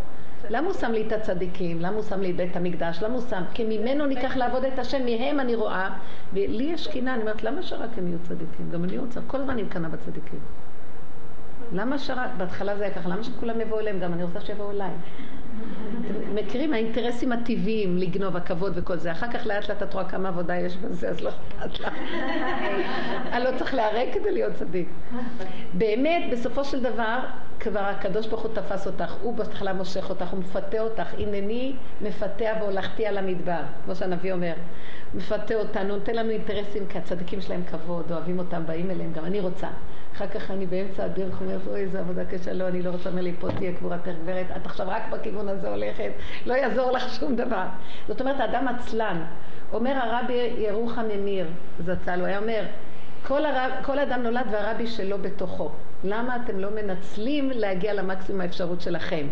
למה הוא שם לי את הצדיקים? למה הוא שם לי את בית המקדש? למה הוא שם? כי ממנו ניקח לעבוד את השם, מהם אני רואה. ולי יש קינה, אני אומרת, למה שרק הם יהיו צדיקים? גם אני רוצה, כל הזמן אני מקנאה בצדיקים. למה שרק, בהתחלה זה היה ככה, למה שכולם יבואו אליהם? גם אני רוצה שיבואו אליי. אתם מכירים האינטרסים הטבעיים לגנוב הכבוד וכל זה. אחר כך לאט לאט את רואה כמה עבודה יש בזה, אז לא אכפת לך. אני לא צריך להיהרג כדי להיות צדיק. באמת, בסופו של דבר, כבר הקדוש ברוך הוא תפס אותך, הוא בהתחלה מושך אותך, הוא מפתה אותך. הנני מפתה והולכתי על המדבר, כמו שהנביא אומר. מפתה אותנו, נותן לנו אינטרסים, כי הצדיקים שלהם כבוד, אוהבים אותם, באים אליהם, גם אני רוצה. אחר כך אני באמצע הדרך אומרת, אוי, איזה עבודה קשה, לא, אני לא רוצה, אומר לי, פה תהיה קבורתך גברת, את עכשיו רק בכיוון הזה הולכת, לא יעזור לך שום דבר. זאת אומרת, האדם עצלן. אומר הרבי ירוחם ממיר זצ"ל, הוא היה אומר, כל, הרב, כל אדם נולד והרבי שלו בתוכו. למה אתם לא מנצלים להגיע למקסימום האפשרות שלכם?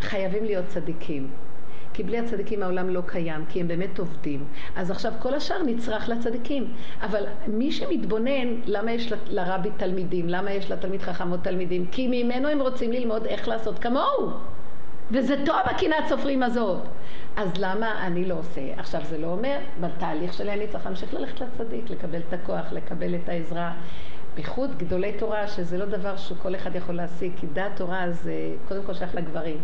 חייבים להיות צדיקים. כי בלי הצדיקים העולם לא קיים, כי הם באמת עובדים. אז עכשיו כל השאר נצרך לצדיקים. אבל מי שמתבונן, למה יש לרבי תלמידים? למה יש לתלמיד חכם עוד תלמידים? כי ממנו הם רוצים ללמוד איך לעשות כמוהו. וזה טוב הקנאת סופרים הזאת. אז למה אני לא עושה? עכשיו זה לא אומר, בתהליך שלי אני צריך להמשיך ללכת לצדיק, לקבל את הכוח, לקבל את העזרה. בייחוד גדולי תורה, שזה לא דבר שכל אחד יכול להשיג, כי דעת תורה זה קודם כל שייך לגברים.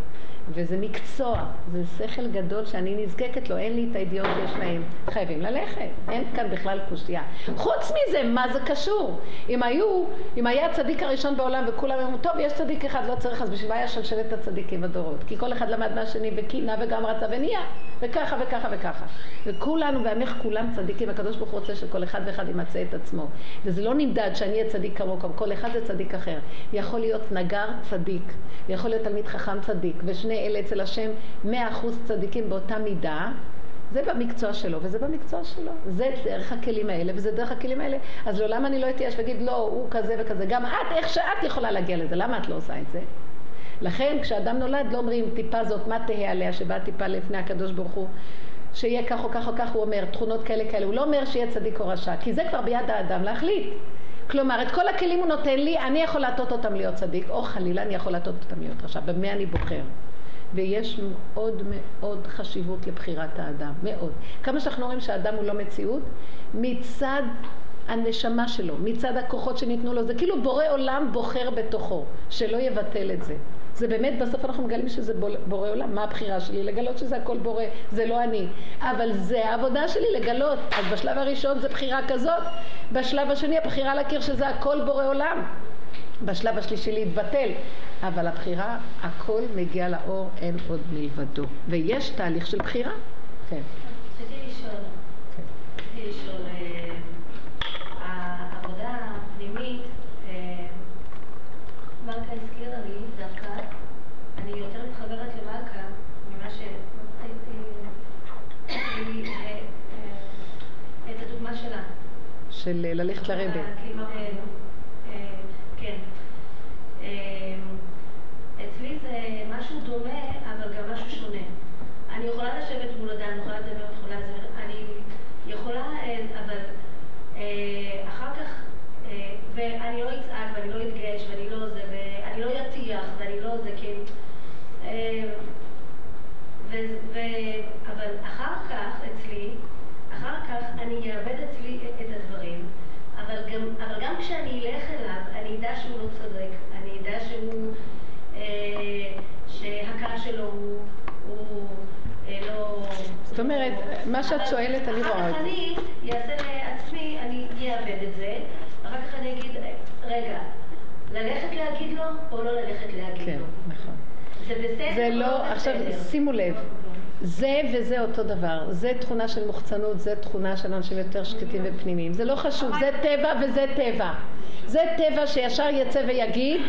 וזה מקצוע, זה שכל גדול שאני נזקקת לו, אין לי את הידיעות שיש להם. חייבים ללכת, אין כאן בכלל קושייה. חוץ מזה, מה זה קשור? אם היו, אם היה הצדיק הראשון בעולם וכולם אמרו, טוב, יש צדיק אחד, לא צריך, אז בשביל מה היה שלשלת הצדיקים בדורות? כי כל אחד למד מהשני וקינה וגם רצה ונהיה, וככה וככה וככה. וכולנו, ואמך כולם צדיקים, הקדוש ברוך הוא רוצה שכל אחד ואחד ימצא את עצמו. וזה לא נמדד שאני אהיה צדיק כמוהו, כל אחד זה צדיק אחר. יכול להיות נגר צדיק, יכול להיות תלמיד חכם צדיק, ושני אלה אצל השם מאה אחוז צדיקים באותה מידה, זה במקצוע שלו וזה במקצוע שלו. זה דרך הכלים האלה וזה דרך הכלים האלה. אז לעולם אני לא אתייאש ואגיד לא, הוא כזה וכזה. גם את, איך שאת יכולה להגיע לזה, למה את לא עושה את זה? לכן כשאדם נולד לא אומרים טיפה זאת, מה תהא עליה שבאה טיפה לפני הקדוש ברוך הוא, שיהיה כך או כך או כך, הוא אומר, תכונות כאלה כאלה. הוא לא אומר שיהיה צדיק או רשע, כי זה כבר ביד האדם להחליט. כלומר, את כל הכלים הוא נותן לי, אני יכול להטות אותם להיות צדיק, או חלילה אני יכול להטות אותם להיות רשע. במה אני בוחר? ויש מאוד מאוד חשיבות לבחירת האדם, מאוד. כמה שאנחנו אומרים שהאדם הוא לא מציאות, מצד הנשמה שלו, מצד הכוחות שניתנו לו, זה כאילו בורא עולם בוחר בתוכו, שלא יבטל את זה. זה באמת, בסוף אנחנו מגלים שזה בורא עולם. מה הבחירה שלי? לגלות שזה הכל בורא, זה לא אני. אבל זה העבודה שלי לגלות. אז בשלב הראשון זה בחירה כזאת, בשלב השני הבחירה להכיר שזה הכל בורא עולם. בשלב השלישי להתבטל. אבל הבחירה, הכל מגיע לאור, אין עוד מלבדו. ויש תהליך של בחירה. כן. רציתי לשאול. רציתי לשאול, אה, העבודה הפנימית, אה, מלכה הזכירה לי דווקא, אני יותר מתחברת למלכה ממה שראיתי אה, את הדוגמה שלה. של ללכת לרבה. כן. אצלי זה משהו דומה, אבל גם משהו שונה. אני יכולה לשבת מול אדם, יכולה לדבר, יכולה לדבר, אני יכולה, אבל אחר כך, ואני לא אצעק, ואני לא אתגש, ואני לא זה, ואני לא אטיח, ואני לא זה, כי... אבל אחר כך אצלי, אחר כך אני אאבד אצלי את הדברים, אבל גם, אבל גם כשאני אלך אליו, אני אדע שהוא לא צודק, אני אדע שהוא, אה, שהקו שלו הוא, הוא אה, לא... זאת אומרת, מה שאת שואלת, אני רואה את זה. אחר כך אני אעשה לעצמי, אני אאבד את זה, אחר כך אני אגיד, רגע, ללכת להגיד לו או לא ללכת להגיד כן, לו? כן, נכון. זה בסדר זה לא, לא עכשיו שימו לב, זה וזה אותו דבר. זה תכונה של מוחצנות, זה תכונה של אנשים יותר שקטים ופנימיים. זה לא חשוב, זה טבע וזה טבע. זה טבע שישר יצא ויגיד,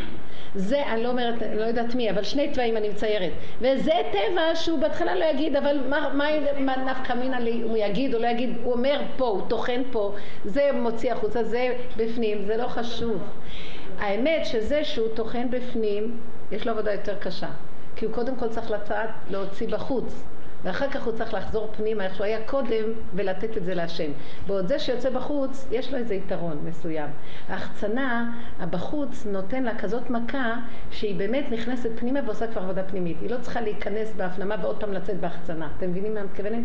זה, אני לא אומרת, לא יודעת מי, אבל שני טבעים אני מציירת. וזה טבע שהוא בהתחלה לא יגיד, אבל מה, מה, מה נפקא מינא לי, הוא יגיד או לא יגיד, הוא אומר פה, הוא טוחן פה, זה מוציא החוצה, זה בפנים, זה לא חשוב. האמת שזה שהוא טוחן בפנים, יש לו עבודה יותר קשה. כי הוא קודם כל צריך לצאת, להוציא בחוץ. ואחר כך הוא צריך לחזור פנימה איך שהוא היה קודם ולתת את זה להשם. ועוד זה שיוצא בחוץ, יש לו איזה יתרון מסוים. ההחצנה, הבחוץ, נותן לה כזאת מכה שהיא באמת נכנסת פנימה ועושה כבר עבודה פנימית. היא לא צריכה להיכנס בהפנמה ועוד פעם לצאת בהחצנה. אתם מבינים מה אני מתכוונת?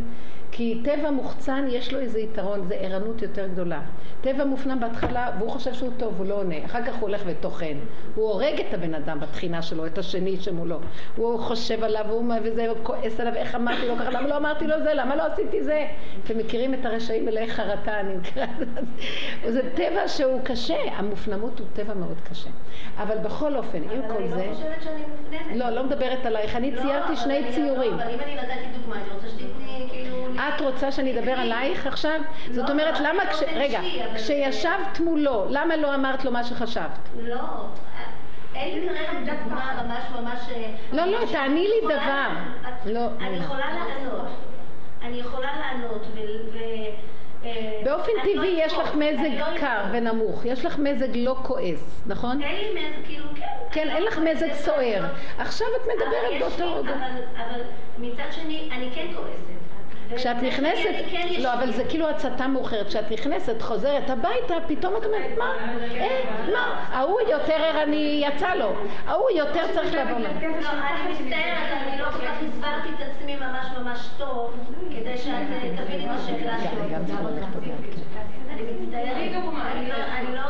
כי טבע מוחצן יש לו איזה יתרון, זה ערנות יותר גדולה. טבע מופנם בהתחלה והוא חושב שהוא טוב, הוא לא עונה. אחר כך הוא הולך וטוחן. הוא הורג את הבן אדם בתחינה שלו, את השני שמולו. הוא חושב עליו וזה, הוא כועס עליו, איך אמרתי לו ככה, למה לא אמרתי לו זה, למה לא עשיתי זה? אתם מכירים את הרשעים מלאי חרטה, אני מכירה את זה. זה טבע שהוא קשה, המופנמות הוא טבע מאוד קשה. אבל בכל אופן, עם כל זה... אבל אני לא חושבת שאני מופנמת. לא, לא מדברת עלייך, אני ציירתי שני ציורים. אבל אם אני נתתי דוגמה, אני רוצה שתתני כאילו... את רוצה שאני אדבר עלייך עכשיו? זאת אומרת, למה כש... רגע, כשישבת מולו, למה לא אמרת לו מה שחשבת? לא. אין לי כרגע דוגמה ממש ממש... לא, לא, תעני לי דבר. לא. אני יכולה לענות. אני יכולה לענות ו... באופן טבעי יש לך מזג קר ונמוך, יש לך מזג לא כועס, נכון? אין לי מזג, כאילו, כן. כן, אין לך מזג סוער. עכשיו את מדברת באותו רגע. אבל מצד שני, אני כן כועסת. כשאת נכנסת, כן לא, אבל זה כאילו הצתה מאוחרת. כשאת נכנסת, חוזרת הביתה, פתאום את אומרת, מה? אה, מה? ההוא יותר ערני יצא לו. ההוא יותר צריך לבוא לו. לא, אני מצטערת, אני לא כל כך הסברתי את עצמי ממש ממש טוב, כדי שאת אה, תביני מה השאלה שלי. אני מצטערת. אני לא...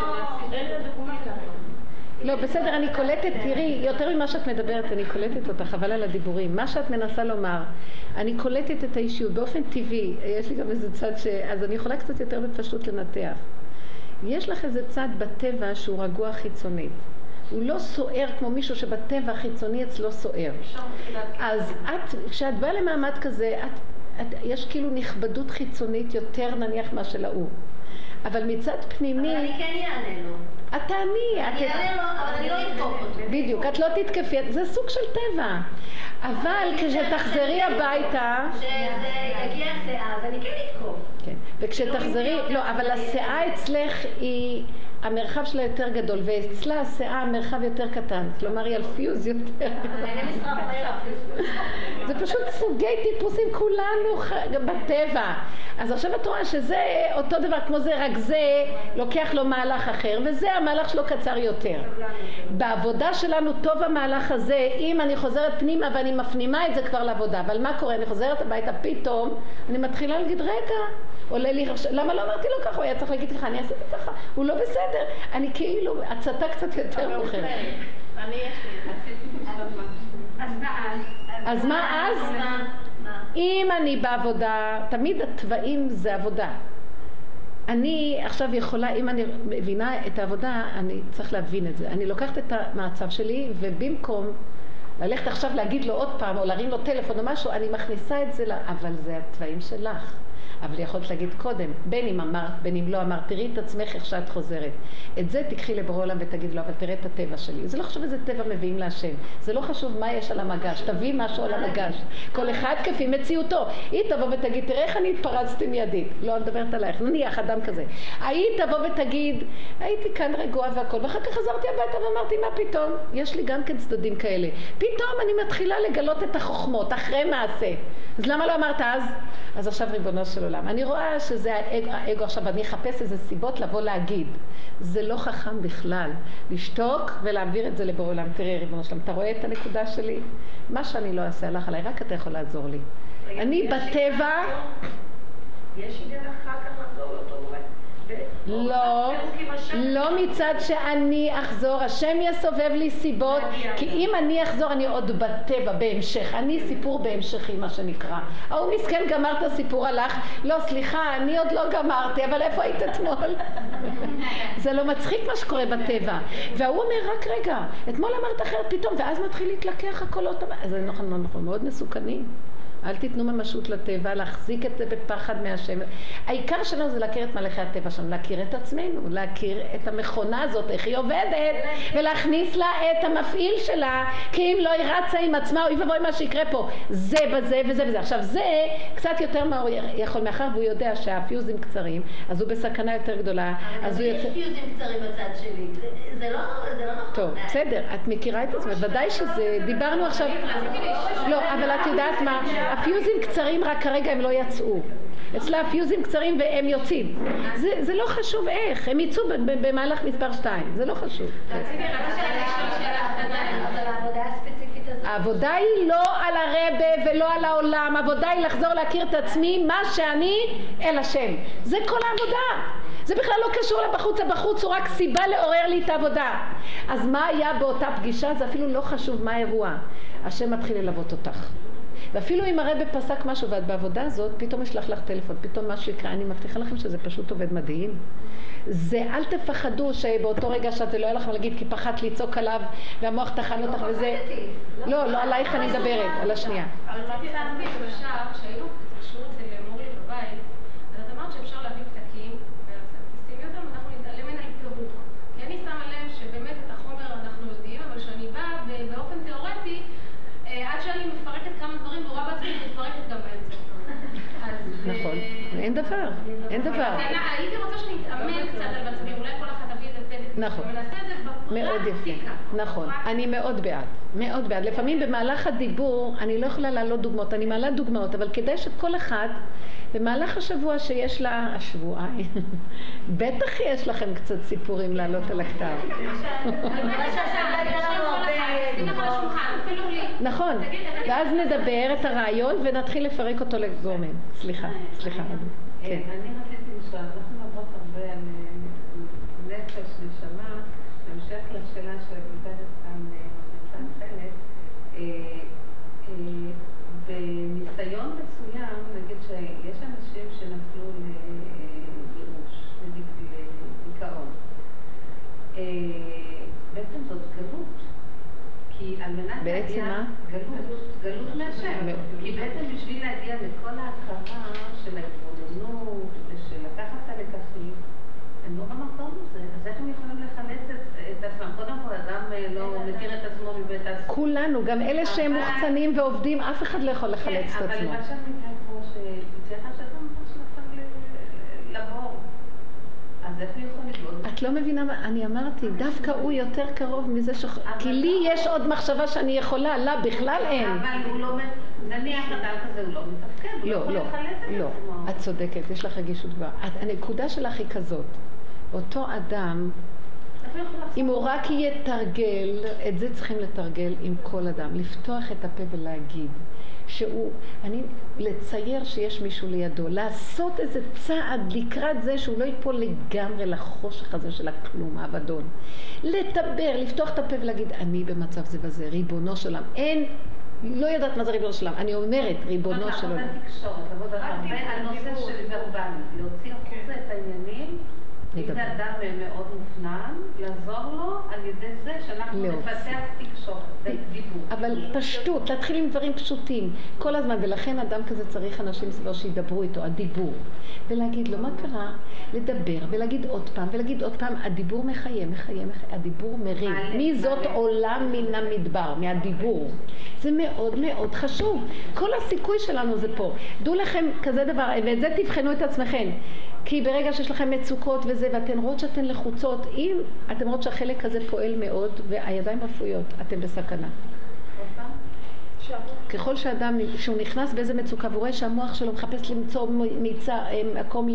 לא, בסדר, אני קולטת, תראי, יותר ממה שאת מדברת, אני קולטת אותך, חבל על הדיבורים. מה שאת מנסה לומר, אני קולטת את האישיות באופן טבעי, יש לי גם איזה צד ש... אז אני יכולה קצת יותר בפשוט לנתח. יש לך איזה צד בטבע שהוא רגוע חיצונית. הוא לא סוער כמו מישהו שבטבע החיצוני אצלו סוער. אז את, כשאת באה למעמד כזה, את, את, יש כאילו נכבדות חיצונית יותר נניח מה של ההוא. אבל מצד פנימי... אבל אני כן אענה לו. את תעני. אני אענה לו, אבל אני לא אתקוף אותו. בדיוק, את לא תתקפי, זה סוג של טבע. אבל כשתחזרי הביתה... כשזה יגיע הסאה, אז אני כן אתקוף. כן, וכשתחזרי, לא, אבל הסאה אצלך היא... המרחב שלה יותר גדול, ואצלה השיער המרחב יותר קטן, כלומר היא על פיוז יותר זה פשוט סוגי טיפוסים, כולנו בטבע. אז עכשיו את רואה שזה אותו דבר כמו זה, רק זה לוקח לו מהלך אחר, וזה המהלך שלו קצר יותר. בעבודה שלנו טוב המהלך הזה, אם אני חוזרת פנימה ואני מפנימה את זה כבר לעבודה, אבל מה קורה? אני חוזרת הביתה פתאום, אני מתחילה להגיד, רגע, עולה לי, למה לא אמרתי לו ככה? הוא היה צריך להגיד ככה, אני עשיתי ככה, הוא לא בסדר. אני כאילו, הצתה קצת יותר מאוחרת. אני יש לי, אז מה אז? אז מה אז? אם אני בעבודה, תמיד התוואים זה עבודה. אני עכשיו יכולה, אם אני מבינה את העבודה, אני צריך להבין את זה. אני לוקחת את המצב שלי, ובמקום ללכת עכשיו להגיד לו עוד פעם, או להרים לו טלפון או משהו, אני מכניסה את זה, אבל זה התוואים שלך. אבל יכולת להגיד קודם, בין אם אמרת, בין אם לא אמרת, תראי את עצמך איך שאת חוזרת. את זה תקחי לבורא עולם ותגיד לו, אבל תראה את הטבע שלי. זה לא חשוב איזה טבע מביאים להשם. זה לא חשוב מה יש על המגש, תביא משהו על המגש. כל אחד כפי מציאותו. היא תבוא ותגיד, תראה איך אני התפרצתי מידית. לא, אני מדברת עלייך, נניח אדם כזה. ההיא תבוא ותגיד, הייתי כאן רגועה והכל, ואחר כך חזרתי הביתה ואמרתי, מה פתאום? יש לי גם כן צדדים כאלה. פתאום אני מתחילה לגלות את החוכמות, אחרי מעשה. אז למה לא אמרת אז? אז עכשיו ריבונו של עולם. אני רואה שזה האגו, האגו עכשיו, אני אחפש איזה סיבות לבוא להגיד. זה לא חכם בכלל. לשתוק ולהעביר את זה לבורא עולם. תראה, ריבונו שלם, אתה רואה את הנקודה שלי? מה שאני לא אעשה, הלך עליי, רק אתה יכול לעזור לי. אני בטבע... יש עניין אחר כך לחזור לאותו גורם. לא, לא מצד שאני אחזור, השם יסובב לי סיבות, כי אם אני אחזור אני עוד בטבע, בהמשך, אני סיפור בהמשכי מה שנקרא. ההוא מסכן גמר את הסיפור הלך, לא סליחה, אני עוד לא גמרתי, אבל איפה היית אתמול? זה לא מצחיק מה שקורה בטבע. וההוא אומר רק רגע, אתמול אמרת אחרת פתאום, ואז מתחיל להתלקח הקולות, זה נכון, נכון, נכון, מאוד מסוכנים. אל תיתנו ממשות לטבע, להחזיק את זה בפחד מהשם. העיקר שלנו זה להכיר את מלאכי הטבע שלנו, להכיר את עצמנו, להכיר את המכונה הזאת, איך היא עובדת, ולהכניס לה את המפעיל שלה, כי אם לא היא רצה עם עצמה, אוי ואבוי מה שיקרה פה, זה בזה וזה וזה. עכשיו זה קצת יותר מה הוא יכול, מאחר והוא יודע שהפיוזים קצרים, אז הוא בסכנה יותר גדולה. אז הוא יוצא... פיוזים קצרים בצד שלי, זה לא, לא נכון. טוב, בסדר, את מכירה את עצמך, ודאי שזה, דיברנו עכשיו, לא, אבל את יודעת מה, הפיוזים קצרים, רק כרגע הם לא יצאו. אצלה הפיוזים קצרים והם יוצאים. זה, זה לא חשוב איך, הם יצאו במהלך מספר 2, זה לא חשוב. העבודה היא לא על הרבה ולא על העולם, העבודה היא לחזור להכיר את עצמי, מה שאני אל השם. זה כל העבודה. זה בכלל לא קשור לבחוץ, הבחוץ הוא רק סיבה לעורר לי את העבודה. אז מה היה באותה פגישה? זה אפילו לא חשוב מה האירוע. השם מתחיל ללוות אותך. ואפילו אם הרבי פסק משהו ואת בעבודה הזאת, פתאום אשלח לך טלפון, פתאום משהו יקרה, אני מבטיחה לכם שזה פשוט עובד מדהים. זה אל תפחדו שבאותו רגע שאתם לא יהיה לכם להגיד כי פחדת לצעוק עליו והמוח טחן אותך וזה... לא, לא עלייך אני מדברת, על השנייה. אבל רציתי להסביר, כשהיינו אין דבר, אין דבר. הייתי רוצה שנתאמן קצת על מצבים, אולי כל אחד תביא איזה פתק. נכון. מאוד יפה, נכון, אני מאוד בעד, מאוד בעד. לפעמים במהלך הדיבור אני לא יכולה להעלות דוגמאות, אני מעלה דוגמאות, אבל כדאי שכל אחד במהלך השבוע שיש לה, השבוע, בטח יש לכם קצת סיפורים לעלות על הכתב. נכון, ואז נדבר את הרעיון ונתחיל לפרק אותו לגורמים. סליחה, סליחה. כן. אני רציתי לשאול, אנחנו מדברות הרבה על נפש, נשמה, בהמשך לשאלה של נתן חלק, בניסיון מסוים, נגיד שיש אנשים שנפלו לייאוש, לדיכאון. בעצם זאת גלות. כי על מנת בעצם מה? גלות, גלות מהשם. כי בעצם בשביל להגיע לכל ההכרה של ההתבוננות ושל לקחת את הלקחים, הם לא במקום הזה. אז איך הם יכולים עצמם? קודם כל, אדם אה, לא מכיר את עצמו מבית העסק. כולנו, גם אלה שהם מוחצנים ועובדים, אף אחד לא יכול לחלץ את עצמו. כן, אבל מה שאני מתאר פה, שצריך שאתה ממש לבור. אז איך הוא יכול לגלות? את לא מבינה מה, אני אמרתי, דווקא הוא יותר קרוב מזה ש... כי לי יש עוד מחשבה שאני יכולה, לה בכלל אין. אבל הוא לא... נניח אדם כזה הוא לא מתפקד, הוא לא יכול לא, לחלץ את לא, עצמו. את צודקת, יש לך רגישות גבוהה. הנקודה שלך היא כזאת, אותו אדם, אם הוא רק יתרגל, את זה צריכים לתרגל עם כל אדם, לפתוח את הפה ולהגיד. שהוא, אני, לצייר שיש מישהו לידו, לעשות איזה צעד לקראת זה שהוא לא ייפול לגמרי לחושך הזה של הכלום, האבדון. לדבר, לפתוח את הפה ולהגיד, אני במצב זה וזה, ריבונו של עולם. אין, לא יודעת מה זה ריבונו של עולם, אני אומרת, ריבונו של עולם. עבודת תקשורת, עבודה הרבה הנושא של ורבלי, להוציא החוצה את העניינים, לדבר. זה אדם מאוד מופנם, לעזור לו על ידי זה שאנחנו. נפתח תקשורת, דיבור. אבל פשטות, להתחיל עם דברים פשוטים, כל הזמן, ולכן אדם כזה צריך אנשים סביבו שידברו איתו, הדיבור. ולהגיד לו, מה קרה? לדבר, ולהגיד עוד פעם, ולהגיד עוד פעם, הדיבור מחיה, מחיה, מחיה, הדיבור מרים. מי זאת. עולם מן המדבר, מהדיבור. זה מאוד מאוד חשוב. כל הסיכוי שלנו זה פה. דעו לכם כזה דבר, ואת זה תבחנו את עצמכם. כי ברגע שיש לכם מצוקות וזה, ואתן רואות שאתן לחוצות, אם אתן רואות שהחלק הזה פועל מאוד, והידיים רפויות, אתן בסכנה. ככל שאדם, שהוא נכנס באיזה מצוקה והוא רואה שהמוח שלו מחפש למצוא מיצה, אה, מקום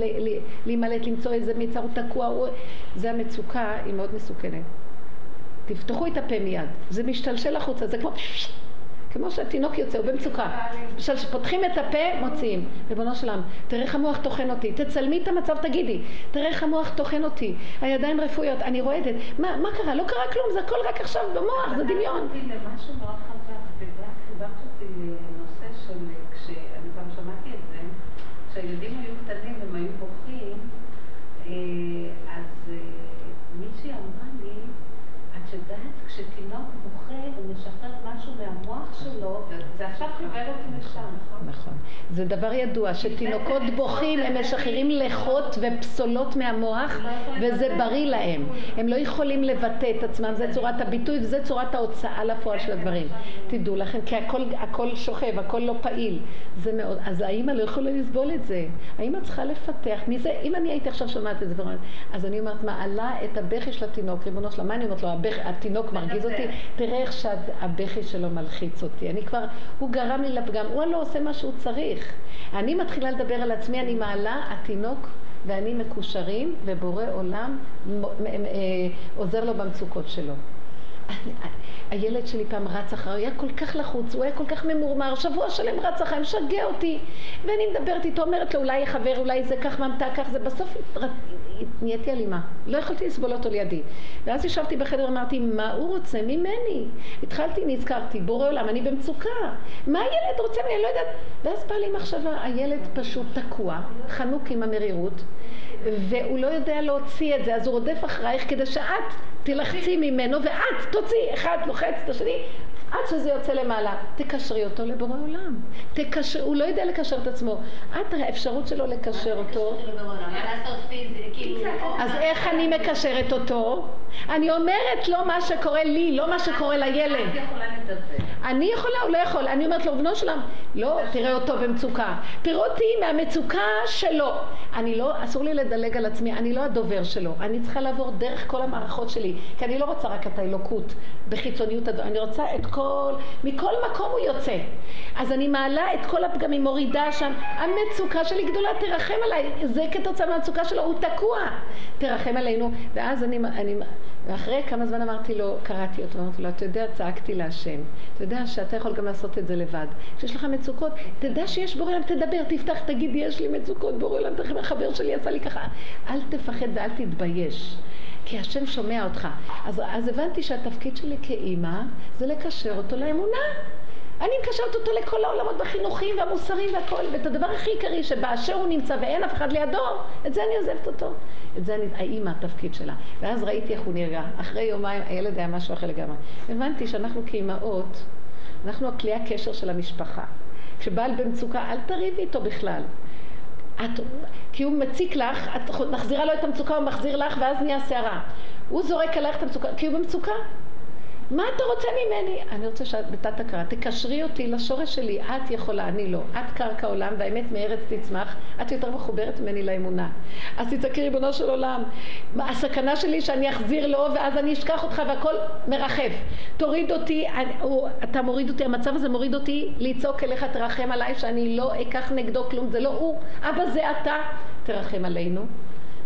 להימלט, למצוא איזה מיצה, הוא תקוע, הוא... זה המצוקה, היא מאוד מסוכנת. תפתחו את הפה מיד, זה משתלשל החוצה, זה כמו... כמו שהתינוק יוצא, הוא במצוקה. למשל, כשפותחים את הפה, מוציאים. ריבונו של עולם, תראה איך המוח טוחן אותי. תצלמי את המצב, תגידי. תראה איך המוח טוחן אותי. הידיים רפואיות, אני רועדת. מה, מה קרה? לא קרה כלום, זה הכל רק עכשיו במוח, זה דמיון. כשהילדים היו קטנים הם היו בוכים, אה, אז אה, מישהי אמרה לי, את יודעת, כשתינוק בוכה הוא משחרר משהו מהמוח שלו, זה עכשיו קיבל אותי לשם, נכון? נכון. זה דבר ידוע, שתינוקות בוכים הם משחררים לחות ופסולות מהמוח לא וזה בריא להם. הם לא יכולים לבטא את עצמם, זה צורת הביטוי וזה צורת ההוצאה לפועל של הדברים. תדעו לכם, כי הכל, הכל שוכב, הכל לא פעיל. זה מאוד, אז האימא לא יכולה לסבול את זה. האימא צריכה לפתח, מי זה, אם אני הייתי עכשיו שומעת את זה, אז אני אומרת, מעלה את הבכי של התינוק, ריבונו שלמה, מה אני אומרת לו, התינוק מרגיז אותי, תראה איך שהבכי שלו מלחיץ אותי. אני כבר, הוא גרם לי לפגם, הוא לא עושה מה שהוא צריך. אני מתחילה לדבר על עצמי, אני מעלה, התינוק ואני מקושרים, ובורא עולם אה, עוזר לו במצוקות שלו. הילד שלי פעם רץ אחריו, היה כל כך לחוץ, הוא היה כל כך ממורמר, שבוע שלם רץ אחריי, משגע אותי. ואני מדברת איתו, אומרת לו, אולי חבר, אולי זה כך ממתק, כך זה, בסוף נהייתי אלימה. לא יכולתי לסבול אותו לידי. ואז ישבתי בחדר, אמרתי, מה הוא רוצה ממני? התחלתי, נזכרתי, בורא עולם, אני במצוקה. מה הילד רוצה ממני? אני לא יודעת. ואז בא לי מחשבה, הילד פשוט תקוע, חנוק עם המרירות. והוא לא יודע להוציא את זה, אז הוא רודף אחרייך כדי שאת תלחצי ממנו ואת תוציאי, אחד לוחץ את השני, עד שזה יוצא למעלה. תקשרי אותו לבורא עולם. תקשר, הוא לא יודע לקשר את עצמו. את האפשרות שלו לקשר אותו. כאילו, אז איך אני מקשרת אותו? אני אומרת לו מה שקורה לי, לא מה שקורה לילד. אני יכולה, הוא לא יכול. אני אומרת לו, בנו שלם, לא, תראה אותו במצוקה. תראו אותי מהמצוקה שלו. אני לא, אסור לי לדלג על עצמי, אני לא הדובר שלו. אני צריכה לעבור דרך כל המערכות שלי, כי אני לא רוצה רק את האלוקות בחיצוניות, אני רוצה את כל, מכל מקום הוא יוצא. אז אני מעלה את כל הפגמים, מורידה שם. המצוקה שלי גדולה, תרחם עליי. זה כתוצאה מהמצוקה שלו, הוא תקוע. תרחם עלינו. ואז אני, אני ואחרי כמה זמן אמרתי לו, קראתי אותו, אמרתי לו, אתה יודע, צעקתי להשם, אתה יודע שאתה יכול גם לעשות את זה לבד. כשיש לך מצוקות, תדע שיש בורא עולם, תדבר, תפתח, תגיד, יש לי מצוקות, בורא עולם, תכף החבר שלי עשה לי ככה. אל תפחד ואל תתבייש. כי השם שומע אותך. אז, אז הבנתי שהתפקיד שלי כאימא זה לקשר אותו לאמונה. אני מקשרת אותו לכל העולמות בחינוכים והמוסרים והכל, ואת הדבר הכי עיקרי שבאשר הוא נמצא ואין אף אחד לידו, את זה אני עוזבת אותו. את זה אני, האימא, התפקיד שלה. ואז ראיתי איך הוא נרגע. אחרי יומיים הילד היה משהו אחר לגמרי. הבנתי שאנחנו כאימהות, אנחנו הכלי הקשר של המשפחה. כשבעל במצוקה, אל תריבי איתו בכלל. את, כי הוא מציק לך, את מחזירה לו את המצוקה, הוא מחזיר לך, ואז נהיה סערה. הוא זורק עלייך את המצוקה, כי הוא במצוקה. מה אתה רוצה ממני? אני רוצה שאת בתת הכרה, תקשרי אותי לשורש שלי, את יכולה, אני לא. את קרקע עולם, והאמת מארץ תצמח, את יותר מחוברת ממני לאמונה. אז תצעקי ריבונו של עולם, הסכנה שלי שאני אחזיר לו, ואז אני אשכח אותך והכל מרחב. תוריד אותי, אני, הוא, אתה מוריד אותי, המצב הזה מוריד אותי לצעוק אליך, תרחם עליי, שאני לא אקח נגדו כלום, זה לא הוא, אבא זה אתה, תרחם עלינו.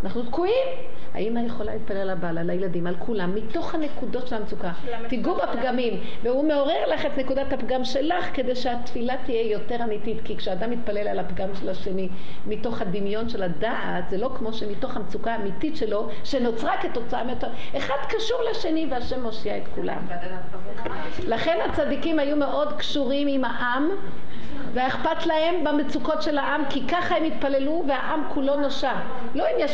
אנחנו תקועים. האמא יכולה להתפלל על הבעל, על הילדים, על כולם, מתוך הנקודות של המצוקה. תיגעו בפגמים, והוא מעורר לך את נקודת הפגם שלך כדי שהתפילה תהיה יותר אמיתית, כי כשאדם מתפלל על הפגם של השני, מתוך הדמיון של הדעת, זה לא כמו שמתוך המצוקה האמיתית שלו, שנוצרה כתוצאה מאותו... אחד קשור לשני והשם מושיע את כולם. לכן הצדיקים היו מאוד קשורים עם העם, ואכפת להם במצוקות של העם, כי ככה הם התפללו והעם כולו נושע. לא אם יש